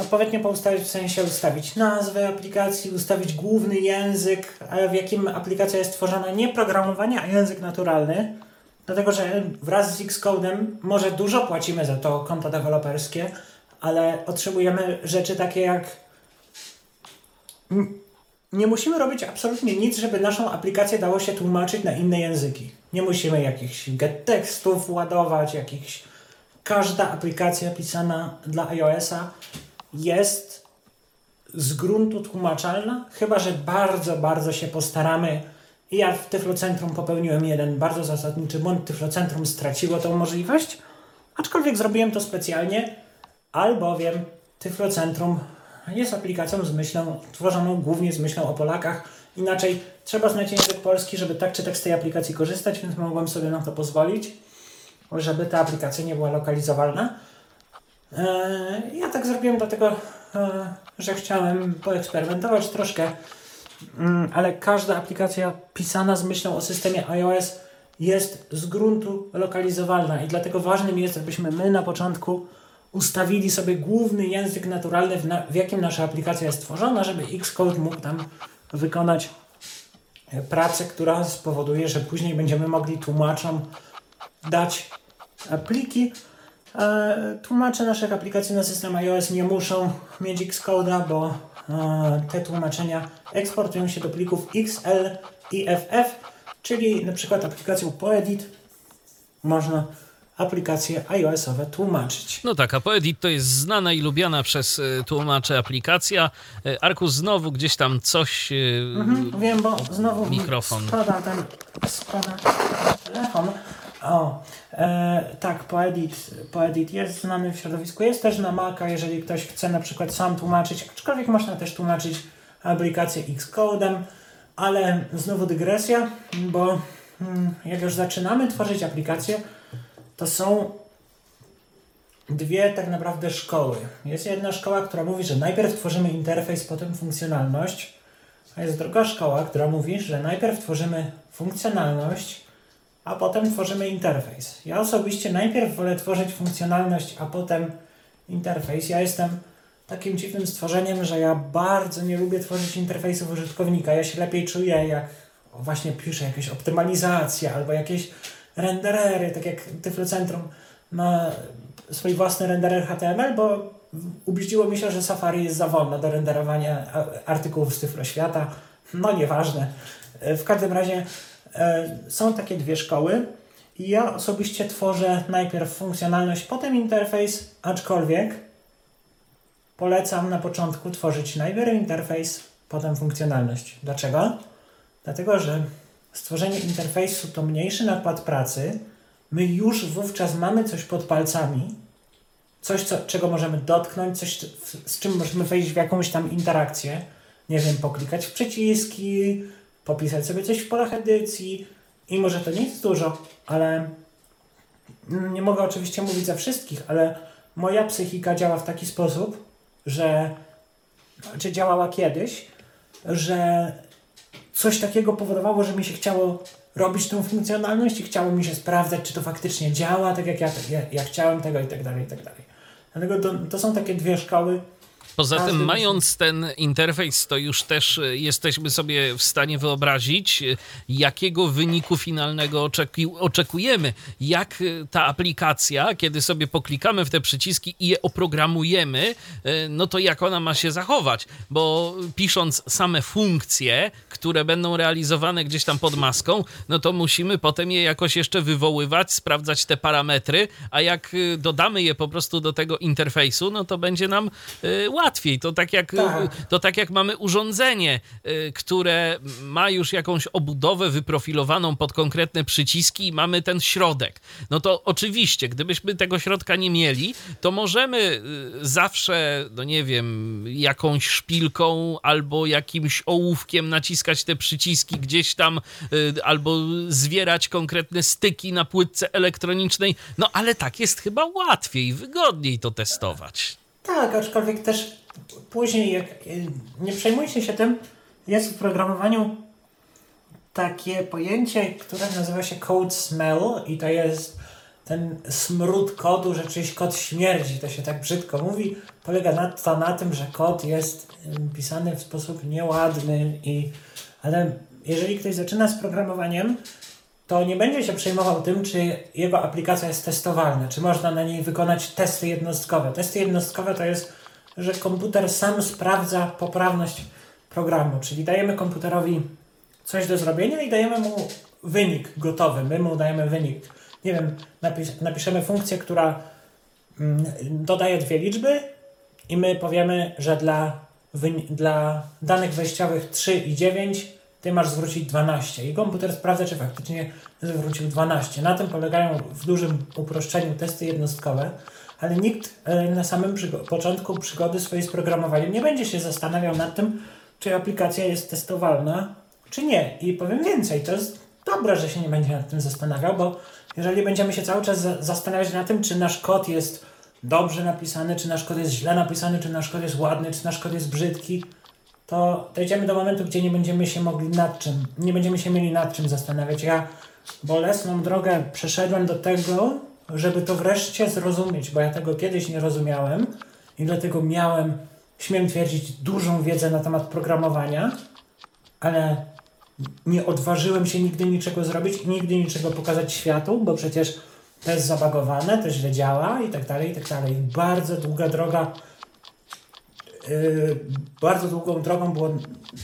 odpowiednio poustawić w sensie ustawić nazwę aplikacji, ustawić główny język, w jakim aplikacja jest tworzona, nie programowanie, a język naturalny. Dlatego, że wraz z Xcode'em może dużo płacimy za to konto deweloperskie, ale otrzymujemy rzeczy takie jak nie musimy robić absolutnie nic, żeby naszą aplikację dało się tłumaczyć na inne języki. Nie musimy jakichś get tekstów ładować, jakichś... Każda aplikacja pisana dla iOS-a jest z gruntu tłumaczalna, chyba że bardzo, bardzo się postaramy. I ja w Tyflocentrum popełniłem jeden bardzo zasadniczy błąd. Tyflocentrum straciło tą możliwość, aczkolwiek zrobiłem to specjalnie, albowiem Tyflocentrum jest aplikacją z myślą, tworzoną głównie z myślą o Polakach. Inaczej trzeba znać język polski, żeby tak czy tak z tej aplikacji korzystać, więc mogłem sobie na to pozwolić, żeby ta aplikacja nie była lokalizowalna. Eee, ja tak zrobiłem dlatego, eee, że chciałem poeksperymentować troszkę, ale każda aplikacja pisana z myślą o systemie iOS jest z gruntu lokalizowalna i dlatego ważnym jest, abyśmy my na początku ustawili sobie główny język naturalny, w, na, w jakim nasza aplikacja jest tworzona, żeby Xcode mógł tam wykonać e, pracę, która spowoduje, że później będziemy mogli tłumaczom dać pliki. E, tłumacze naszych aplikacji na system iOS nie muszą mieć Xcode'a, bo te tłumaczenia eksportują się do plików XL i FF, czyli na przykład aplikacją Poedit można aplikacje iOS-owe tłumaczyć. No tak, a Poedit to jest znana i lubiana przez e, tłumaczy aplikacja. E, Arkus znowu gdzieś tam coś... E, mhm, wiem, bo znowu mikrofon. spada ten spada telefon. O, e, tak, Poedit, Poedit jest znany w środowisku, jest też na Maca, jeżeli ktoś chce na przykład sam tłumaczyć, aczkolwiek można też tłumaczyć aplikację Xcode'em, ale znowu dygresja, bo hmm, jak już zaczynamy tworzyć aplikację, to są dwie tak naprawdę szkoły. Jest jedna szkoła, która mówi, że najpierw tworzymy interfejs, potem funkcjonalność, a jest druga szkoła, która mówi, że najpierw tworzymy funkcjonalność, a potem tworzymy interfejs. Ja osobiście najpierw wolę tworzyć funkcjonalność, a potem interfejs. Ja jestem takim dziwnym stworzeniem, że ja bardzo nie lubię tworzyć interfejsów użytkownika. Ja się lepiej czuję, jak właśnie piszę jakieś optymalizacje albo jakieś renderery, tak jak Tyflocentrum ma swój własny renderer HTML, bo ubiedziło mi się, że Safari jest za wolne do renderowania artykułów z Tyfloświata. No nieważne. W każdym razie są takie dwie szkoły i ja osobiście tworzę najpierw funkcjonalność, potem interfejs, aczkolwiek polecam na początku tworzyć najpierw interfejs, potem funkcjonalność. Dlaczego? Dlatego, że stworzenie interfejsu to mniejszy nakład pracy, my już wówczas mamy coś pod palcami, coś, co, czego możemy dotknąć, coś, z czym możemy wejść w jakąś tam interakcję. Nie wiem, poklikać w przyciski, popisać sobie coś w polach edycji i może to nie jest dużo, ale nie mogę oczywiście mówić za wszystkich, ale moja psychika działa w taki sposób, że czy działała kiedyś, że coś takiego powodowało, że mi się chciało robić tą funkcjonalność i chciało mi się sprawdzać, czy to faktycznie działa, tak jak ja, ja, ja chciałem tego i tak dalej, i tak dalej. Dlatego to, to są takie dwie szkoły Poza tym, mając ten interfejs, to już też e, jesteśmy sobie w stanie wyobrazić, e, jakiego wyniku finalnego oczekujemy. Jak e, ta aplikacja, kiedy sobie poklikamy w te przyciski i je oprogramujemy, no to jak ona ma się zachować. Bo pisząc same funkcje, które będą realizowane gdzieś tam pod maską, no to musimy potem je jakoś jeszcze wywoływać, sprawdzać te parametry, a jak dodamy je po prostu do tego interfejsu, no to będzie nam łatwiej łatwiej. To tak jak, tak. To tak jak mamy urządzenie, y, które ma już jakąś obudowę wyprofilowaną pod konkretne przyciski i mamy ten środek. No to oczywiście, gdybyśmy tego środka nie mieli, to możemy y, zawsze, no nie wiem, jakąś szpilką albo jakimś ołówkiem naciskać te przyciski gdzieś tam, y, albo zwierać konkretne styki na płytce elektronicznej. No ale tak jest chyba łatwiej, wygodniej to testować. Tak, aczkolwiek też później, jak nie przejmujcie się tym, jest w programowaniu takie pojęcie, które nazywa się code smell i to jest ten smród kodu, że czyjś kod śmierdzi, to się tak brzydko mówi, polega na, to na tym, że kod jest pisany w sposób nieładny i ale jeżeli ktoś zaczyna z programowaniem, to nie będzie się przejmował tym, czy jego aplikacja jest testowalna, czy można na niej wykonać testy jednostkowe. Testy jednostkowe to jest, że komputer sam sprawdza poprawność programu, czyli dajemy komputerowi coś do zrobienia i dajemy mu wynik gotowy. My mu dajemy wynik. Nie wiem, napis napiszemy funkcję, która mm, dodaje dwie liczby i my powiemy, że dla, dla danych wejściowych 3 i 9 ty masz zwrócić 12 i komputer sprawdza, czy faktycznie zwrócił 12. Na tym polegają w dużym uproszczeniu testy jednostkowe, ale nikt e, na samym początku przygody swojej z programowaniem nie będzie się zastanawiał nad tym, czy aplikacja jest testowalna, czy nie. I powiem więcej, to jest dobre, że się nie będzie nad tym zastanawiał, bo jeżeli będziemy się cały czas zastanawiać nad tym, czy nasz kod jest dobrze napisany, czy nasz kod jest źle napisany, czy nasz kod jest ładny, czy nasz kod jest brzydki, to dojdziemy do momentu, gdzie nie będziemy się mogli nad czym, nie będziemy się mieli nad czym zastanawiać. Ja bolesną drogę przeszedłem do tego, żeby to wreszcie zrozumieć, bo ja tego kiedyś nie rozumiałem i dlatego miałem, śmiem twierdzić, dużą wiedzę na temat programowania, ale nie odważyłem się nigdy niczego zrobić i nigdy niczego pokazać światu, bo przecież to jest zabagowane, to źle działa i tak dalej, i tak dalej. Bardzo długa droga bardzo długą drogą było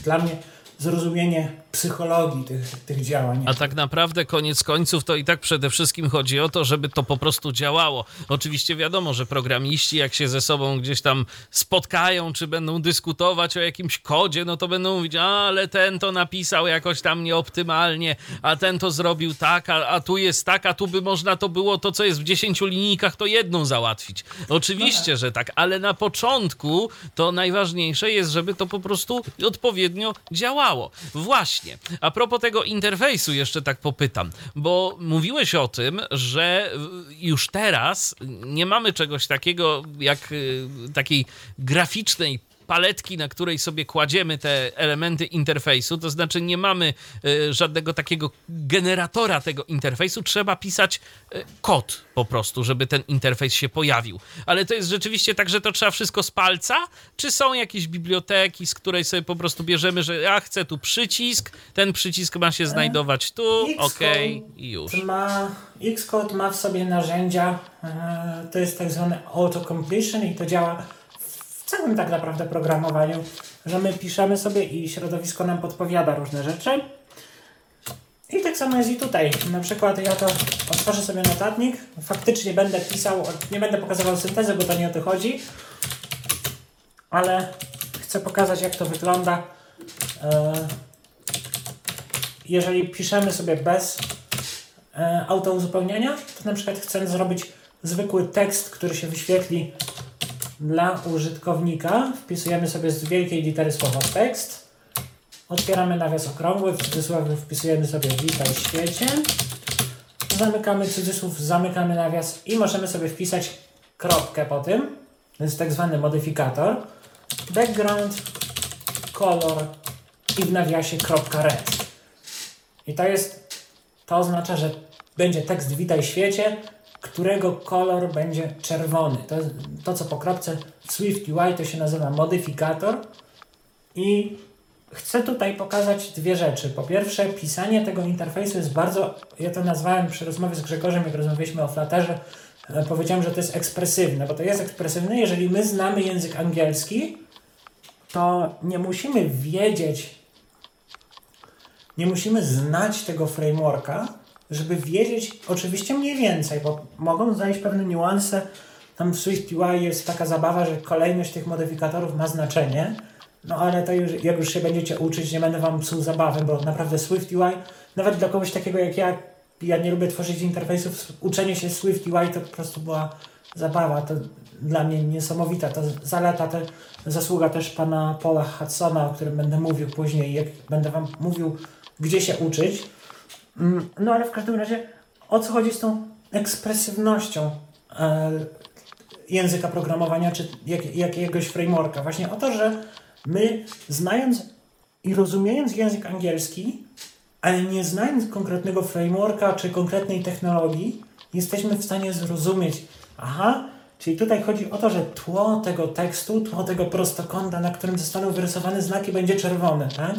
dla mnie zrozumienie psychologii tych, tych działań. A tak naprawdę koniec końców to i tak przede wszystkim chodzi o to, żeby to po prostu działało. Oczywiście wiadomo, że programiści jak się ze sobą gdzieś tam spotkają, czy będą dyskutować o jakimś kodzie, no to będą mówić, ale ten to napisał jakoś tam nieoptymalnie, a ten to zrobił tak, a, a tu jest tak, a tu by można to było to, co jest w 10 linijkach, to jedną załatwić. Oczywiście, że tak, ale na początku to najważniejsze jest, żeby to po prostu odpowiednio działało. Właśnie właśnie, a propos tego interfejsu jeszcze tak popytam, bo mówiłeś o tym, że już teraz nie mamy czegoś takiego jak y, takiej graficznej paletki, na której sobie kładziemy te elementy interfejsu, to znaczy nie mamy y, żadnego takiego generatora tego interfejsu, trzeba pisać y, kod po prostu, żeby ten interfejs się pojawił. Ale to jest rzeczywiście tak, że to trzeba wszystko z palca, czy są jakieś biblioteki, z której sobie po prostu bierzemy, że ja chcę tu przycisk, ten przycisk ma się znajdować tu, ok i już. Ma, Xcode ma w sobie narzędzia, e, to jest tak zwany auto-completion i to działa całym tak naprawdę programowaniu, że my piszemy sobie i środowisko nam podpowiada różne rzeczy. I tak samo jest i tutaj. Na przykład ja to otworzę sobie notatnik, faktycznie będę pisał, nie będę pokazywał syntezy, bo to nie o to chodzi, ale chcę pokazać jak to wygląda. E, jeżeli piszemy sobie bez e, autouzupełniania, to na przykład chcę zrobić zwykły tekst, który się wyświetli dla użytkownika wpisujemy sobie z wielkiej litery słowo tekst. Otwieramy nawias okrągły, w cudzysłowie wpisujemy sobie witaj świecie. Zamykamy cudzysłów, zamykamy nawias i możemy sobie wpisać kropkę po tym. To jest tak zwany modyfikator. Background, color i w nawiasie kropka red. I to jest, to oznacza, że będzie tekst witaj świecie którego kolor będzie czerwony. To, to co po kropce w Swift UI to się nazywa modyfikator i chcę tutaj pokazać dwie rzeczy. Po pierwsze, pisanie tego interfejsu jest bardzo, ja to nazwałem przy rozmowie z Grzegorzem, jak rozmawialiśmy o Flutterze, e, powiedziałem, że to jest ekspresywne, bo to jest ekspresywne, jeżeli my znamy język angielski, to nie musimy wiedzieć, nie musimy znać tego frameworka, żeby wiedzieć oczywiście mniej więcej, bo mogą znaleźć pewne niuanse. Tam w Swift UI jest taka zabawa, że kolejność tych modyfikatorów ma znaczenie, no ale to już, jak już się będziecie uczyć, nie będę wam psuł zabawy, bo naprawdę Swift UI, nawet dla kogoś takiego jak ja, ja nie lubię tworzyć interfejsów, uczenie się Swift UI to po prostu była zabawa, to dla mnie niesamowita, to zaleta, to zasługa też pana Paula Hudsona, o którym będę mówił później, jak będę wam mówił, gdzie się uczyć. Mm, no ale w każdym razie, o co chodzi z tą ekspresywnością e, języka programowania, czy jak, jakiegoś frameworka? Właśnie o to, że my znając i rozumiejąc język angielski, ale nie znając konkretnego frameworka czy konkretnej technologii, jesteśmy w stanie zrozumieć, aha, czyli tutaj chodzi o to, że tło tego tekstu, tło tego prostokąta, na którym zostaną wyrysowane znaki, będzie czerwone, tak?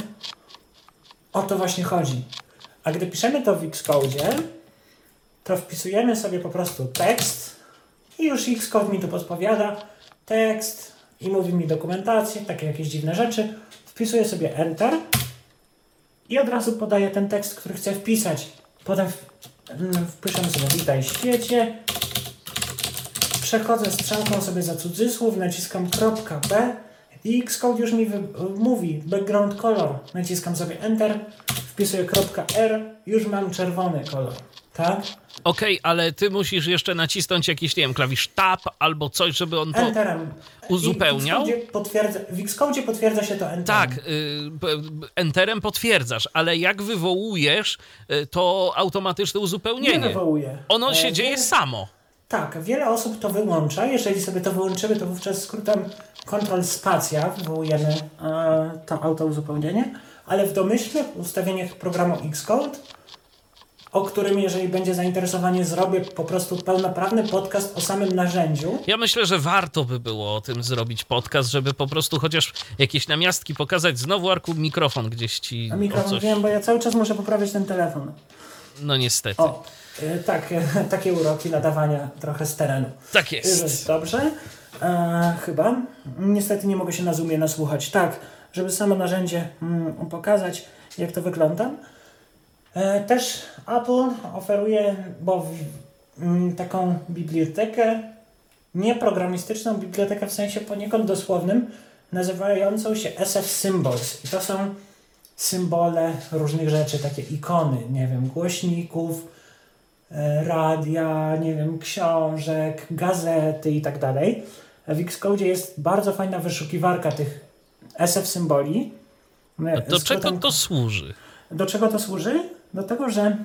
O to właśnie chodzi. A gdy piszemy to w Xcode, to wpisujemy sobie po prostu tekst i już Xcode mi tu podpowiada tekst i mówi mi dokumentację, takie jakieś dziwne rzeczy. Wpisuję sobie Enter i od razu podaję ten tekst, który chcę wpisać. Potem mm, wpiszę sobie witaj świecie. Przechodzę strzałką sobie za cudzysłów, naciskam .b i Xcode już mi mówi background color. Naciskam sobie Enter, wpisuję .r, już mam czerwony kolor. Tak? Okej, okay, ale ty musisz jeszcze nacisnąć jakiś, nie wiem, klawisz Tab albo coś, żeby on to Enterem. uzupełniał. w Xcode, potwierdza, w Xcode potwierdza się to Enterem. Tak, y, Enterem potwierdzasz, ale jak wywołujesz, y, to automatyczne uzupełnienie. Nie wywołuje. Ono się e, dzieje samo. Tak, wiele osób to wyłącza. Jeżeli sobie to wyłączymy, to wówczas skrótem Ctrl Spacja wywołujemy e, to auto uzupełnienie, ale w domyślnych ustawieniach programu Xcode o którym, jeżeli będzie zainteresowanie, zrobię po prostu pełnoprawny podcast o samym narzędziu. Ja myślę, że warto by było o tym zrobić podcast, żeby po prostu chociaż jakieś namiastki pokazać. Znowu Arku mikrofon gdzieś ci. A mikrofon coś... wiem, bo ja cały czas muszę poprawiać ten telefon. No niestety. O, tak, e, takie uroki nadawania trochę z terenu. Tak jest. Dobrze. E, chyba. Niestety nie mogę się na Zoomie nasłuchać. Tak, żeby samo narzędzie mm, pokazać, jak to wygląda. E, też Apple oferuje bo mm, taką bibliotekę, nieprogramistyczną bibliotekę w sensie poniekąd dosłownym, nazywającą się SF Symbols. I to są symbole różnych rzeczy, takie ikony, nie wiem, głośników, e, radia, nie wiem, książek, gazety i tak dalej. W Xcode jest bardzo fajna wyszukiwarka tych SF symboli. A do czego to służy? Do czego to służy? do tego, że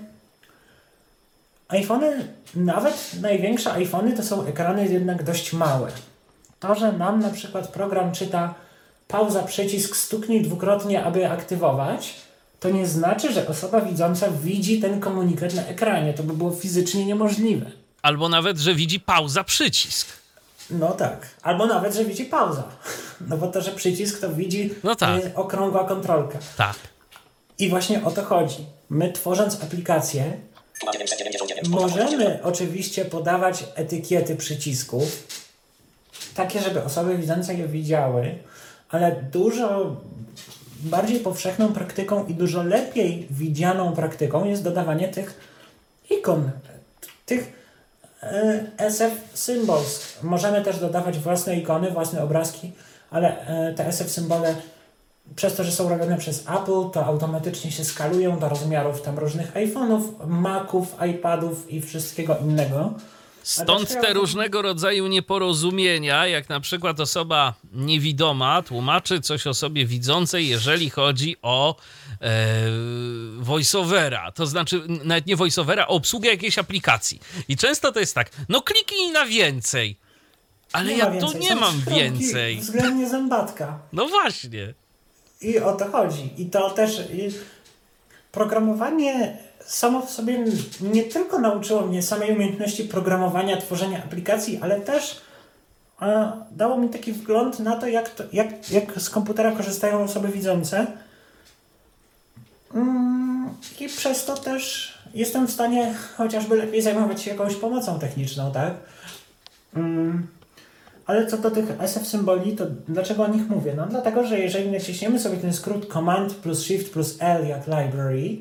iPhony, nawet największe iPhony to są ekrany jednak dość małe. To, że nam na przykład program czyta pauza, przycisk, stuknij dwukrotnie, aby aktywować, to nie znaczy, że osoba widząca widzi ten komunikat na ekranie. To by było fizycznie niemożliwe. Albo nawet, że widzi pauza, przycisk. No tak. Albo nawet, że widzi pauza. No bo to, że przycisk to widzi no tak. Y, okrągła kontrolka. Tak. I właśnie o to chodzi. My tworząc aplikację, możemy oczywiście podawać etykiety przycisków, takie, żeby osoby widzące je widziały, ale dużo bardziej powszechną praktyką i dużo lepiej widzianą praktyką jest dodawanie tych ikon, tych e, SF symbols. Możemy też dodawać własne ikony, własne obrazki, ale e, te SF symbole przez to, że są robione przez Apple, to automatycznie się skalują do rozmiarów tam różnych iPhone'ów, Maców, iPadów i wszystkiego innego. Stąd te różnego rodzaju nieporozumienia, jak na przykład osoba niewidoma tłumaczy coś osobie widzącej, jeżeli chodzi o e, voiceovera, to znaczy nawet nie voiceovera, o obsługę jakiejś aplikacji. I często to jest tak, no kliknij na więcej, ale nie ja tu nie mam więcej. Względnie zębatka. No właśnie. I o to chodzi. I to też programowanie samo w sobie nie tylko nauczyło mnie samej umiejętności programowania, tworzenia aplikacji, ale też e, dało mi taki wgląd na to, jak, to, jak, jak z komputera korzystają osoby widzące. Mm, I przez to też jestem w stanie chociażby lepiej zajmować się jakąś pomocą techniczną, tak? Mm, ale co do tych SF symboli, to dlaczego o nich mówię? No dlatego, że jeżeli naciśniemy sobie ten skrót Command plus Shift plus L jak library,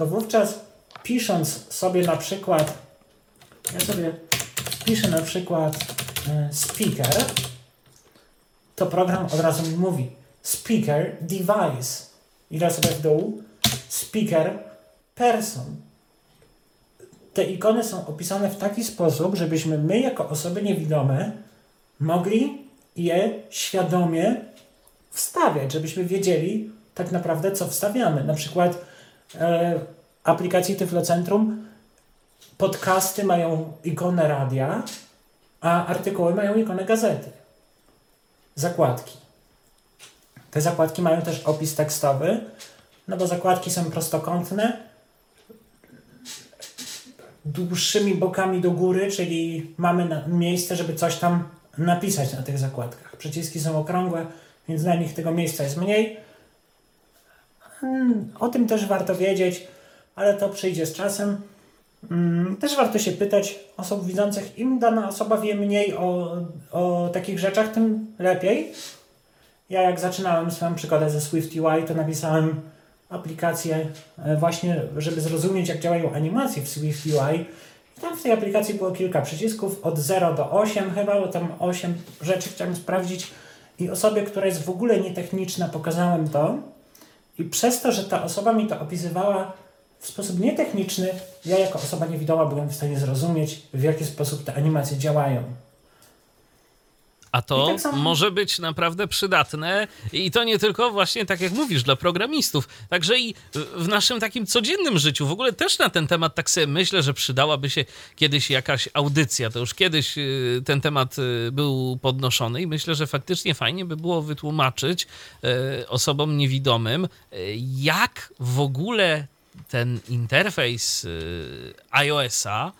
to wówczas pisząc sobie na przykład, ja sobie piszę na przykład e, speaker, to program od razu mi mówi speaker device. I teraz sobie w dół speaker person. Te ikony są opisane w taki sposób, żebyśmy my jako osoby niewidome mogli je świadomie wstawiać, żebyśmy wiedzieli tak naprawdę, co wstawiamy. Na przykład aplikacji Tyflocentrum podcasty mają ikonę radia, a artykuły mają ikonę gazety. Zakładki. Te zakładki mają też opis tekstowy, no bo zakładki są prostokątne, dłuższymi bokami do góry, czyli mamy miejsce, żeby coś tam napisać na tych zakładkach. Przyciski są okrągłe, więc na nich tego miejsca jest mniej. Hmm, o tym też warto wiedzieć, ale to przyjdzie z czasem. Hmm, też warto się pytać osób widzących, im dana osoba wie mniej o, o takich rzeczach, tym lepiej. Ja jak zaczynałem swoją przygodę ze Swift UI, to napisałem aplikację e, właśnie, żeby zrozumieć jak działają animacje w Swift UI tam w tej aplikacji było kilka przycisków, od 0 do 8 chyba, bo tam 8 rzeczy chciałem sprawdzić i osobie, która jest w ogóle nietechniczna, pokazałem to i przez to, że ta osoba mi to opisywała w sposób nietechniczny, ja jako osoba niewidoma byłem w stanie zrozumieć, w jaki sposób te animacje działają. A to tak samo... może być naprawdę przydatne i to nie tylko właśnie tak jak mówisz, dla programistów, także i w naszym takim codziennym życiu. W ogóle też na ten temat tak sobie myślę, że przydałaby się kiedyś jakaś audycja. To już kiedyś y, ten temat y, był podnoszony i myślę, że faktycznie fajnie by było wytłumaczyć y, osobom niewidomym, jak w ogóle ten interfejs iOS-a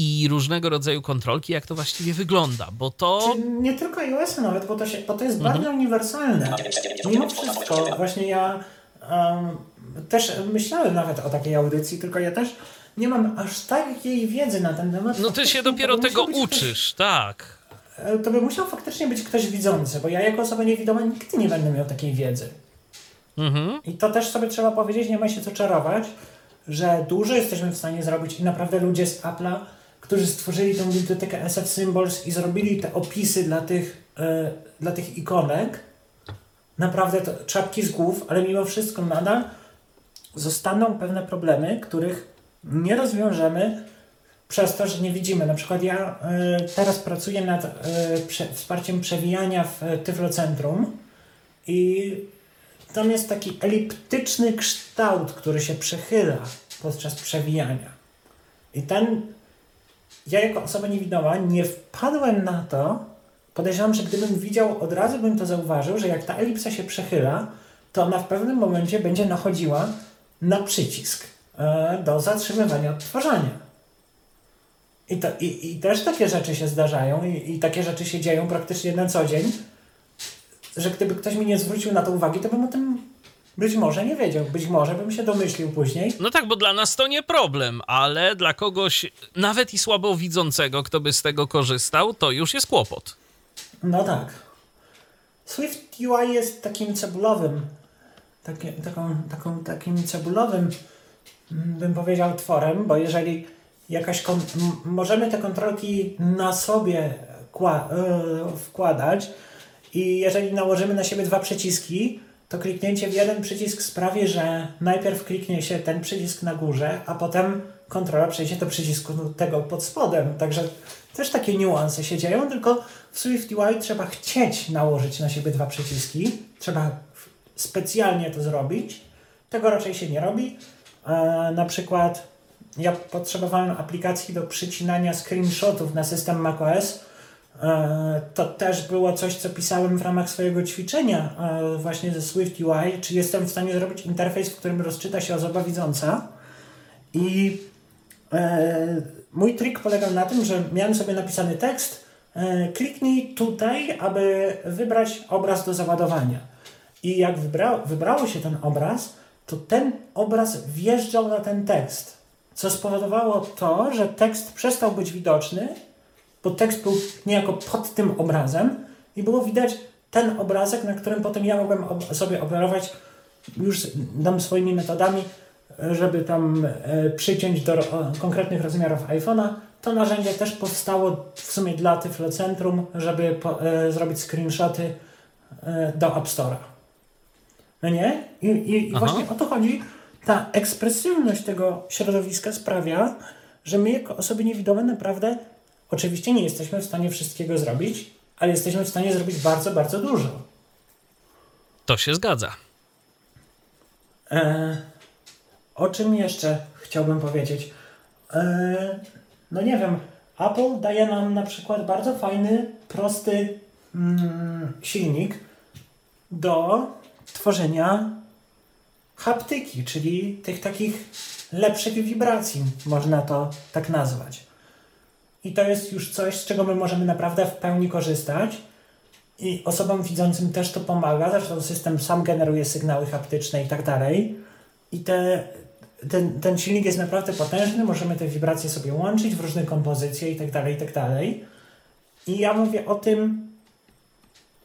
i różnego rodzaju kontrolki, jak to właściwie wygląda, bo to... nie tylko iOS nawet, bo to, się, bo to jest mhm. bardzo uniwersalne. Mimo wszystko, właśnie ja um, też myślałem nawet o takiej audycji, tylko ja też nie mam aż takiej wiedzy na ten temat. No ty się dopiero tego uczysz, ktoś, tak. E, to by musiał faktycznie być ktoś widzący, bo ja jako osoba niewidoma nigdy nie będę miał takiej wiedzy. Mhm. I to też sobie trzeba powiedzieć, nie ma się co czarować, że dużo jesteśmy w stanie zrobić i naprawdę ludzie z Apple'a którzy stworzyli tą bibliotekę SF Symbols i zrobili te opisy dla tych, e, dla tych ikonek, naprawdę to czapki z głów, ale mimo wszystko nadal zostaną pewne problemy, których nie rozwiążemy przez to, że nie widzimy. Na przykład ja e, teraz pracuję nad e, prze, wsparciem przewijania w Tyflocentrum i tam jest taki eliptyczny kształt, który się przechyla podczas przewijania. I ten ja jako osoba niewidoma nie wpadłem na to, podejrzewam, że gdybym widział, od razu bym to zauważył, że jak ta elipsa się przechyla, to ona w pewnym momencie będzie nachodziła na przycisk e, do zatrzymywania odtwarzania. I, to, i, I też takie rzeczy się zdarzają i, i takie rzeczy się dzieją praktycznie na co dzień, że gdyby ktoś mi nie zwrócił na to uwagi, to bym o tym być może nie wiedział, być może bym się domyślił później. No tak, bo dla nas to nie problem, ale dla kogoś nawet i słabowidzącego, kto by z tego korzystał, to już jest kłopot. No tak. Swift UI jest takim cebulowym, taką, taką, takim cebulowym, mm, bym powiedział, tworem, bo jeżeli jakaś możemy te kontrolki na sobie yy, wkładać i jeżeli nałożymy na siebie dwa przyciski, to kliknięcie w jeden przycisk sprawi, że najpierw kliknie się ten przycisk na górze, a potem kontrola przejdzie do przycisku tego pod spodem. Także też takie niuanse się dzieją, tylko w SwiftUI trzeba chcieć nałożyć na siebie dwa przyciski. Trzeba specjalnie to zrobić. Tego raczej się nie robi. E, na przykład ja potrzebowałem aplikacji do przycinania screenshotów na system macOS to też było coś, co pisałem w ramach swojego ćwiczenia e, właśnie ze Swift UI, czy jestem w stanie zrobić interfejs, w którym rozczyta się osoba widząca. I e, mój trik polegał na tym, że miałem sobie napisany tekst, e, kliknij tutaj, aby wybrać obraz do załadowania. I jak wybra wybrało się ten obraz, to ten obraz wjeżdżał na ten tekst, co spowodowało to, że tekst przestał być widoczny, bo tekst był niejako pod tym obrazem i było widać ten obrazek, na którym potem ja mogłem ob sobie operować już dam swoimi metodami, żeby tam e, przyciąć do konkretnych rozmiarów iPhone'a. To narzędzie też powstało w sumie dla Tyflocentrum, żeby po, e, zrobić screenshoty e, do App Store'a. No nie? I, i właśnie o to chodzi. Ta ekspresywność tego środowiska sprawia, że my jako osoby niewidome naprawdę oczywiście nie jesteśmy w stanie wszystkiego zrobić, ale jesteśmy w stanie zrobić bardzo, bardzo dużo. To się zgadza. E, o czym jeszcze chciałbym powiedzieć? E, no nie wiem, Apple daje nam na przykład bardzo fajny, prosty mm, silnik do tworzenia haptyki, czyli tych takich lepszych wibracji, można to tak nazwać. I to jest już coś, z czego my możemy naprawdę w pełni korzystać. I osobom widzącym też to pomaga. Zresztą system sam generuje sygnały haptyczne i tak dalej. I te, ten, ten silnik jest naprawdę potężny. Możemy te wibracje sobie łączyć w różne kompozycje i tak dalej, i tak dalej. I ja mówię o tym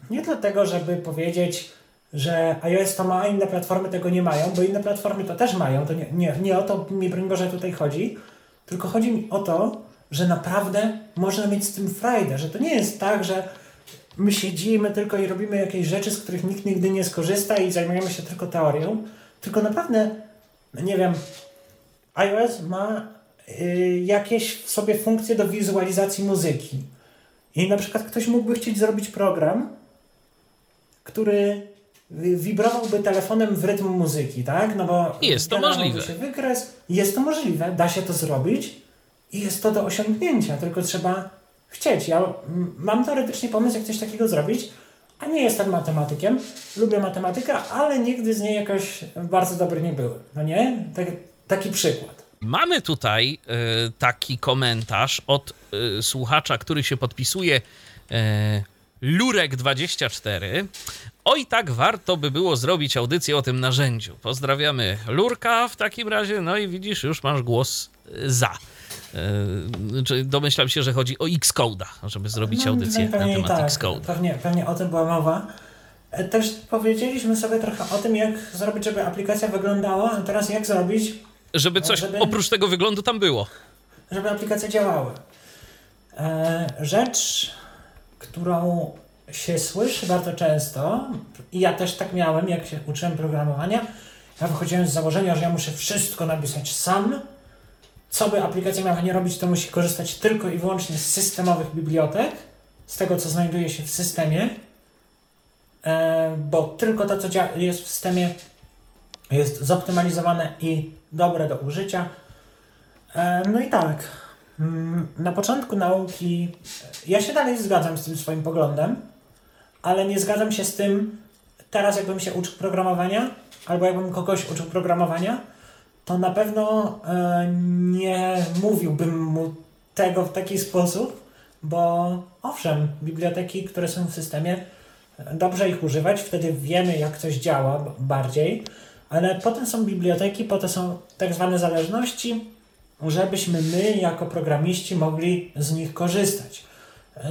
nie dlatego, żeby powiedzieć, że iOS to ma, a inne platformy tego nie mają, bo inne platformy to też mają. To nie, nie, nie o to mi, broń Boże, tutaj chodzi. Tylko chodzi mi o to, że naprawdę można mieć z tym frajdę, że to nie jest tak, że my siedzimy tylko i robimy jakieś rzeczy, z których nikt nigdy nie skorzysta i zajmujemy się tylko teorią, tylko naprawdę, no nie wiem, iOS ma y, jakieś w sobie funkcje do wizualizacji muzyki. I na przykład ktoś mógłby chcieć zrobić program, który wibrowałby telefonem w rytm muzyki, tak? No bo jest to możliwe. Się wykres. Jest to możliwe, da się to zrobić i jest to do osiągnięcia, tylko trzeba chcieć. Ja mam teoretycznie pomysł, jak coś takiego zrobić, a nie jestem matematykiem. Lubię matematykę, ale nigdy z niej jakoś bardzo dobry nie byłem. No nie? Tak, taki przykład. Mamy tutaj y, taki komentarz od y, słuchacza, który się podpisuje y, Lurek24. Oj, tak warto by było zrobić audycję o tym narzędziu. Pozdrawiamy Lurka w takim razie. No i widzisz, już masz głos za. Yy, domyślam się, że chodzi o Xcode'a, żeby zrobić no, audycję na temat tak, Xcode. Pewnie, pewnie o tym była mowa. E, też powiedzieliśmy sobie trochę o tym, jak zrobić, żeby aplikacja wyglądała, a teraz jak zrobić... Żeby coś żeby, oprócz tego wyglądu tam było. Żeby aplikacja działała. E, rzecz, którą się słyszy bardzo często, i ja też tak miałem, jak się uczyłem programowania, ja wychodziłem z założenia, że ja muszę wszystko napisać sam, co by aplikacja miała nie robić, to musi korzystać tylko i wyłącznie z systemowych bibliotek, z tego, co znajduje się w systemie, e, bo tylko to, co jest w systemie, jest zoptymalizowane i dobre do użycia. E, no i tak, mm, na początku nauki ja się dalej zgadzam z tym swoim poglądem, ale nie zgadzam się z tym teraz, jakbym się uczył programowania, albo jakbym kogoś uczył programowania, to na pewno e, nie mówiłbym mu tego w taki sposób, bo owszem, biblioteki, które są w systemie, dobrze ich używać, wtedy wiemy, jak coś działa bardziej, ale potem są biblioteki, potem są tak zwane zależności, żebyśmy my, jako programiści, mogli z nich korzystać.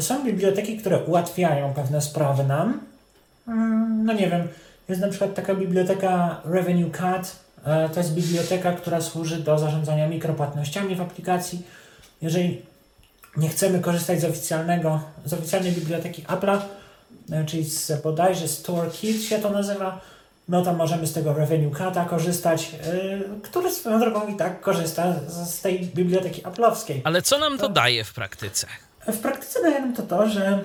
Są biblioteki, które ułatwiają pewne sprawy nam. Mm, no nie wiem, jest na przykład taka biblioteka Revenue Cat, E, to jest biblioteka, która służy do zarządzania mikropłatnościami w aplikacji. Jeżeli nie chcemy korzystać z oficjalnego, z oficjalnej biblioteki Apple'a, e, czyli z bodajże StoreKit się to nazywa, no to możemy z tego Revenue Cata korzystać, yy, który swoją drogą i tak korzysta z, z tej biblioteki Apple'owskiej. Ale co nam to, to daje w praktyce? W praktyce daje nam to to, że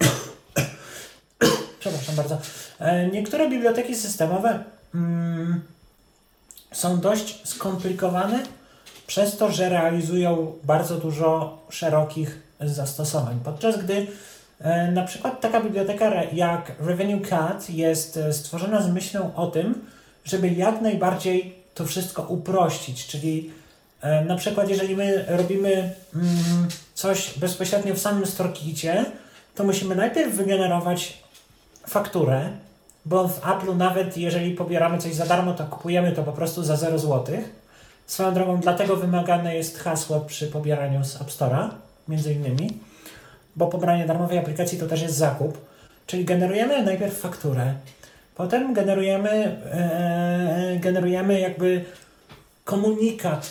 przepraszam bardzo, niektóre biblioteki systemowe mm, są dość skomplikowane przez to, że realizują bardzo dużo szerokich zastosowań. Podczas gdy e, na przykład taka biblioteka jak Revenue Cat jest e, stworzona z myślą o tym, żeby jak najbardziej to wszystko uprościć, czyli E, na przykład, jeżeli my robimy mm, coś bezpośrednio w samym StoreKicie, to musimy najpierw wygenerować fakturę, bo w Apple'u nawet jeżeli pobieramy coś za darmo, to kupujemy to po prostu za 0 zł. Swoją drogą, dlatego wymagane jest hasło przy pobieraniu z App Store'a, między innymi, bo pobranie darmowej aplikacji to też jest zakup. Czyli generujemy najpierw fakturę, potem generujemy, e, generujemy jakby komunikat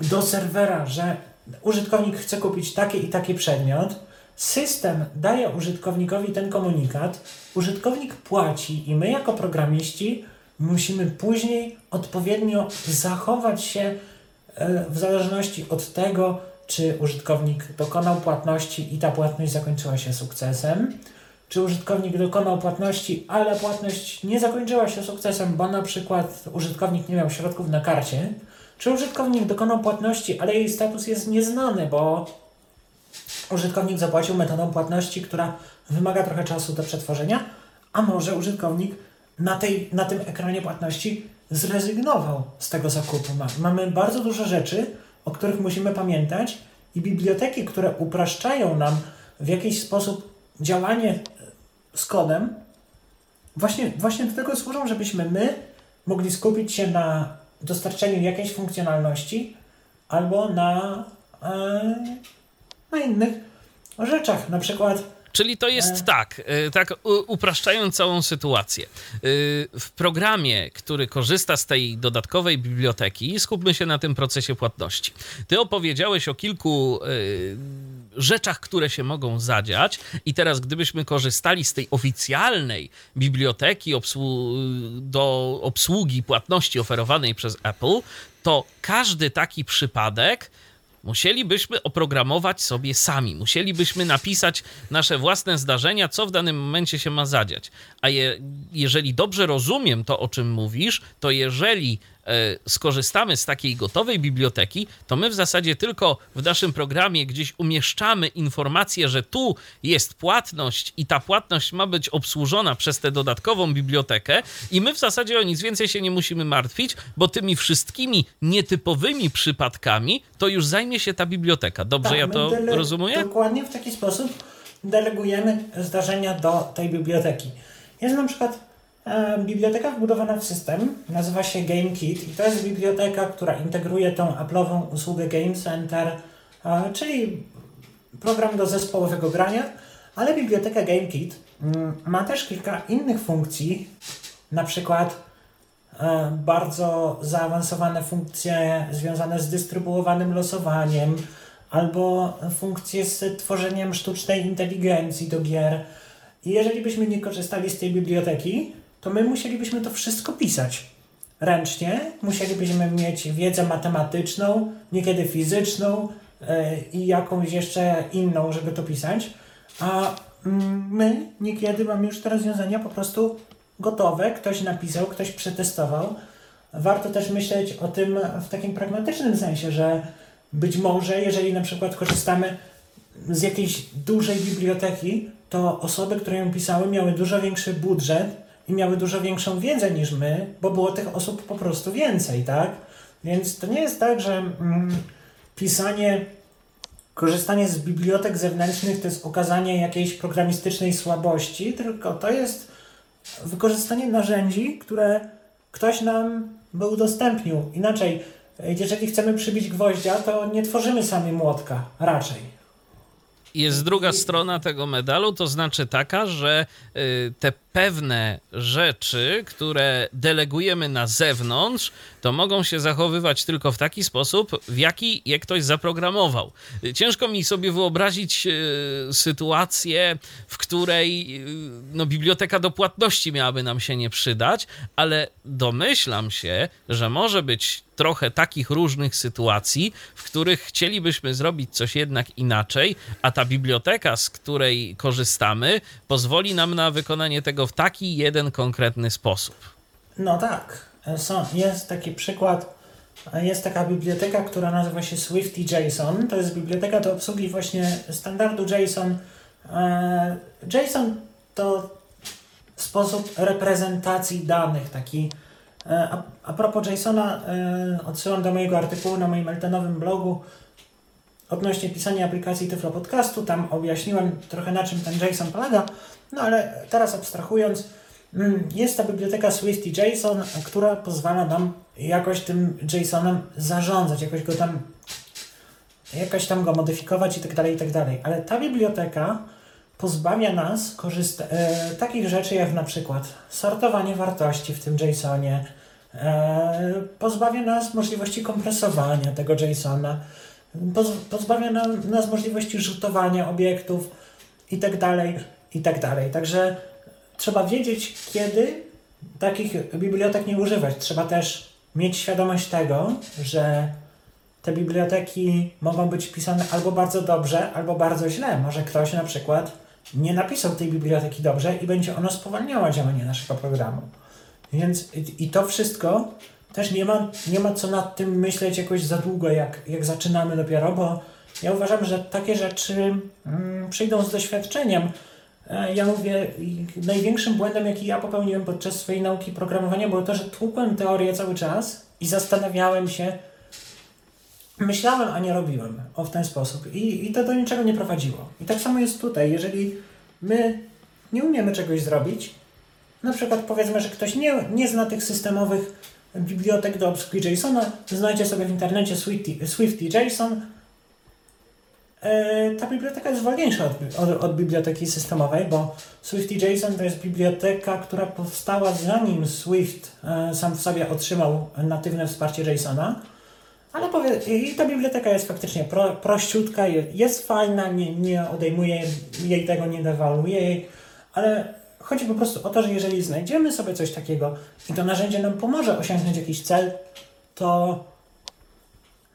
do serwera, że użytkownik chce kupić taki i taki przedmiot. System daje użytkownikowi ten komunikat, użytkownik płaci i my jako programiści musimy później odpowiednio zachować się e, w zależności od tego, czy użytkownik dokonał płatności i ta płatność zakończyła się sukcesem, czy użytkownik dokonał płatności, ale płatność nie zakończyła się sukcesem, bo na przykład użytkownik nie miał środków na karcie, czy użytkownik dokonał płatności, ale jej status jest nieznany, bo użytkownik zapłacił metodą płatności, która wymaga trochę czasu do przetworzenia, a może użytkownik na, tej, na tym ekranie płatności zrezygnował z tego zakupu. Mamy bardzo dużo rzeczy, o których musimy pamiętać i biblioteki, które upraszczają nam w jakiś sposób działanie z kodem, właśnie, właśnie do tego służą, żebyśmy my mogli skupić się na dostarczeniu jakiejś funkcjonalności albo na, e, na innych rzeczach. Na przykład Czyli to jest e. tak, e, tak upraszczając całą sytuację. E, w programie, który korzysta z tej dodatkowej biblioteki, skupmy się na tym procesie płatności. Ty opowiedziałeś o kilku rzeczach, które się mogą zadziać, i teraz, gdybyśmy korzystali z tej oficjalnej biblioteki obsłu do obsługi płatności oferowanej przez Apple, to każdy taki przypadek Musielibyśmy oprogramować sobie sami, musielibyśmy napisać nasze własne zdarzenia, co w danym momencie się ma zadziać. A je, jeżeli dobrze rozumiem to, o czym mówisz, to jeżeli skorzystamy z takiej gotowej biblioteki, to my w zasadzie tylko w naszym programie gdzieś umieszczamy informację, że tu jest płatność i ta płatność ma być obsłużona przez tę dodatkową bibliotekę i my w zasadzie o nic więcej się nie musimy martwić, bo tymi wszystkimi nietypowymi przypadkami to już zajmie się ta biblioteka. Dobrze tak, ja to rozumiem? Dokładnie w taki sposób delegujemy zdarzenia do tej biblioteki. Jest na przykład E, biblioteka wbudowana w system nazywa się GameKit i to jest biblioteka, która integruje tą Apple'ową usługę Game Center, e, czyli program do zespołowego grania, ale biblioteka GameKit mm, ma też kilka innych funkcji, na przykład e, bardzo zaawansowane funkcje związane z dystrybuowanym losowaniem, albo funkcje z tworzeniem sztucznej inteligencji do gier. I jeżeli byśmy nie korzystali z tej biblioteki, to my musielibyśmy to wszystko pisać. Ręcznie, musielibyśmy mieć wiedzę matematyczną, niekiedy fizyczną yy, i jakąś jeszcze inną, żeby to pisać, a mm, my niekiedy mamy już te rozwiązania po prostu gotowe, ktoś napisał, ktoś przetestował. Warto też myśleć o tym w takim pragmatycznym sensie, że być może, jeżeli na przykład korzystamy z jakiejś dużej biblioteki, to osoby, które ją pisały, miały dużo większy budżet i miały dużo większą wiedzę niż my, bo było tych osób po prostu więcej, tak? Więc to nie jest tak, że mm, pisanie, korzystanie z bibliotek zewnętrznych to jest okazanie jakiejś programistycznej słabości, tylko to jest wykorzystanie narzędzi, które ktoś nam by udostępnił. Inaczej, jeżeli chcemy przybić gwoździa, to nie tworzymy sami młotka, raczej jest druga strona tego medalu, to znaczy taka, że y, te pewne rzeczy, które delegujemy na zewnątrz, to mogą się zachowywać tylko w taki sposób, w jaki je ktoś zaprogramował. Ciężko mi sobie wyobrazić y, sytuację, w której y, no, biblioteka do płatności miałaby nam się nie przydać, ale domyślam się, że może być trochę takich różnych sytuacji, w których chcielibyśmy zrobić coś jednak inaczej, a ta biblioteka, z której korzystamy, pozwoli nam na wykonanie tego w taki jeden konkretny sposób. No tak. Są, jest taki przykład. Jest taka biblioteka, która nazywa się Swifty JSON. To jest biblioteka do obsługi właśnie standardu JSON. E, JSON to sposób reprezentacji danych, taki E, a, a propos JSONa, e, odsyłam do mojego artykułu na moim eltenowym blogu odnośnie pisania aplikacji Tyflo Podcastu. Tam objaśniłem trochę na czym ten JSON polega. No ale teraz abstrahując, mm, jest ta biblioteka Swifty JSON, która pozwala nam jakoś tym JSONem zarządzać, jakoś go tam jakoś tam go modyfikować i tak dalej, i tak dalej. Ale ta biblioteka pozbawia nas korzysta- e, takich rzeczy jak na przykład sortowanie wartości w tym JSONie, e, pozbawia nas możliwości kompresowania tego JSONa, poz- pozbawia nam, nas możliwości rzutowania obiektów i tak dalej, i tak dalej. Także trzeba wiedzieć, kiedy takich bibliotek nie używać. Trzeba też mieć świadomość tego, że te biblioteki mogą być pisane albo bardzo dobrze, albo bardzo źle. Może ktoś na przykład nie napisał tej biblioteki dobrze i będzie ona spowalniała działanie naszego programu. Więc i to wszystko też nie ma, nie ma co nad tym myśleć jakoś za długo, jak, jak zaczynamy dopiero, bo ja uważam, że takie rzeczy mm, przyjdą z doświadczeniem. E, Ja mówię, największym błędem, jaki ja popełniłem podczas swojej nauki programowania, było to, że tłukłem teorię cały czas i zastanawiałem się, myślałem, a nie robiłem. O, w ten sposób. I, I to do niczego nie prowadziło. I tak samo jest tutaj. Jeżeli my nie umiemy czegoś zrobić, na przykład powiedzmy, że ktoś nie, nie zna tych systemowych bibliotek do obsługi JSONa, znajdzie sobie w internecie Swifty, Swifty JSON. E, ta biblioteka jest wolniejsza od, od, od biblioteki systemowej, bo Swifty JSON to jest biblioteka, która powstała zanim Swift e, sam w sobie otrzymał natywne wsparcie JSONa. Ale powie, i ta biblioteka jest faktycznie pro, prościutka, je- jest fajna, nie, nie odejmuje jej tego, nie dewaluuje jej, ale chodzi po prostu o to, że jeżeli znajdziemy sobie coś takiego i to narzędzie nam pomoże osiągnąć jakiś cel, to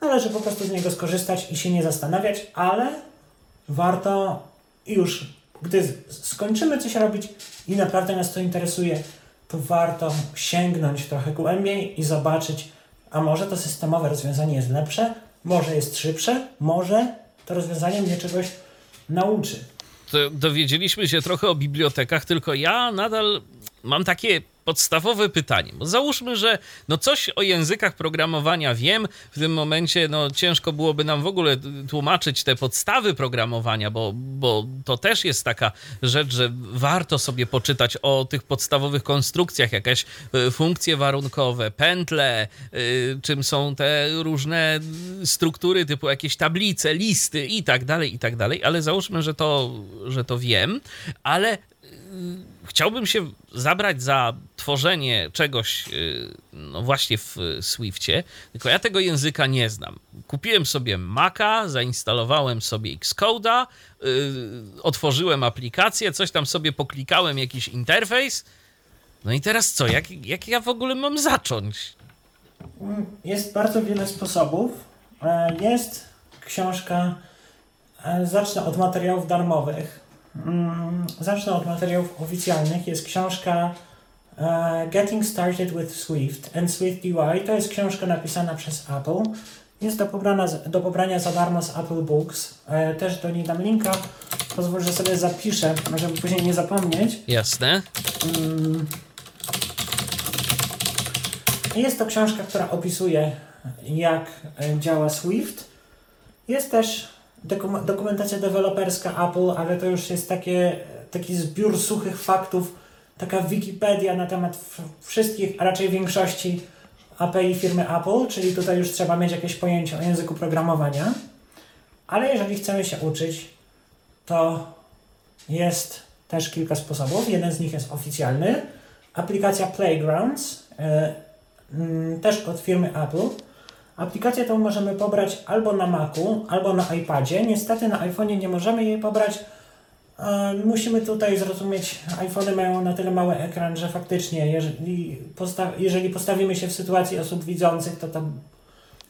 należy po prostu z niego skorzystać i się nie zastanawiać, ale warto już, gdy skończymy coś robić i naprawdę nas to interesuje, to warto sięgnąć trochę głębiej i zobaczyć, a może to systemowe rozwiązanie jest lepsze, może jest szybsze, może to rozwiązanie mnie czegoś nauczy. To dowiedzieliśmy się trochę o bibliotekach, tylko ja nadal mam takie podstawowe pytanie. Bo załóżmy, że no coś o językach programowania wiem. W tym momencie no, ciężko byłoby nam w ogóle tłumaczyć te podstawy programowania, bo, bo to też jest taka rzecz, że warto sobie poczytać o tych podstawowych konstrukcjach, jakieś y, funkcje warunkowe, pętle, y, czym są te różne struktury typu jakieś tablice, listy i tak dalej, i tak dalej. Ale załóżmy, że to, że to wiem, ale chciałbym się zabrać za tworzenie czegoś yy, no właśnie w Swiftie, tylko ja tego języka nie znam. Kupiłem sobie Maca, zainstalowałem sobie Xcode'a, yy, otworzyłem aplikację, coś tam sobie poklikałem, jakiś interfejs. No i teraz co? Jak, jak ja w ogóle mam zacząć? Jest bardzo wiele sposobów. E, Jest książka, e, zacznę od materiałów darmowych. Mm, Zacznę od materiałów oficjalnych. Jest książka e, Getting Started with Swift and Swift UI. To jest książka napisana przez Apple. Jest do pobrania, do pobrania za darmo z Apple Books. E, Też do niej dam linka. Pozwól, że sobie zapiszę, żeby później nie zapomnieć. Jasne. Mm. Jest to książka, która opisuje, jak e, działa Swift. Jest też dokum- dokumentacja deweloperska Apple, ale to już jest takie, taki zbiór suchych faktów, taka Wikipedia na temat wszystkich, a raczej większości API firmy Apple, czyli tutaj już trzeba mieć jakieś pojęcie o języku programowania. Ale jeżeli chcemy się uczyć, to jest też kilka sposobów. Jeden z nich jest oficjalny. Aplikacja Playgrounds, mm, też od firmy Apple. Aplikację tą możemy pobrać albo na Macu, albo na iPadzie. Niestety na iPhone'ie nie możemy jej pobrać. E, Musimy tutaj zrozumieć, iPhony mają na tyle mały ekran, że faktycznie, jeżeli, posta- jeżeli postawimy się w sytuacji osób widzących, to, to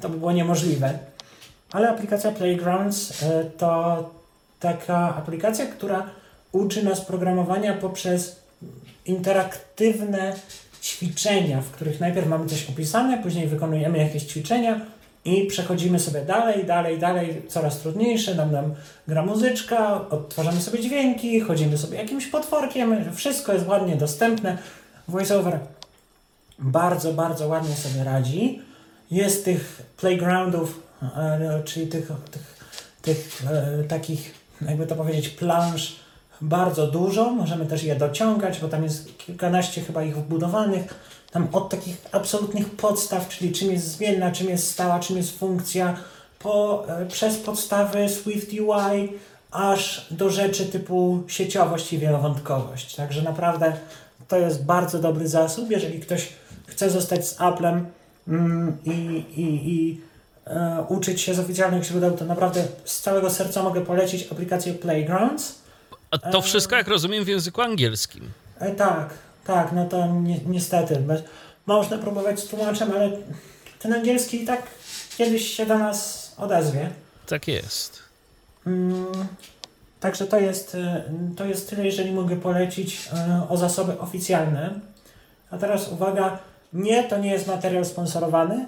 to by było niemożliwe. Ale aplikacja Playgrounds e, to taka aplikacja, która uczy nas programowania poprzez interaktywne ćwiczenia, w których najpierw mamy coś opisane, później wykonujemy jakieś ćwiczenia i przechodzimy sobie dalej, dalej, dalej, coraz trudniejsze, nam nam gra muzyczka, odtwarzamy sobie dźwięki, chodzimy sobie jakimś potworkiem, wszystko jest ładnie dostępne. VoiceOver bardzo, bardzo ładnie sobie radzi. Jest tych playgroundów, e, czyli tych, tych, tych e, takich, jakby to powiedzieć, planż bardzo dużo. Możemy też je dociągać, bo tam jest kilkanaście chyba ich wbudowanych. Tam od takich absolutnych podstaw, czyli czym jest zmienna, czym jest stała, czym jest funkcja, po, e, przez podstawy Swift UI, aż do rzeczy typu sieciowość i wielowątkowość. Także naprawdę to jest bardzo dobry zasób. Jeżeli ktoś chce zostać z Applem mm, i, i, i e, uczyć się z oficjalnych źródeł, to naprawdę z całego serca mogę polecić aplikację Playgrounds. A to wszystko, jak rozumiem, w języku angielskim. E, tak, tak, no to ni niestety. Bez, można próbować z tłumaczem, ale ten angielski i tak kiedyś się do nas odezwie. Tak jest. Mm, także to jest, e, to jest tyle, jeżeli mogę polecić e, o zasoby oficjalne. A teraz uwaga, nie, to nie jest materiał sponsorowany.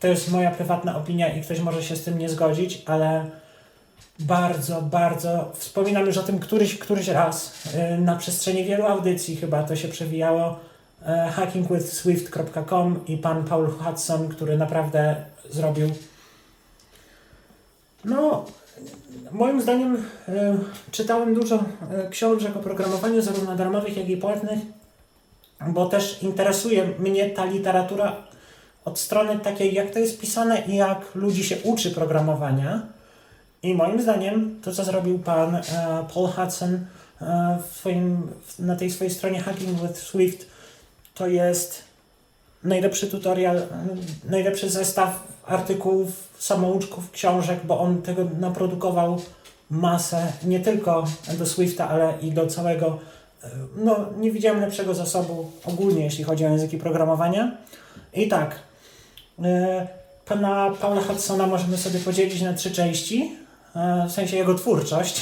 To jest moja prywatna opinia i ktoś może się z tym nie zgodzić, ale bardzo, bardzo wspominam już o tym któryś, któryś raz. E, na przestrzeni wielu audycji chyba to się przewijało. hackingwithswift.com i pan Paul Hudson, który naprawdę zrobił no, moim zdaniem e, czytałem dużo e, książek o programowaniu, zarówno darmowych, jak i płatnych, bo też interesuje mnie ta literatura od strony takiej, jak to jest pisane i jak ludzi się uczy programowania. I moim zdaniem to, co zrobił pan e, Paul Hudson e, w swoim, na tej swojej stronie Hacking with Swift, to jest najlepszy tutorial, najlepszy zestaw artykułów, samouczków, książek, bo on tego naprodukował masę, nie tylko do Swifta, ale i do całego. e, No, nie widziałem lepszego zasobu ogólnie, jeśli chodzi o języki programowania. I tak, e, pana Paula Hudsona możemy sobie podzielić na trzy części, e, w sensie jego twórczość.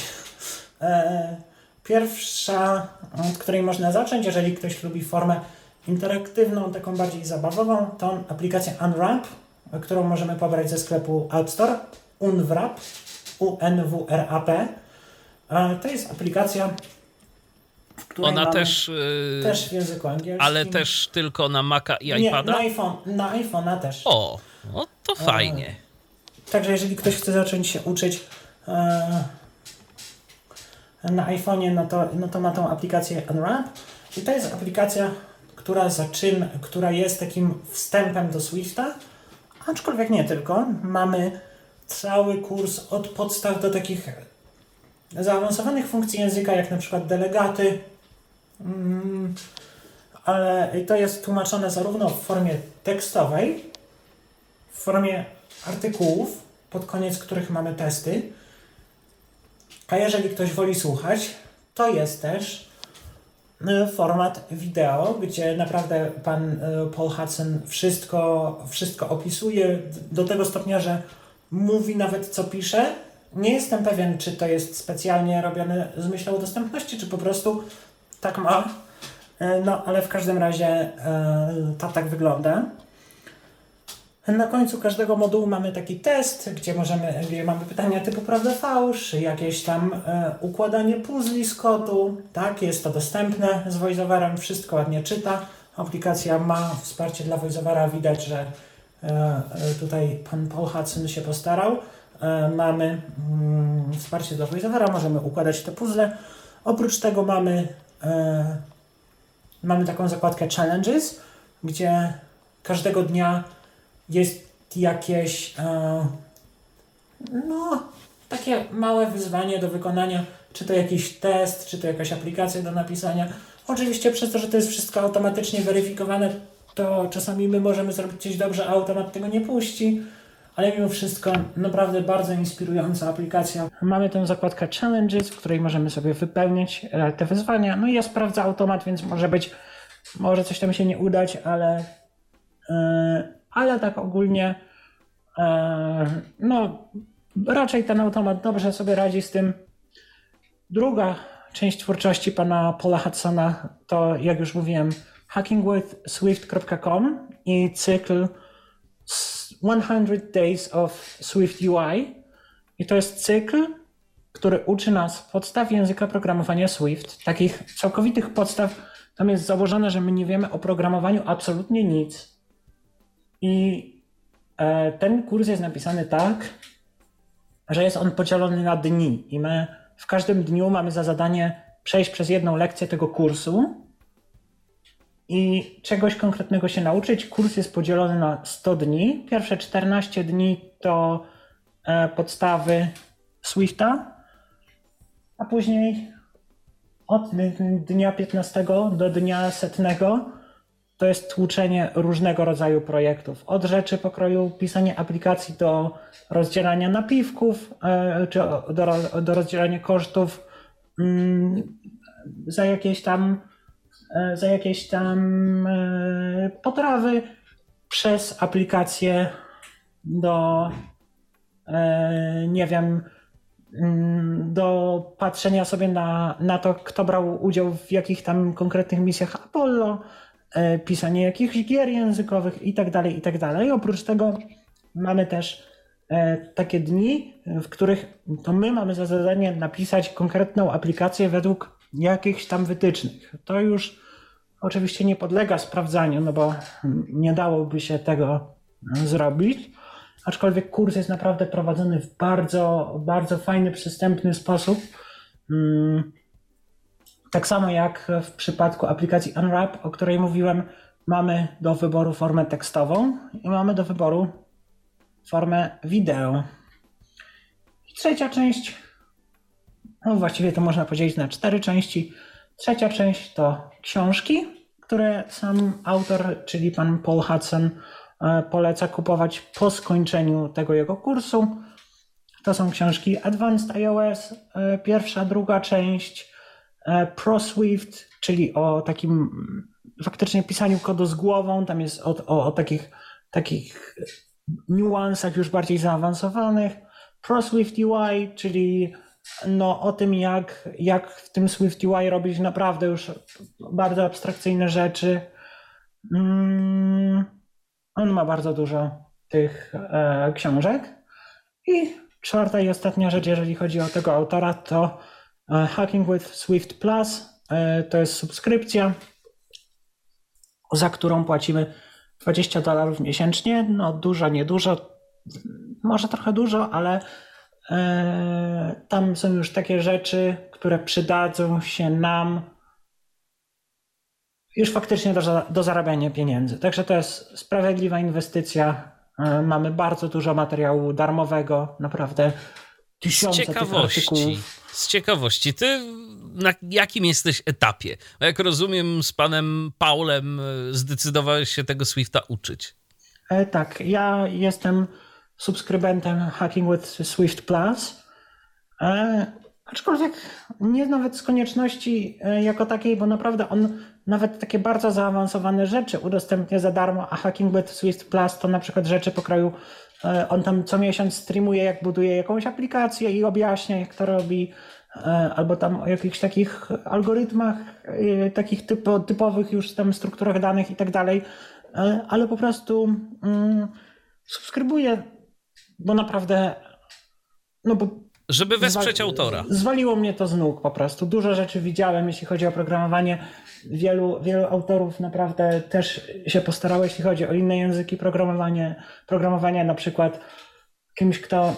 E, Pierwsza, od której można zacząć, jeżeli ktoś lubi formę interaktywną, taką bardziej zabawową, to aplikacja Unwrap, którą możemy pobrać ze sklepu App Store. Unwrap, U-N-W-R-A-P. E, To jest aplikacja, Ona też, yy, też w języku angielskim. ale też tylko na Maca i Nie, iPada? na, iPhone, na iPhone'a też. O, no to fajnie. Także jeżeli ktoś chce zacząć się uczyć e, na iPhone'ie, no to, no to ma tą aplikację Unwrap. I to jest aplikacja, która zaczyna, która jest takim wstępem do Swifta, aczkolwiek nie tylko. Mamy cały kurs od podstaw do takich zaawansowanych funkcji języka, jak na przykład delegaty. Mm, ale to jest tłumaczone zarówno w formie tekstowej, w formie artykułów, pod koniec których mamy testy. A jeżeli ktoś woli słuchać, to jest też e, format wideo, gdzie naprawdę pan e, Paul Hudson wszystko, wszystko opisuje do tego stopnia, że mówi nawet co pisze. Nie jestem pewien, czy to jest specjalnie robione z myślą o dostępności, czy po prostu tak ma. E, No, ale w każdym razie to tak wygląda. Na końcu każdego modułu mamy taki test, gdzie możemy, gdzie mamy pytania typu prawda fałsz, jakieś tam e, układanie puzli z kodu, tak, jest to dostępne z VoiceOverem, wszystko ładnie czyta. Aplikacja ma wsparcie dla VoiceOvera, widać, że e, e, tutaj pan Paul Hudson się postarał. E, mamy mm, wsparcie dla VoiceOvera, możemy układać te puzzle. Oprócz tego mamy, e, mamy taką zakładkę Challenges, gdzie każdego dnia jest jakieś e, no, takie małe wyzwanie do wykonania, czy to jakiś test, czy to jakaś aplikacja do napisania. Oczywiście przez to, że to jest wszystko automatycznie weryfikowane, to czasami my możemy zrobić coś dobrze, a automat tego nie puści, ale mimo wszystko naprawdę bardzo inspirująca aplikacja. Mamy tę zakładkę Challenges, w której możemy sobie wypełnić e, te wyzwania. No i ja sprawdzę automat, więc może być, może coś tam się nie udać, ale e, ale tak ogólnie e, no raczej ten automat dobrze sobie radzi z tym. Druga część twórczości pana Paula Hudsona to, jak już mówiłem, hackingwithswift.com i cykl 100 Days of Swift UI. I to jest cykl, który uczy nas podstaw języka programowania Swift, takich całkowitych podstaw, tam jest założone, że my nie wiemy o programowaniu absolutnie nic. I e, ten kurs jest napisany tak, że jest on podzielony na dni i my w każdym dniu mamy za zadanie przejść przez jedną lekcję tego kursu i czegoś konkretnego się nauczyć. Kurs jest podzielony na 100 dni. Pierwsze 14 dni to e, podstawy Swifta, a później od dnia 15 do dnia setnego to jest tłuczenie różnego rodzaju projektów. Od rzeczy pokroju pisania aplikacji do rozdzielania napiwków, e, czy do, do rozdzielania kosztów mm, za jakieś tam e, za jakieś tam e, potrawy przez aplikację do nie wiem mm, do patrzenia sobie na, na to, kto brał udział w jakich tam konkretnych misjach Apollo, pisanie jakichś gier językowych i tak dalej, i tak. Oprócz tego mamy też e, takie dni, w których to my mamy za zadanie napisać konkretną aplikację według jakichś tam wytycznych. To już oczywiście nie podlega sprawdzaniu, no bo nie dałoby się tego zrobić. Aczkolwiek kurs jest naprawdę prowadzony w bardzo, bardzo fajny, przystępny sposób. Tak samo jak w przypadku aplikacji Unwrap, o której mówiłem, mamy do wyboru formę tekstową i mamy do wyboru formę wideo. I trzecia część, no właściwie to można podzielić na cztery części. Trzecia część to książki, które sam autor, czyli pan Paul Hudson, e, poleca kupować po skończeniu tego jego kursu. To są książki Advanced iOS, e, pierwsza, druga część, ProSwift, czyli o takim faktycznie pisaniu kodu z głową. Tam jest o, o, o takich, takich niuansach już bardziej zaawansowanych. ProSwift UI, czyli no, o tym, jak, jak w tym Swift UI robić naprawdę już bardzo abstrakcyjne rzeczy. Mm, on ma bardzo dużo tych e, książek. I czwarta i ostatnia rzecz, jeżeli chodzi o tego autora, to E, Hacking with Swift Plus e, to jest subskrypcja, za którą płacimy 20 dolarów miesięcznie. No dużo, niedużo, może trochę dużo, ale e, tam są już takie rzeczy, które przydadzą się nam już faktycznie do, do zarabiania pieniędzy. Także to jest sprawiedliwa inwestycja. Mamy bardzo dużo materiału darmowego, naprawdę tysiące z ciekawości, z ciekawości, ty na jakim jesteś etapie? Jak rozumiem, z panem Paulem e, zdecydowałeś się tego Swifta uczyć. E, tak, ja jestem subskrybentem Hacking with Swift Plus. E, aczkolwiek nie nawet z konieczności e, jako takiej, bo naprawdę on nawet takie bardzo zaawansowane rzeczy udostępnia za darmo, a Hacking with Swift Plus to na przykład rzeczy po kraju on tam co miesiąc streamuje, jak buduje jakąś aplikację i objaśnia, jak to robi, e, albo tam o jakichś takich algorytmach, e, takich typo, typowych już tam strukturach danych i tak dalej, ale po prostu mm, bo naprawdę, no bo żeby wesprzeć autora. Zwaliło mnie to z nóg po prostu. Dużo rzeczy widziałem, jeśli chodzi o programowanie. Wielu, wielu autorów naprawdę też się postarało, jeśli chodzi o inne języki programowania. Programowania na przykład kimś, kto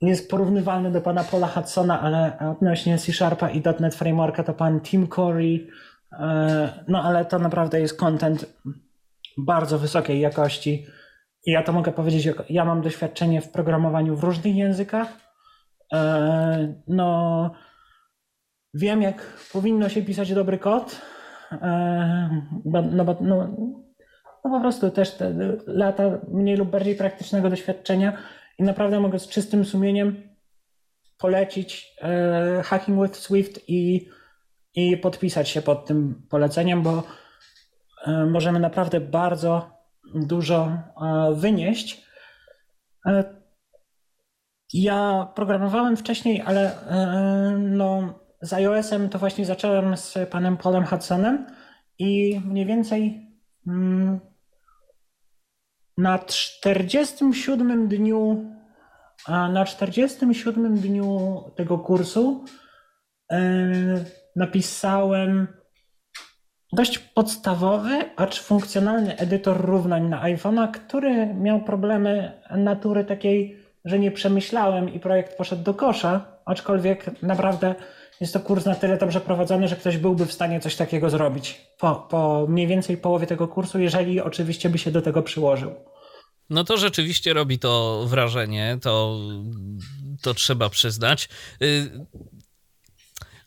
jest porównywalny do pana Paula Hudsona, ale odnośnie C Sharpa i .NET Frameworka to pan Tim Corey. E, no ale to naprawdę jest content bardzo wysokiej jakości. I ja to mogę powiedzieć, ja mam doświadczenie w programowaniu w różnych językach no, wiem, jak powinno się pisać dobry kod. E, no, bo, no, no po prostu też te lata mniej lub bardziej praktycznego doświadczenia i naprawdę mogę z czystym sumieniem polecić e, Hacking with Swift i, i podpisać się pod tym poleceniem, bo możemy naprawdę bardzo dużo wynieść. Ja programowałem wcześniej, ale e, no, z iOS-em to właśnie zacząłem z panem Paulem Hudsonem i mniej więcej mm, na 47 dniu na 47 dniu tego kursu e, napisałem dość podstawowy, acz funkcjonalny edytor równań na iPhone'a, który miał problemy natury takiej, że nie przemyślałem i projekt poszedł do kosza, aczkolwiek naprawdę jest to kurs na tyle dobrze prowadzony, że ktoś byłby w stanie coś takiego zrobić po, po mniej więcej połowie tego kursu, jeżeli oczywiście by się do tego przyłożył. No to rzeczywiście robi to wrażenie, to, to trzeba przyznać. Y,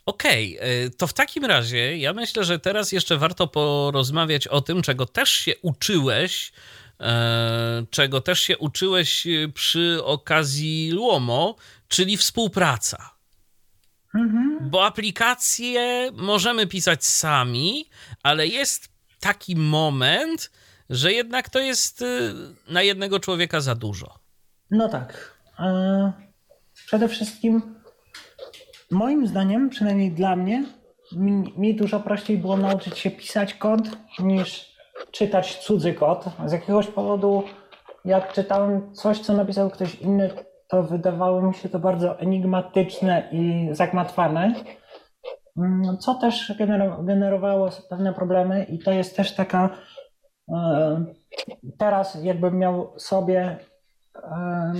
okej, okay, to w takim razie ja myślę, że teraz jeszcze warto porozmawiać o tym, czego też się uczyłeś, czego też się uczyłeś przy okazji Luomo, czyli współpraca. Mhm. Bo aplikacje możemy pisać sami, ale jest taki moment, że jednak to jest y, na jednego człowieka za dużo. No tak. E, przede wszystkim, moim zdaniem, przynajmniej dla mnie, mi, mi dużo prościej było nauczyć się pisać kod niż czytać cudzy kod. Z jakiegoś powodu, jak czytałem coś, co napisał ktoś inny, to wydawało mi się to bardzo enigmatyczne i zagmatwane, mm, co też generowało pewne problemy i to jest też taka e, teraz jakbym miał sobie e,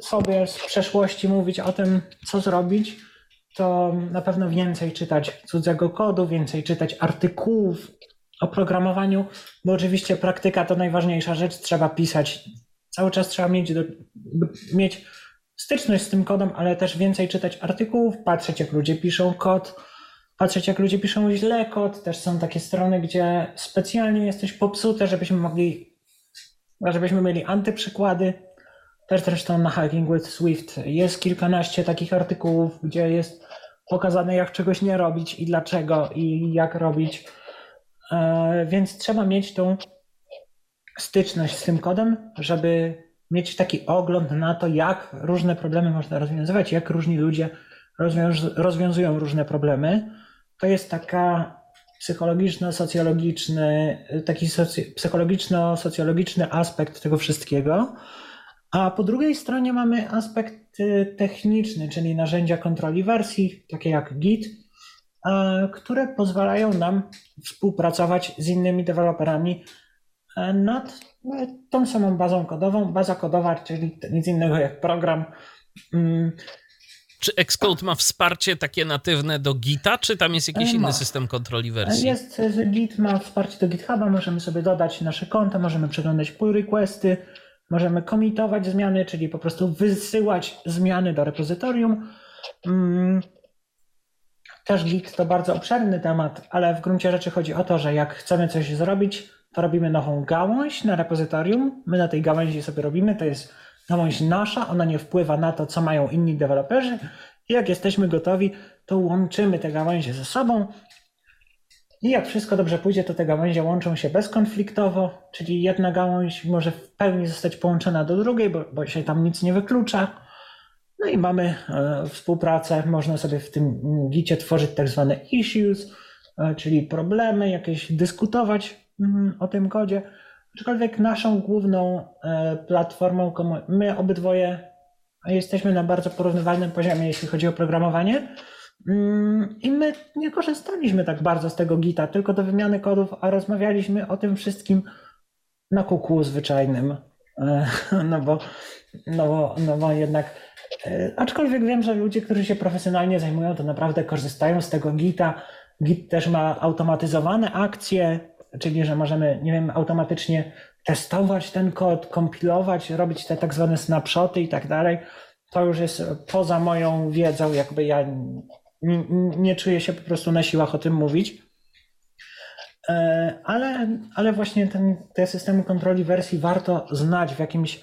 sobie z przeszłości mówić o tym, co zrobić, to na pewno więcej czytać cudzego kodu, więcej czytać artykułów o programowaniu, bo oczywiście praktyka to najważniejsza rzecz, trzeba pisać cały czas trzeba mieć, do, mieć styczność z tym kodem, ale też więcej czytać artykułów, patrzeć jak ludzie piszą kod, patrzeć jak ludzie piszą źle kod. Też są takie strony, gdzie specjalnie jesteś popsute, żebyśmy mogli, żebyśmy mieli antyprzykłady. Też zresztą na Hacking with Swift jest kilkanaście takich artykułów, gdzie jest pokazane jak czegoś nie robić i dlaczego i jak robić. E, więc trzeba mieć tą styczność z tym kodem, żeby mieć taki ogląd na to, jak różne problemy można rozwiązywać, jak różni ludzie rozwiąz rozwiązują różne problemy. To jest taka psychologiczno-socjologiczny, taki psychologiczno-socjologiczny aspekt tego wszystkiego. A po drugiej stronie mamy aspekt y, techniczny, czyli narzędzia kontroli wersji, takie jak Git, które pozwalają nam współpracować z innymi deweloperami E, nad no, tą samą bazą kodową. Baza kodowa, czyli nic innego jak program. Mm. Czy Xcode ma wsparcie takie natywne do Gita, czy tam jest jakiś e, ma. inny system kontroli wersji? Jest, Git ma wsparcie do GitHuba, możemy sobie dodać nasze konta, możemy przeglądać pull requesty, możemy komitować zmiany, czyli po prostu wysyłać zmiany do repozytorium. Też Git to bardzo obszerny temat, ale w gruncie rzeczy chodzi o to, że jak chcemy coś zrobić, to robimy nową gałąź na repozytorium. My na tej gałęzi sobie robimy, to jest gałąź nasza, ona nie wpływa na to, co mają inni deweloperzy. I jak jesteśmy gotowi, to łączymy te gałęzie ze sobą. I jak wszystko dobrze pójdzie, to te gałęzie łączą się bezkonfliktowo, czyli jedna gałąź może w pełni zostać połączona do drugiej, bo, bo się tam nic nie wyklucza. No i mamy e, współpracę, można sobie w tym gicie tworzyć tak zwane issues, e, czyli problemy, jakieś dyskutować Mhm, o tym kodzie. Aczkolwiek naszą główną e, platformą, my obydwoje jesteśmy na bardzo porównywalnym poziomie, jeśli chodzi o programowanie. Mm, I my nie korzystaliśmy tak bardzo z tego Gita, tylko do wymiany kodów, a rozmawialiśmy o tym wszystkim na kuku zwyczajnym. No bo, no bo, no bo jednak. E, aczkolwiek wiem, że ludzie, którzy się profesjonalnie zajmują, to naprawdę korzystają z tego Gita. Git też ma automatyzowane akcje, czyli że możemy, nie wiem, automatycznie testować ten kod, kompilować, robić te tak zwane snapshoty i tak dalej, to już jest poza moją wiedzą, jakby ja nie, czuję się po prostu na siłach o tym mówić. E, ale, ale właśnie ten, te systemy kontroli wersji warto znać w jakimś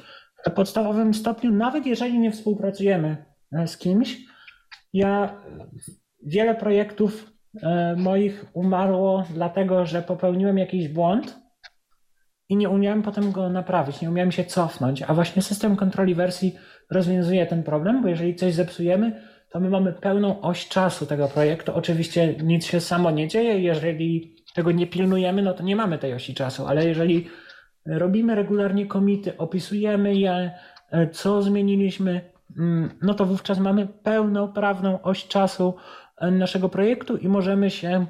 podstawowym stopniu, nawet jeżeli nie współpracujemy z kimś. Ja wiele projektów E, moich umarło dlatego, że popełniłem jakiś błąd i nie umiałem potem go naprawić, nie umiałem się cofnąć. A właśnie system kontroli wersji rozwiązuje ten problem, bo jeżeli coś zepsujemy, to my mamy pełną oś czasu tego projektu. Oczywiście nic się samo nie dzieje, jeżeli tego nie pilnujemy, no to nie mamy tej osi czasu, ale jeżeli robimy regularnie komity, opisujemy je, e, co zmieniliśmy, mm, no to wówczas mamy pełną prawną oś czasu naszego projektu i możemy się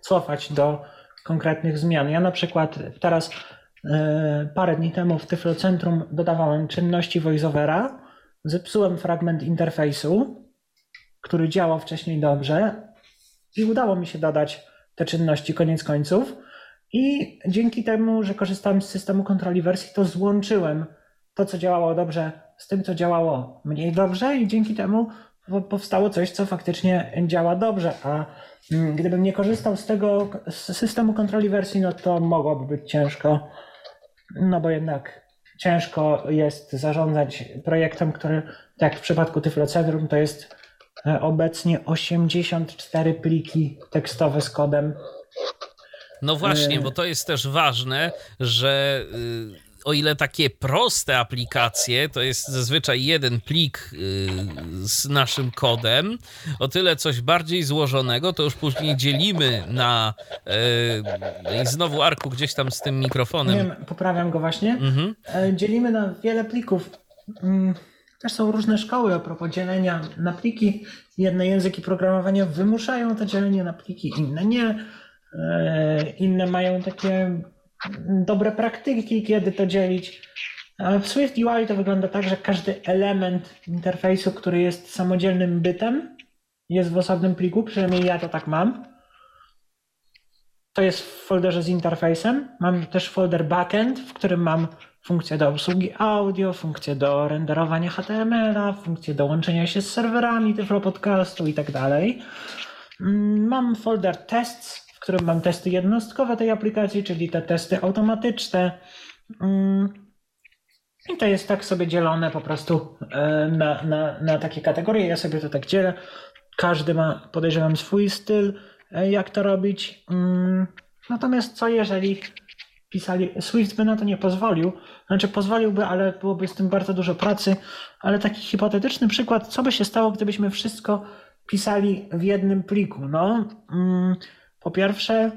cofać do konkretnych zmian. Ja na przykład teraz e, parę dni temu w Tyflocentrum dodawałem czynności voiceovera, zepsułem fragment interfejsu, który działał wcześniej dobrze i udało mi się dodać te czynności koniec końców. I dzięki temu, że korzystałem z systemu kontroli wersji, to złączyłem to, co działało dobrze, z tym, co działało mniej dobrze, i dzięki temu powstało coś, co faktycznie działa dobrze. A mm, gdybym nie korzystał z tego z systemu kontroli wersji, no to mogłoby być ciężko. No bo jednak ciężko jest zarządzać projektem, który, tak jak w przypadku Tyflocentrum, to jest e, obecnie 84 pliki tekstowe z kodem no właśnie, bo to jest też ważne, że y, o ile takie proste aplikacje to jest zazwyczaj jeden plik y, z naszym kodem, o tyle coś bardziej złożonego to już później dzielimy na. Y, I znowu Arku gdzieś tam z tym mikrofonem. Nie wiem, poprawiam go właśnie. Mhm. E, dzielimy na wiele plików. Mm, też są różne szkoły a propos dzielenia na pliki. Jedne języki programowania wymuszają to dzielenie na pliki, inne nie E, inne mają takie dobre praktyki, kiedy to dzielić. w Swift UI to wygląda tak, że każdy element interfejsu, który jest samodzielnym bytem, jest w osobnym pliku, przynajmniej ja to tak mam. To jest w folderze z interfejsem. Mam też folder backend, w którym mam funkcję do obsługi audio, funkcję do renderowania HTML-a, funkcję do łączenia się z serwerami Tyflo Podcastu i tak dalej. Mm, mam folder tests, którym mam testy jednostkowe tej aplikacji, czyli te testy automatyczne. Mm. I to jest tak sobie dzielone po prostu e, na, na, na takie kategorie. Ja sobie to tak dzielę. Każdy ma, podejrzewam, swój styl, e, jak to robić. Mm. Natomiast co jeżeli pisali, Swift by na to nie pozwolił, znaczy pozwoliłby, ale byłoby z tym bardzo dużo pracy, ale taki hipotetyczny przykład, co by się stało, gdybyśmy wszystko pisali w jednym pliku, no. Mm. Po pierwsze,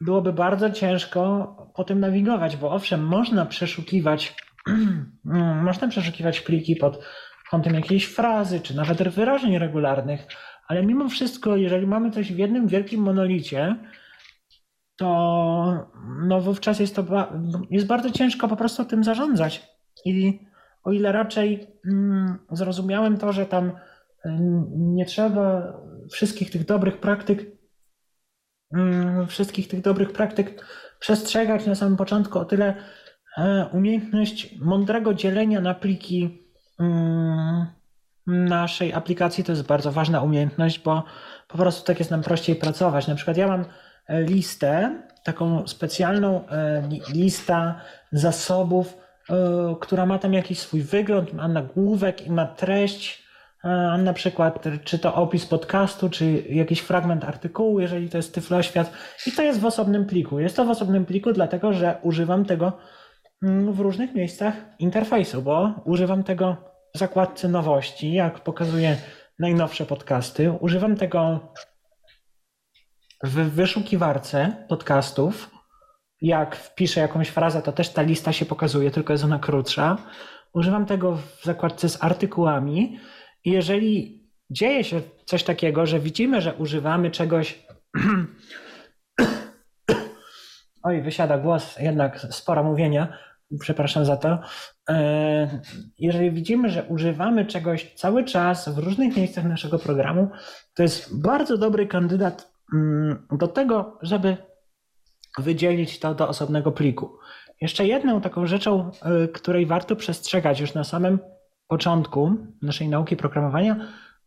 byłoby bardzo ciężko po tym nawigować, bo owszem, można przeszukiwać, można przeszukiwać pliki pod kątem jakiejś frazy, czy nawet wyrażeń regularnych, ale mimo wszystko, jeżeli mamy coś w jednym wielkim monolicie, to no wówczas jest to jest bardzo ciężko po prostu tym zarządzać. I o ile raczej mm, zrozumiałem to, że tam mm, nie trzeba wszystkich tych dobrych praktyk Mm, wszystkich tych dobrych praktyk przestrzegać na samym początku. O tyle e, umiejętność mądrego dzielenia na pliki mm, naszej aplikacji to jest bardzo ważna umiejętność, bo po prostu tak jest nam prościej pracować. Na przykład ja mam e, listę, taką specjalną e, listę zasobów, która ma tam jakiś swój wygląd, ma nagłówek i ma treść na przykład czy to opis podcastu, czy jakiś fragment artykułu, jeżeli to jest Tyfloświat i to jest w osobnym pliku. Jest to w osobnym pliku dlatego, że używam tego mm, w różnych miejscach interfejsu, bo używam tego w zakładce nowości, jak pokazuję najnowsze podcasty. Używam tego w wyszukiwarce podcastów. Jak wpiszę jakąś frazę, to też ta lista się pokazuje, tylko jest ona krótsza. Używam tego w zakładce z artykułami. Jeżeli dzieje się coś takiego, że widzimy, że używamy czegoś. Oj, wysiada głos, jednak spora mówienia. Przepraszam za to. E, jeżeli widzimy, że używamy czegoś cały czas w różnych miejscach naszego programu, to jest bardzo dobry kandydat mm, do tego, żeby wydzielić to do osobnego pliku. Jeszcze jedną taką rzeczą, e, której warto przestrzegać już na samym początku naszej nauki programowania,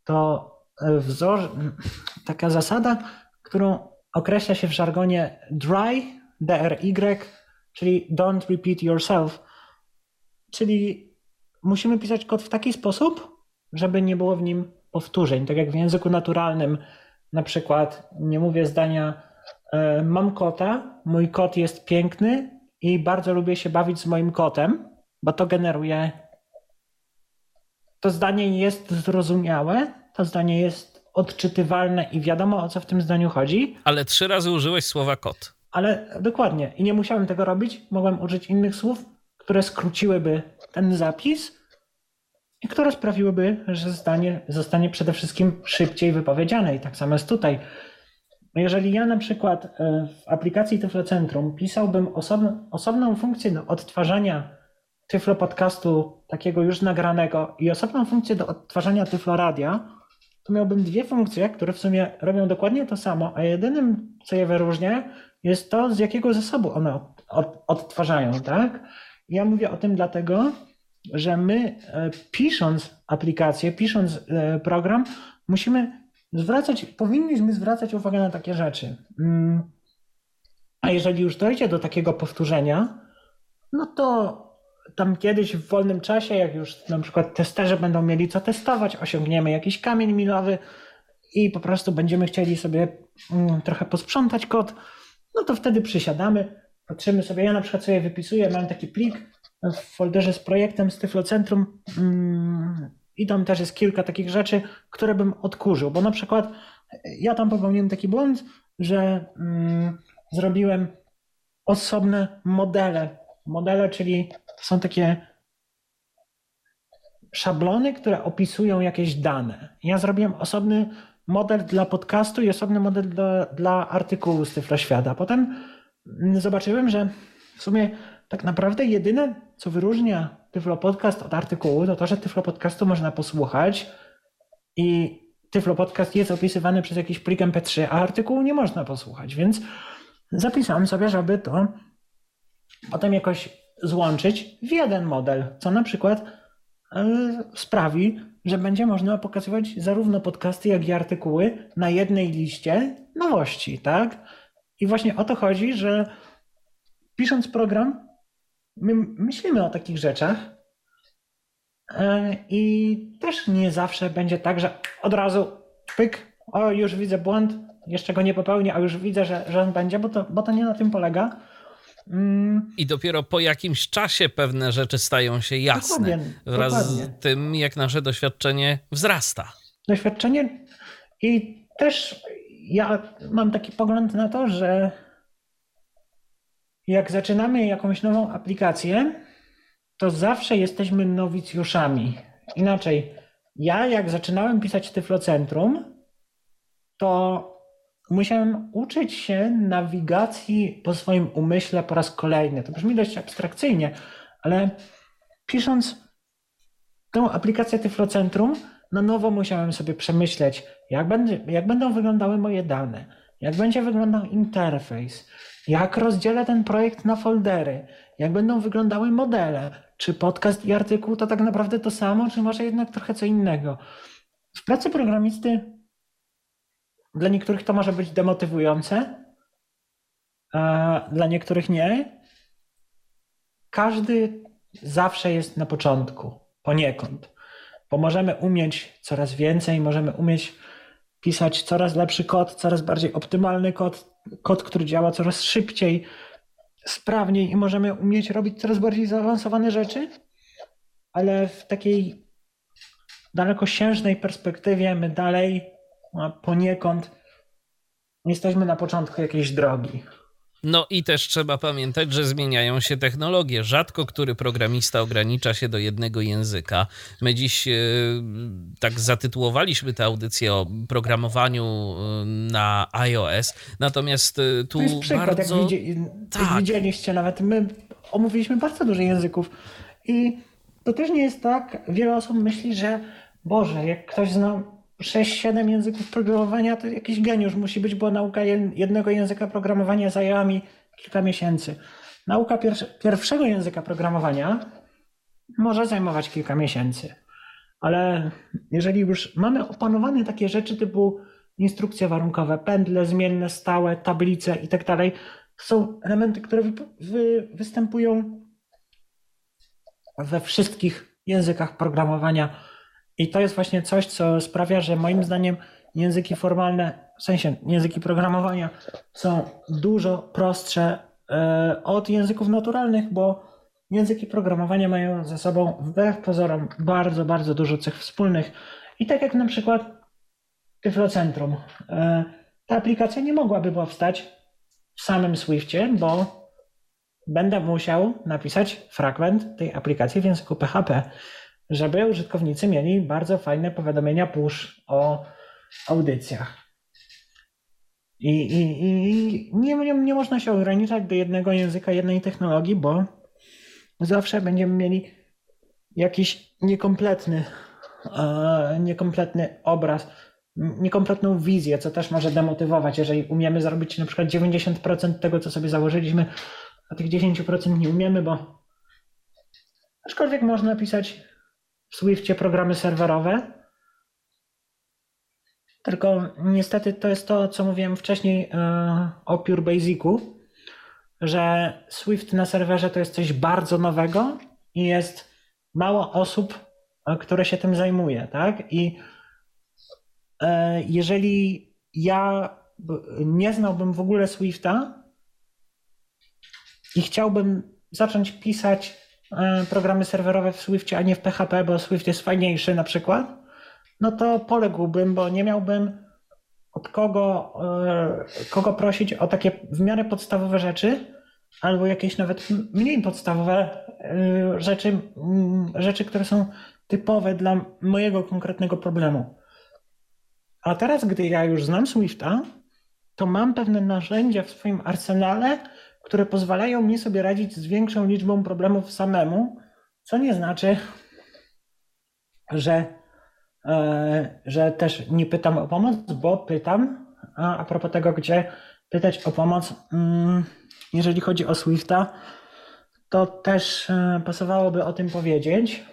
to e, wzor, taka zasada, którą określa się w żargonie DRY, D-R-Y, czyli don't repeat yourself. Czyli musimy pisać kod w taki sposób, żeby nie było w nim powtórzeń. Tak jak w języku naturalnym, na przykład nie mówię zdania e, mam kota, mój kot jest piękny i bardzo lubię się bawić z moim kotem, bo to generuje to zdanie jest zrozumiałe, to zdanie jest odczytywalne i wiadomo o co w tym zdaniu chodzi. Ale trzy razy użyłeś słowa kot. Ale dokładnie. I nie musiałem tego robić. Mogłem użyć innych słów, które skróciłyby ten zapis i które sprawiłyby, że zdanie zostanie przede wszystkim szybciej wypowiedziane. I tak samo jest tutaj. jeżeli ja na przykład e, w aplikacji Tyflocentrum pisałbym osobno, osobną funkcję do odtwarzania Tyflo podcastu takiego już nagranego i osobną funkcję do odtwarzania Tyflo radia, to miałbym dwie funkcje, które w sumie robią dokładnie to samo, a jedynym, co je wyróżnia, jest to, z jakiego zasobu one od, od, odtwarzają, tak? Ja mówię o tym dlatego, że my e, pisząc aplikację, pisząc e, program, musimy zwracać, powinniśmy zwracać uwagę na takie rzeczy. Mm. A jeżeli już dojdzie do takiego powtórzenia, no to tam kiedyś w wolnym czasie, jak już na przykład testerzy będą mieli co testować, osiągniemy jakiś kamień milowy i po prostu będziemy chcieli sobie mm, trochę posprzątać kod, no to wtedy przysiadamy, patrzymy sobie, ja na przykład sobie wypisuję, mam taki plik w folderze z projektem z Tyflocentrum mm, i tam też jest kilka takich rzeczy, które bym odkurzył, bo na przykład ja tam popełniłem taki błąd, że mm, zrobiłem osobne modele. Modele, czyli są takie szablony, które opisują jakieś dane. Ja zrobiłem osobny model dla podcastu i osobny model dla, dla artykułu z Tyfloświata. Potem zobaczyłem, że w sumie tak naprawdę jedyne, co wyróżnia Tyflo Podcast od artykułu, to to, że Tyflo Podcastu można posłuchać i Tyflo Podcast jest opisywany przez jakiś plik MP3, a artykułu nie można posłuchać, więc zapisałem sobie, żeby to potem jakoś złączyć w jeden model, co na przykład e, sprawi, że będzie można pokazywać zarówno podcasty, jak i artykuły na jednej liście nowości, tak? I właśnie o to chodzi, że pisząc program, my myślimy o takich rzeczach e, i też nie zawsze będzie tak, że od razu pyk, o już widzę błąd, jeszcze go nie popełnię, a już widzę, że, że on będzie, bo to, bo to nie na tym polega. Mm. I dopiero po jakimś czasie pewne rzeczy stają się jasne. Dokładnie, wraz dokładnie. z tym, jak nasze doświadczenie wzrasta. Doświadczenie i też ja mam taki pogląd na to, że jak zaczynamy jakąś nową aplikację, to zawsze jesteśmy nowicjuszami. Inaczej, ja jak zaczynałem pisać Tyflocentrum, to musiałem uczyć się nawigacji po swoim umyśle po raz kolejny. To brzmi dość abstrakcyjnie, ale pisząc tę aplikację Tyflocentrum, na nowo musiałem sobie przemyśleć, jak, będzie, jak będą wyglądały moje dane, jak będzie wyglądał interfejs, jak rozdzielę ten projekt na foldery, jak będą wyglądały modele, czy podcast i artykuł to tak naprawdę to samo, czy może jednak trochę co innego. W pracy programisty dla niektórych to może być demotywujące, dla niektórych nie. Każdy zawsze jest na początku, poniekąd. Bo możemy umieć coraz więcej, możemy umieć pisać coraz lepszy kod, coraz bardziej optymalny kod, kod, który działa coraz szybciej, sprawniej i możemy umieć robić coraz bardziej zaawansowane rzeczy, ale w takiej dalekosiężnej perspektywie my dalej poniekąd jesteśmy na początku jakiejś drogi. No i też trzeba pamiętać, że zmieniają się technologie. Rzadko który programista ogranicza się do jednego języka. My dziś e, tak zatytułowaliśmy tę audycję o programowaniu e, na iOS, natomiast e, tu to jest przykład, bardzo... Jak, widzi... tak. jak widzieliście nawet, my omówiliśmy bardzo dużo języków i to też nie jest tak, wiele osób myśli, że Boże, jak ktoś zna 6-7 języków programowania to jakiś geniusz musi być, bo nauka jednego języka programowania zajęła mi kilka miesięcy. Nauka pierwszego języka programowania może zajmować kilka miesięcy. Ale jeżeli już mamy opanowane takie rzeczy typu instrukcje warunkowe, pętle zmienne, stałe, tablice i tak dalej, to są elementy, które wy, wy, występują we wszystkich językach programowania i to jest właśnie coś, co sprawia, że moim zdaniem języki formalne, w sensie języki programowania są dużo prostsze e, od języków naturalnych, bo języki programowania mają ze sobą wbrew pozorom bardzo, bardzo dużo cech wspólnych. I tak jak na przykład Tyflocentrum. E, ta aplikacja nie mogłaby powstać w samym Swiftie, bo będę musiał napisać fragment tej aplikacji w języku PHP żeby użytkownicy mieli bardzo fajne powiadomienia push o audycjach. I, i, i nie, nie, nie można się ograniczać do jednego języka, jednej technologii, bo zawsze będziemy mieli jakiś niekompletny, e, niekompletny obraz, niekompletną wizję, co też może demotywować, jeżeli umiemy zrobić na przykład 90% tego, co sobie założyliśmy, a tych 10% nie umiemy, bo aczkolwiek można pisać w Swiftie programy serwerowe, tylko niestety to jest to, co mówiłem wcześniej e, o Pure Basicu, że Swift na serwerze to jest coś bardzo nowego i jest mało osób, e, które się tym zajmuje, tak? I e, jeżeli ja nie znałbym w ogóle Swifta i chciałbym zacząć pisać programy serwerowe w Swiftie, a nie w PHP, bo Swift jest fajniejszy na przykład, no to poległbym, bo nie miałbym od kogo, e, kogo prosić o takie w miarę podstawowe rzeczy, albo jakieś nawet mniej podstawowe e, rzeczy, rzeczy, które są typowe dla mojego konkretnego problemu. A teraz, gdy ja już znam Swifta, to mam pewne narzędzia w swoim arsenale, które pozwalają mi sobie radzić z większą liczbą problemów samemu, co nie znaczy, że E, że też nie pytam o pomoc, bo pytam, a, propos tego, gdzie pytać o pomoc, mm, jeżeli chodzi o Swifta, to też e, pasowałoby o tym powiedzieć,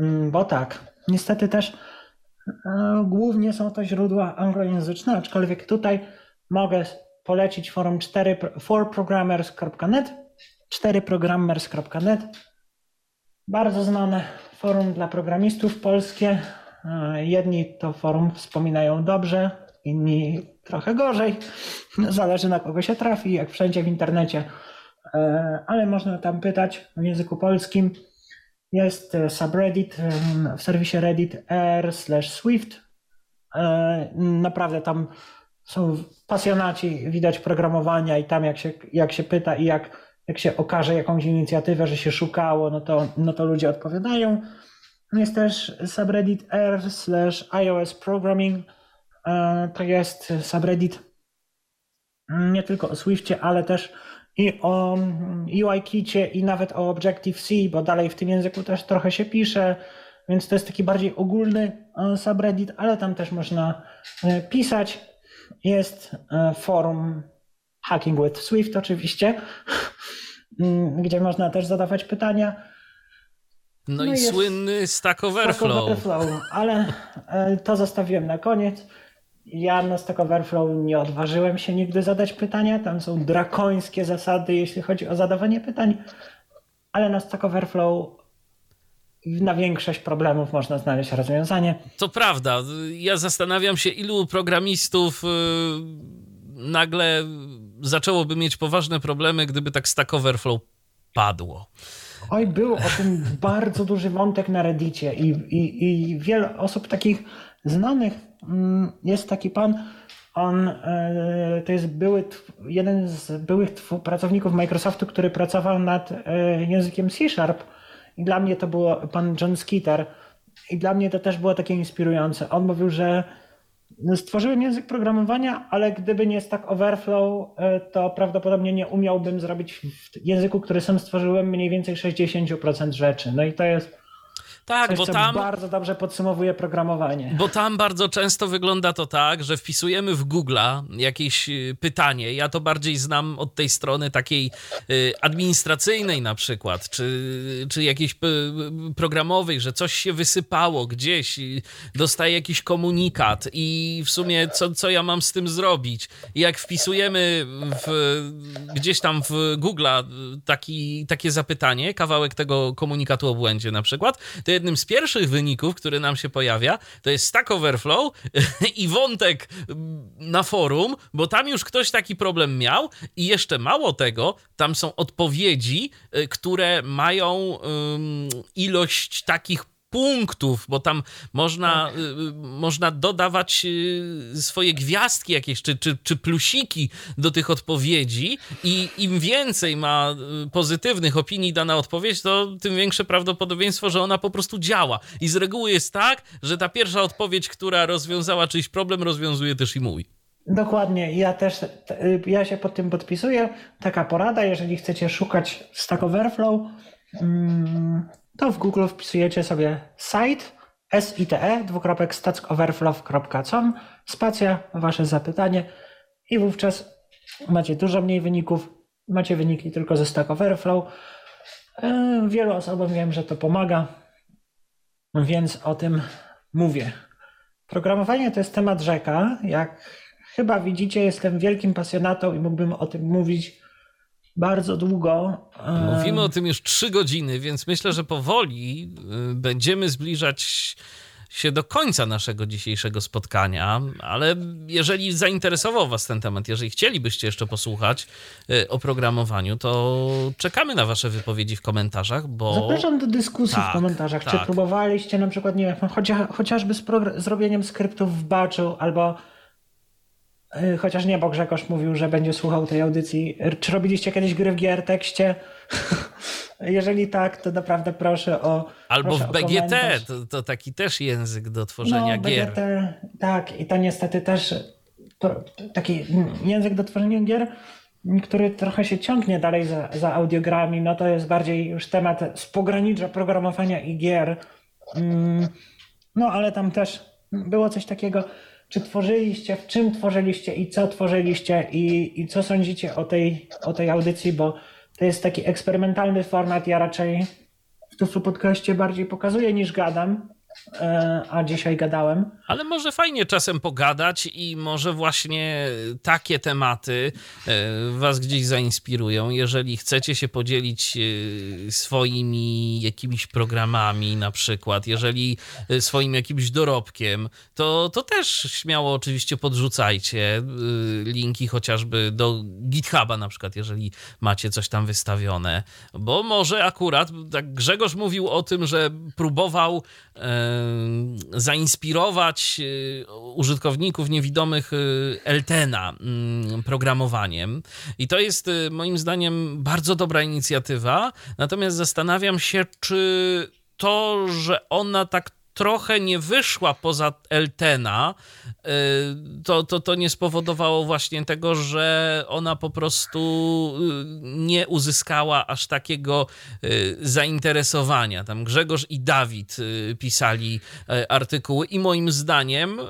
mm, bo tak, niestety też e, głównie są to źródła anglojęzyczne, aczkolwiek tutaj mogę polecić forum 4, 4programmers.net, 4programmers.net, bardzo znane forum dla programistów polskie, Jedni to forum wspominają dobrze, inni trochę gorzej. Zależy na kogo się trafi, jak wszędzie w internecie. E, ale można tam pytać w języku polskim. Jest subreddit w serwisie reddit r swift. E, naprawdę tam są pasjonaci, widać programowania i tam jak się, jak się pyta i jak, jak się okaże jakąś inicjatywę, że się szukało, no to, no to ludzie odpowiadają. Jest też subreddit r slash iOS programming. E, to jest subreddit nie tylko o Swiftie, ale też i o UIKicie i nawet o Objective-C, bo dalej w tym języku też trochę się pisze, więc to jest taki bardziej ogólny e, subreddit, ale tam też można e, pisać. Jest forum Hacking with Swift oczywiście, gdzie można też zadawać pytania. No, no i słynny Stack Overflow. Stack Overflow. Ale e, to zostawiłem na koniec. Ja na Stack Overflow nie odważyłem się nigdy zadać pytania. Tam są drakońskie zasady, jeśli chodzi o zadawanie pytań, ale na Stack Overflow na większość problemów można znaleźć rozwiązanie. To prawda. Ja zastanawiam się, ilu programistów y, nagle zaczęłoby mieć poważne problemy, gdyby tak Stack Overflow padło. Oj, był o tym bardzo duży wątek na Reddicie i, i, i wiele osób takich znanych. Mm, jest taki pan, on e, to jest były, jeden z byłych pracowników Microsoftu, który pracował nad e, językiem C Sharp. I dla mnie to było pan John Skitter. I dla mnie to też było takie inspirujące. On mówił, że no, stworzyłem język programowania, ale gdyby nie Stack Overflow, e, to prawdopodobnie nie umiałbym zrobić w języku, który sam stworzyłem, mniej więcej 60% rzeczy. No i to jest tak, Coś, bo tam bardzo dobrze podsumowuje programowanie. Bo tam bardzo często wygląda to tak, że wpisujemy w Google'a jakieś y, pytanie. Ja to bardziej znam od tej strony takiej y, administracyjnej na przykład, czy, czy jakiejś programowej, że coś się wysypało gdzieś, dostaję jakiś komunikat i w sumie co, co ja mam z tym zrobić? I jak wpisujemy w, gdzieś tam w Google'a taki, takie zapytanie, kawałek tego komunikatu o błędzie na przykład, to jednym z pierwszych wyników, który nam się pojawia, to jest Stack Overflow i wątek na forum, bo tam już ktoś taki problem miał i jeszcze mało tego, tam są odpowiedzi, y, które mają ilość takich punktów, bo tam można, tak. y, można dodawać y, swoje gwiazdki jakieś, czy, czy, czy plusiki do tych odpowiedzi i im więcej ma y, pozytywnych opinii dana odpowiedź, to tym większe prawdopodobieństwo, że ona po prostu działa. I z reguły jest tak, że ta pierwsza odpowiedź, która rozwiązała czyjś problem, rozwiązuje też i mój. Dokładnie, ja też, ja się pod tym podpisuję. Taka porada, jeżeli chcecie szukać Stack Overflow, mm, to w Google wpisujecie sobie site site dwukropek stackoverflow.com spacja, wasze zapytanie i wówczas macie dużo mniej wyników, macie wyniki tylko ze Stack Overflow. E, wielu osobom wiem, że to pomaga, więc o tym mówię. Programowanie to jest temat rzeka. Jak chyba widzicie, jestem wielkim pasjonatą i mógłbym o tym mówić bardzo długo. Mówimy o tym już trzy godziny, więc myślę, że powoli y, będziemy zbliżać się do końca naszego dzisiejszego spotkania, ale jeżeli zainteresował Was ten temat, jeżeli chcielibyście jeszcze posłuchać y, o programowaniu, to czekamy na Wasze wypowiedzi w komentarzach, bo... Zapraszam do dyskusji tak, w komentarzach. Tak. Czy próbowaliście na przykład, nie wiem, chociażby z zrobieniem skryptów w batchu albo chociaż nie, bo Grzegorz mówił, że będzie słuchał tej audycji. Czy robiliście kiedyś gry w GR tekście? Jeżeli tak, to naprawdę proszę o. Albo proszę w BGT, to, to, taki też język do tworzenia no, gier. BGT, tak, i to niestety też to, taki język do tworzenia gier, który trochę się ciągnie dalej za, za audiogrami, no to jest bardziej już temat z pogranicza programowania i gier. Mm, no ale tam też było coś takiego, czy tworzyliście, w czym tworzyliście i co tworzyliście i, i co sądzicie o tej, o tej audycji, bo to jest taki eksperymentalny format. Ja raczej w Tuflu Podcaście bardziej pokazuję niż gadam. E, a dzisiaj gadałem. Ale może fajnie czasem pogadać i może właśnie takie tematy e, was gdzieś zainspirują. Jeżeli chcecie się podzielić e, swoimi jakimiś programami na przykład, jeżeli swoim jakimś dorobkiem, to, to też śmiało oczywiście podrzucajcie linki chociażby do GitHuba na przykład, jeżeli macie coś tam wystawione, bo może akurat, tak Grzegorz mówił o tym, że próbował zainspirować e, użytkowników niewidomych e, Eltena mm, programowaniem. I to jest e, moim zdaniem bardzo dobra inicjatywa. Natomiast zastanawiam się, czy to, że ona tak trochę nie wyszła poza Eltena, y, to, to, to nie spowodowało właśnie tego, że ona po prostu y, nie uzyskała aż takiego y, zainteresowania. Tam Grzegorz i Dawid pisali artykuły i moim zdaniem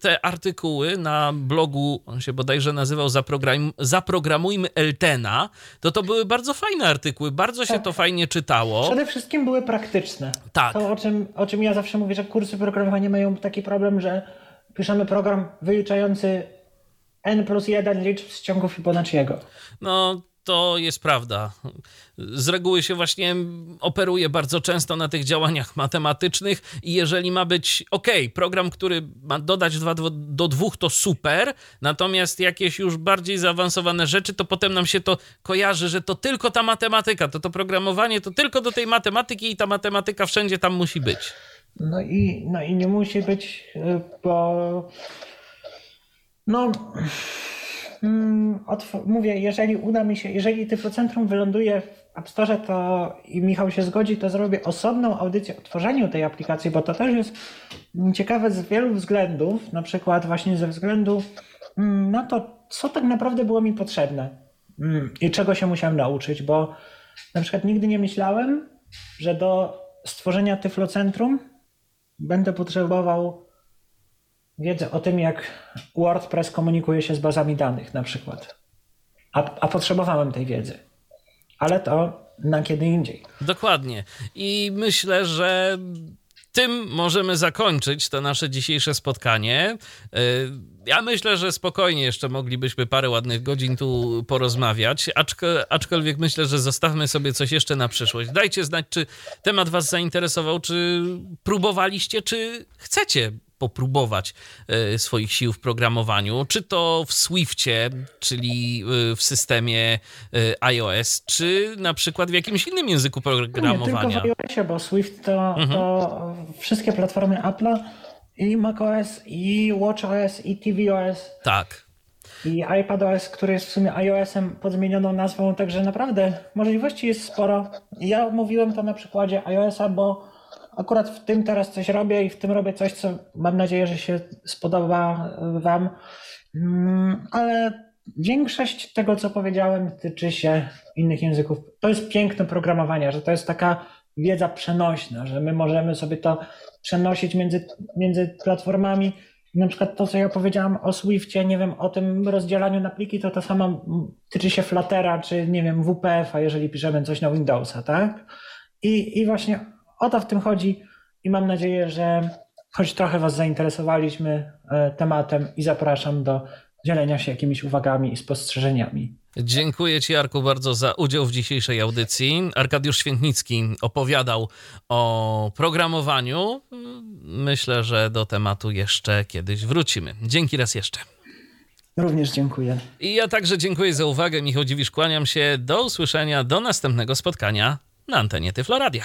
te artykuły na blogu, on się bodajże nazywał Zaprogram, Zaprogramujmy Eltena, to to były bardzo fajne artykuły, bardzo się tak. to fajnie czytało. Przede wszystkim były praktyczne. Tak. To, o czym, o czym ja zawsze mówię, mówię, że kursy programowania mają taki problem, że piszemy program wyliczający n plus 1 liczb z ciągu Fibonacciego. No, to jest prawda. Z reguły się właśnie operuje bardzo często na tych działaniach matematycznych i jeżeli ma być ok, program, który ma dodać 2 do, 2 to super, natomiast jakieś już bardziej zaawansowane rzeczy, to potem nam się to kojarzy, że to tylko ta matematyka, to to programowanie to tylko do tej matematyki i ta matematyka wszędzie tam musi być. No i, no i nie musi być, y, bo no mm, mówię, jeżeli uda mi się, jeżeli Tyflocentrum wyląduje w App Store to i Michał się zgodzi, to zrobię osobną audycję o tworzeniu tej aplikacji, bo to też jest ciekawe z wielu względów, na przykład właśnie ze względu mm, na to, co tak naprawdę było mi potrzebne mm, i czego się musiałem nauczyć, bo na przykład nigdy nie myślałem, że do stworzenia Tyflocentrum będę potrzebował wiedzy o tym, jak WordPress komunikuje się z bazami danych na przykład. A, a potrzebowałem tej wiedzy. Ale to na kiedy indziej. Dokładnie. I myślę, że tym możemy zakończyć to nasze dzisiejsze spotkanie. Y, ja myślę, że spokojnie jeszcze moglibyśmy parę ładnych godzin tu porozmawiać, aczkolwiek myślę, że zostawmy sobie coś jeszcze na przyszłość. Dajcie znać, czy temat Was zainteresował, czy próbowaliście, czy chcecie popróbować e, swoich sił w programowaniu, czy to w Swiftie, czyli e, w systemie e, iOS, czy na przykład w jakimś innym języku programowania. Nie, tylko w iOSie, bo Swift to, mhm. to wszystkie platformy Apple'a i macOS, i watchOS, i tvOS. Tak. I iPadOS, który jest w sumie iOS-em pod zmienioną nazwą, także naprawdę możliwości jest sporo. Ja mówiłem to na przykładzie iOS-a, bo akurat w tym teraz coś robię i w tym robię coś, co mam nadzieję, że się spodoba Wam. Mm, ale większość tego, co powiedziałem, tyczy się innych języków. To jest piękne programowania, że to jest taka wiedza przenośna, że my możemy sobie to przenosić między, między platformami. Na przykład to, co ja powiedziałam o Swiftie, nie wiem, o tym rozdzielaniu na pliki, to to samo tyczy się Fluttera, czy nie wiem, WPF-a, jeżeli piszemy coś na Windowsa, tak? I, I właśnie o to w tym chodzi i mam nadzieję, że choć trochę Was zainteresowaliśmy e, tematem i zapraszam do dzielenia się jakimiś uwagami i spostrzeżeniami. Dziękuję Ci, Arku, bardzo za udział w dzisiejszej audycji. Arkadiusz Świętnicki opowiadał o programowaniu. Myślę, że do tematu jeszcze kiedyś wrócimy. Dzięki raz jeszcze. Również dziękuję. I ja także dziękuję za uwagę. Michał Dziwisz, kłaniam się. Do usłyszenia, do następnego spotkania na antenie Tyfloradia.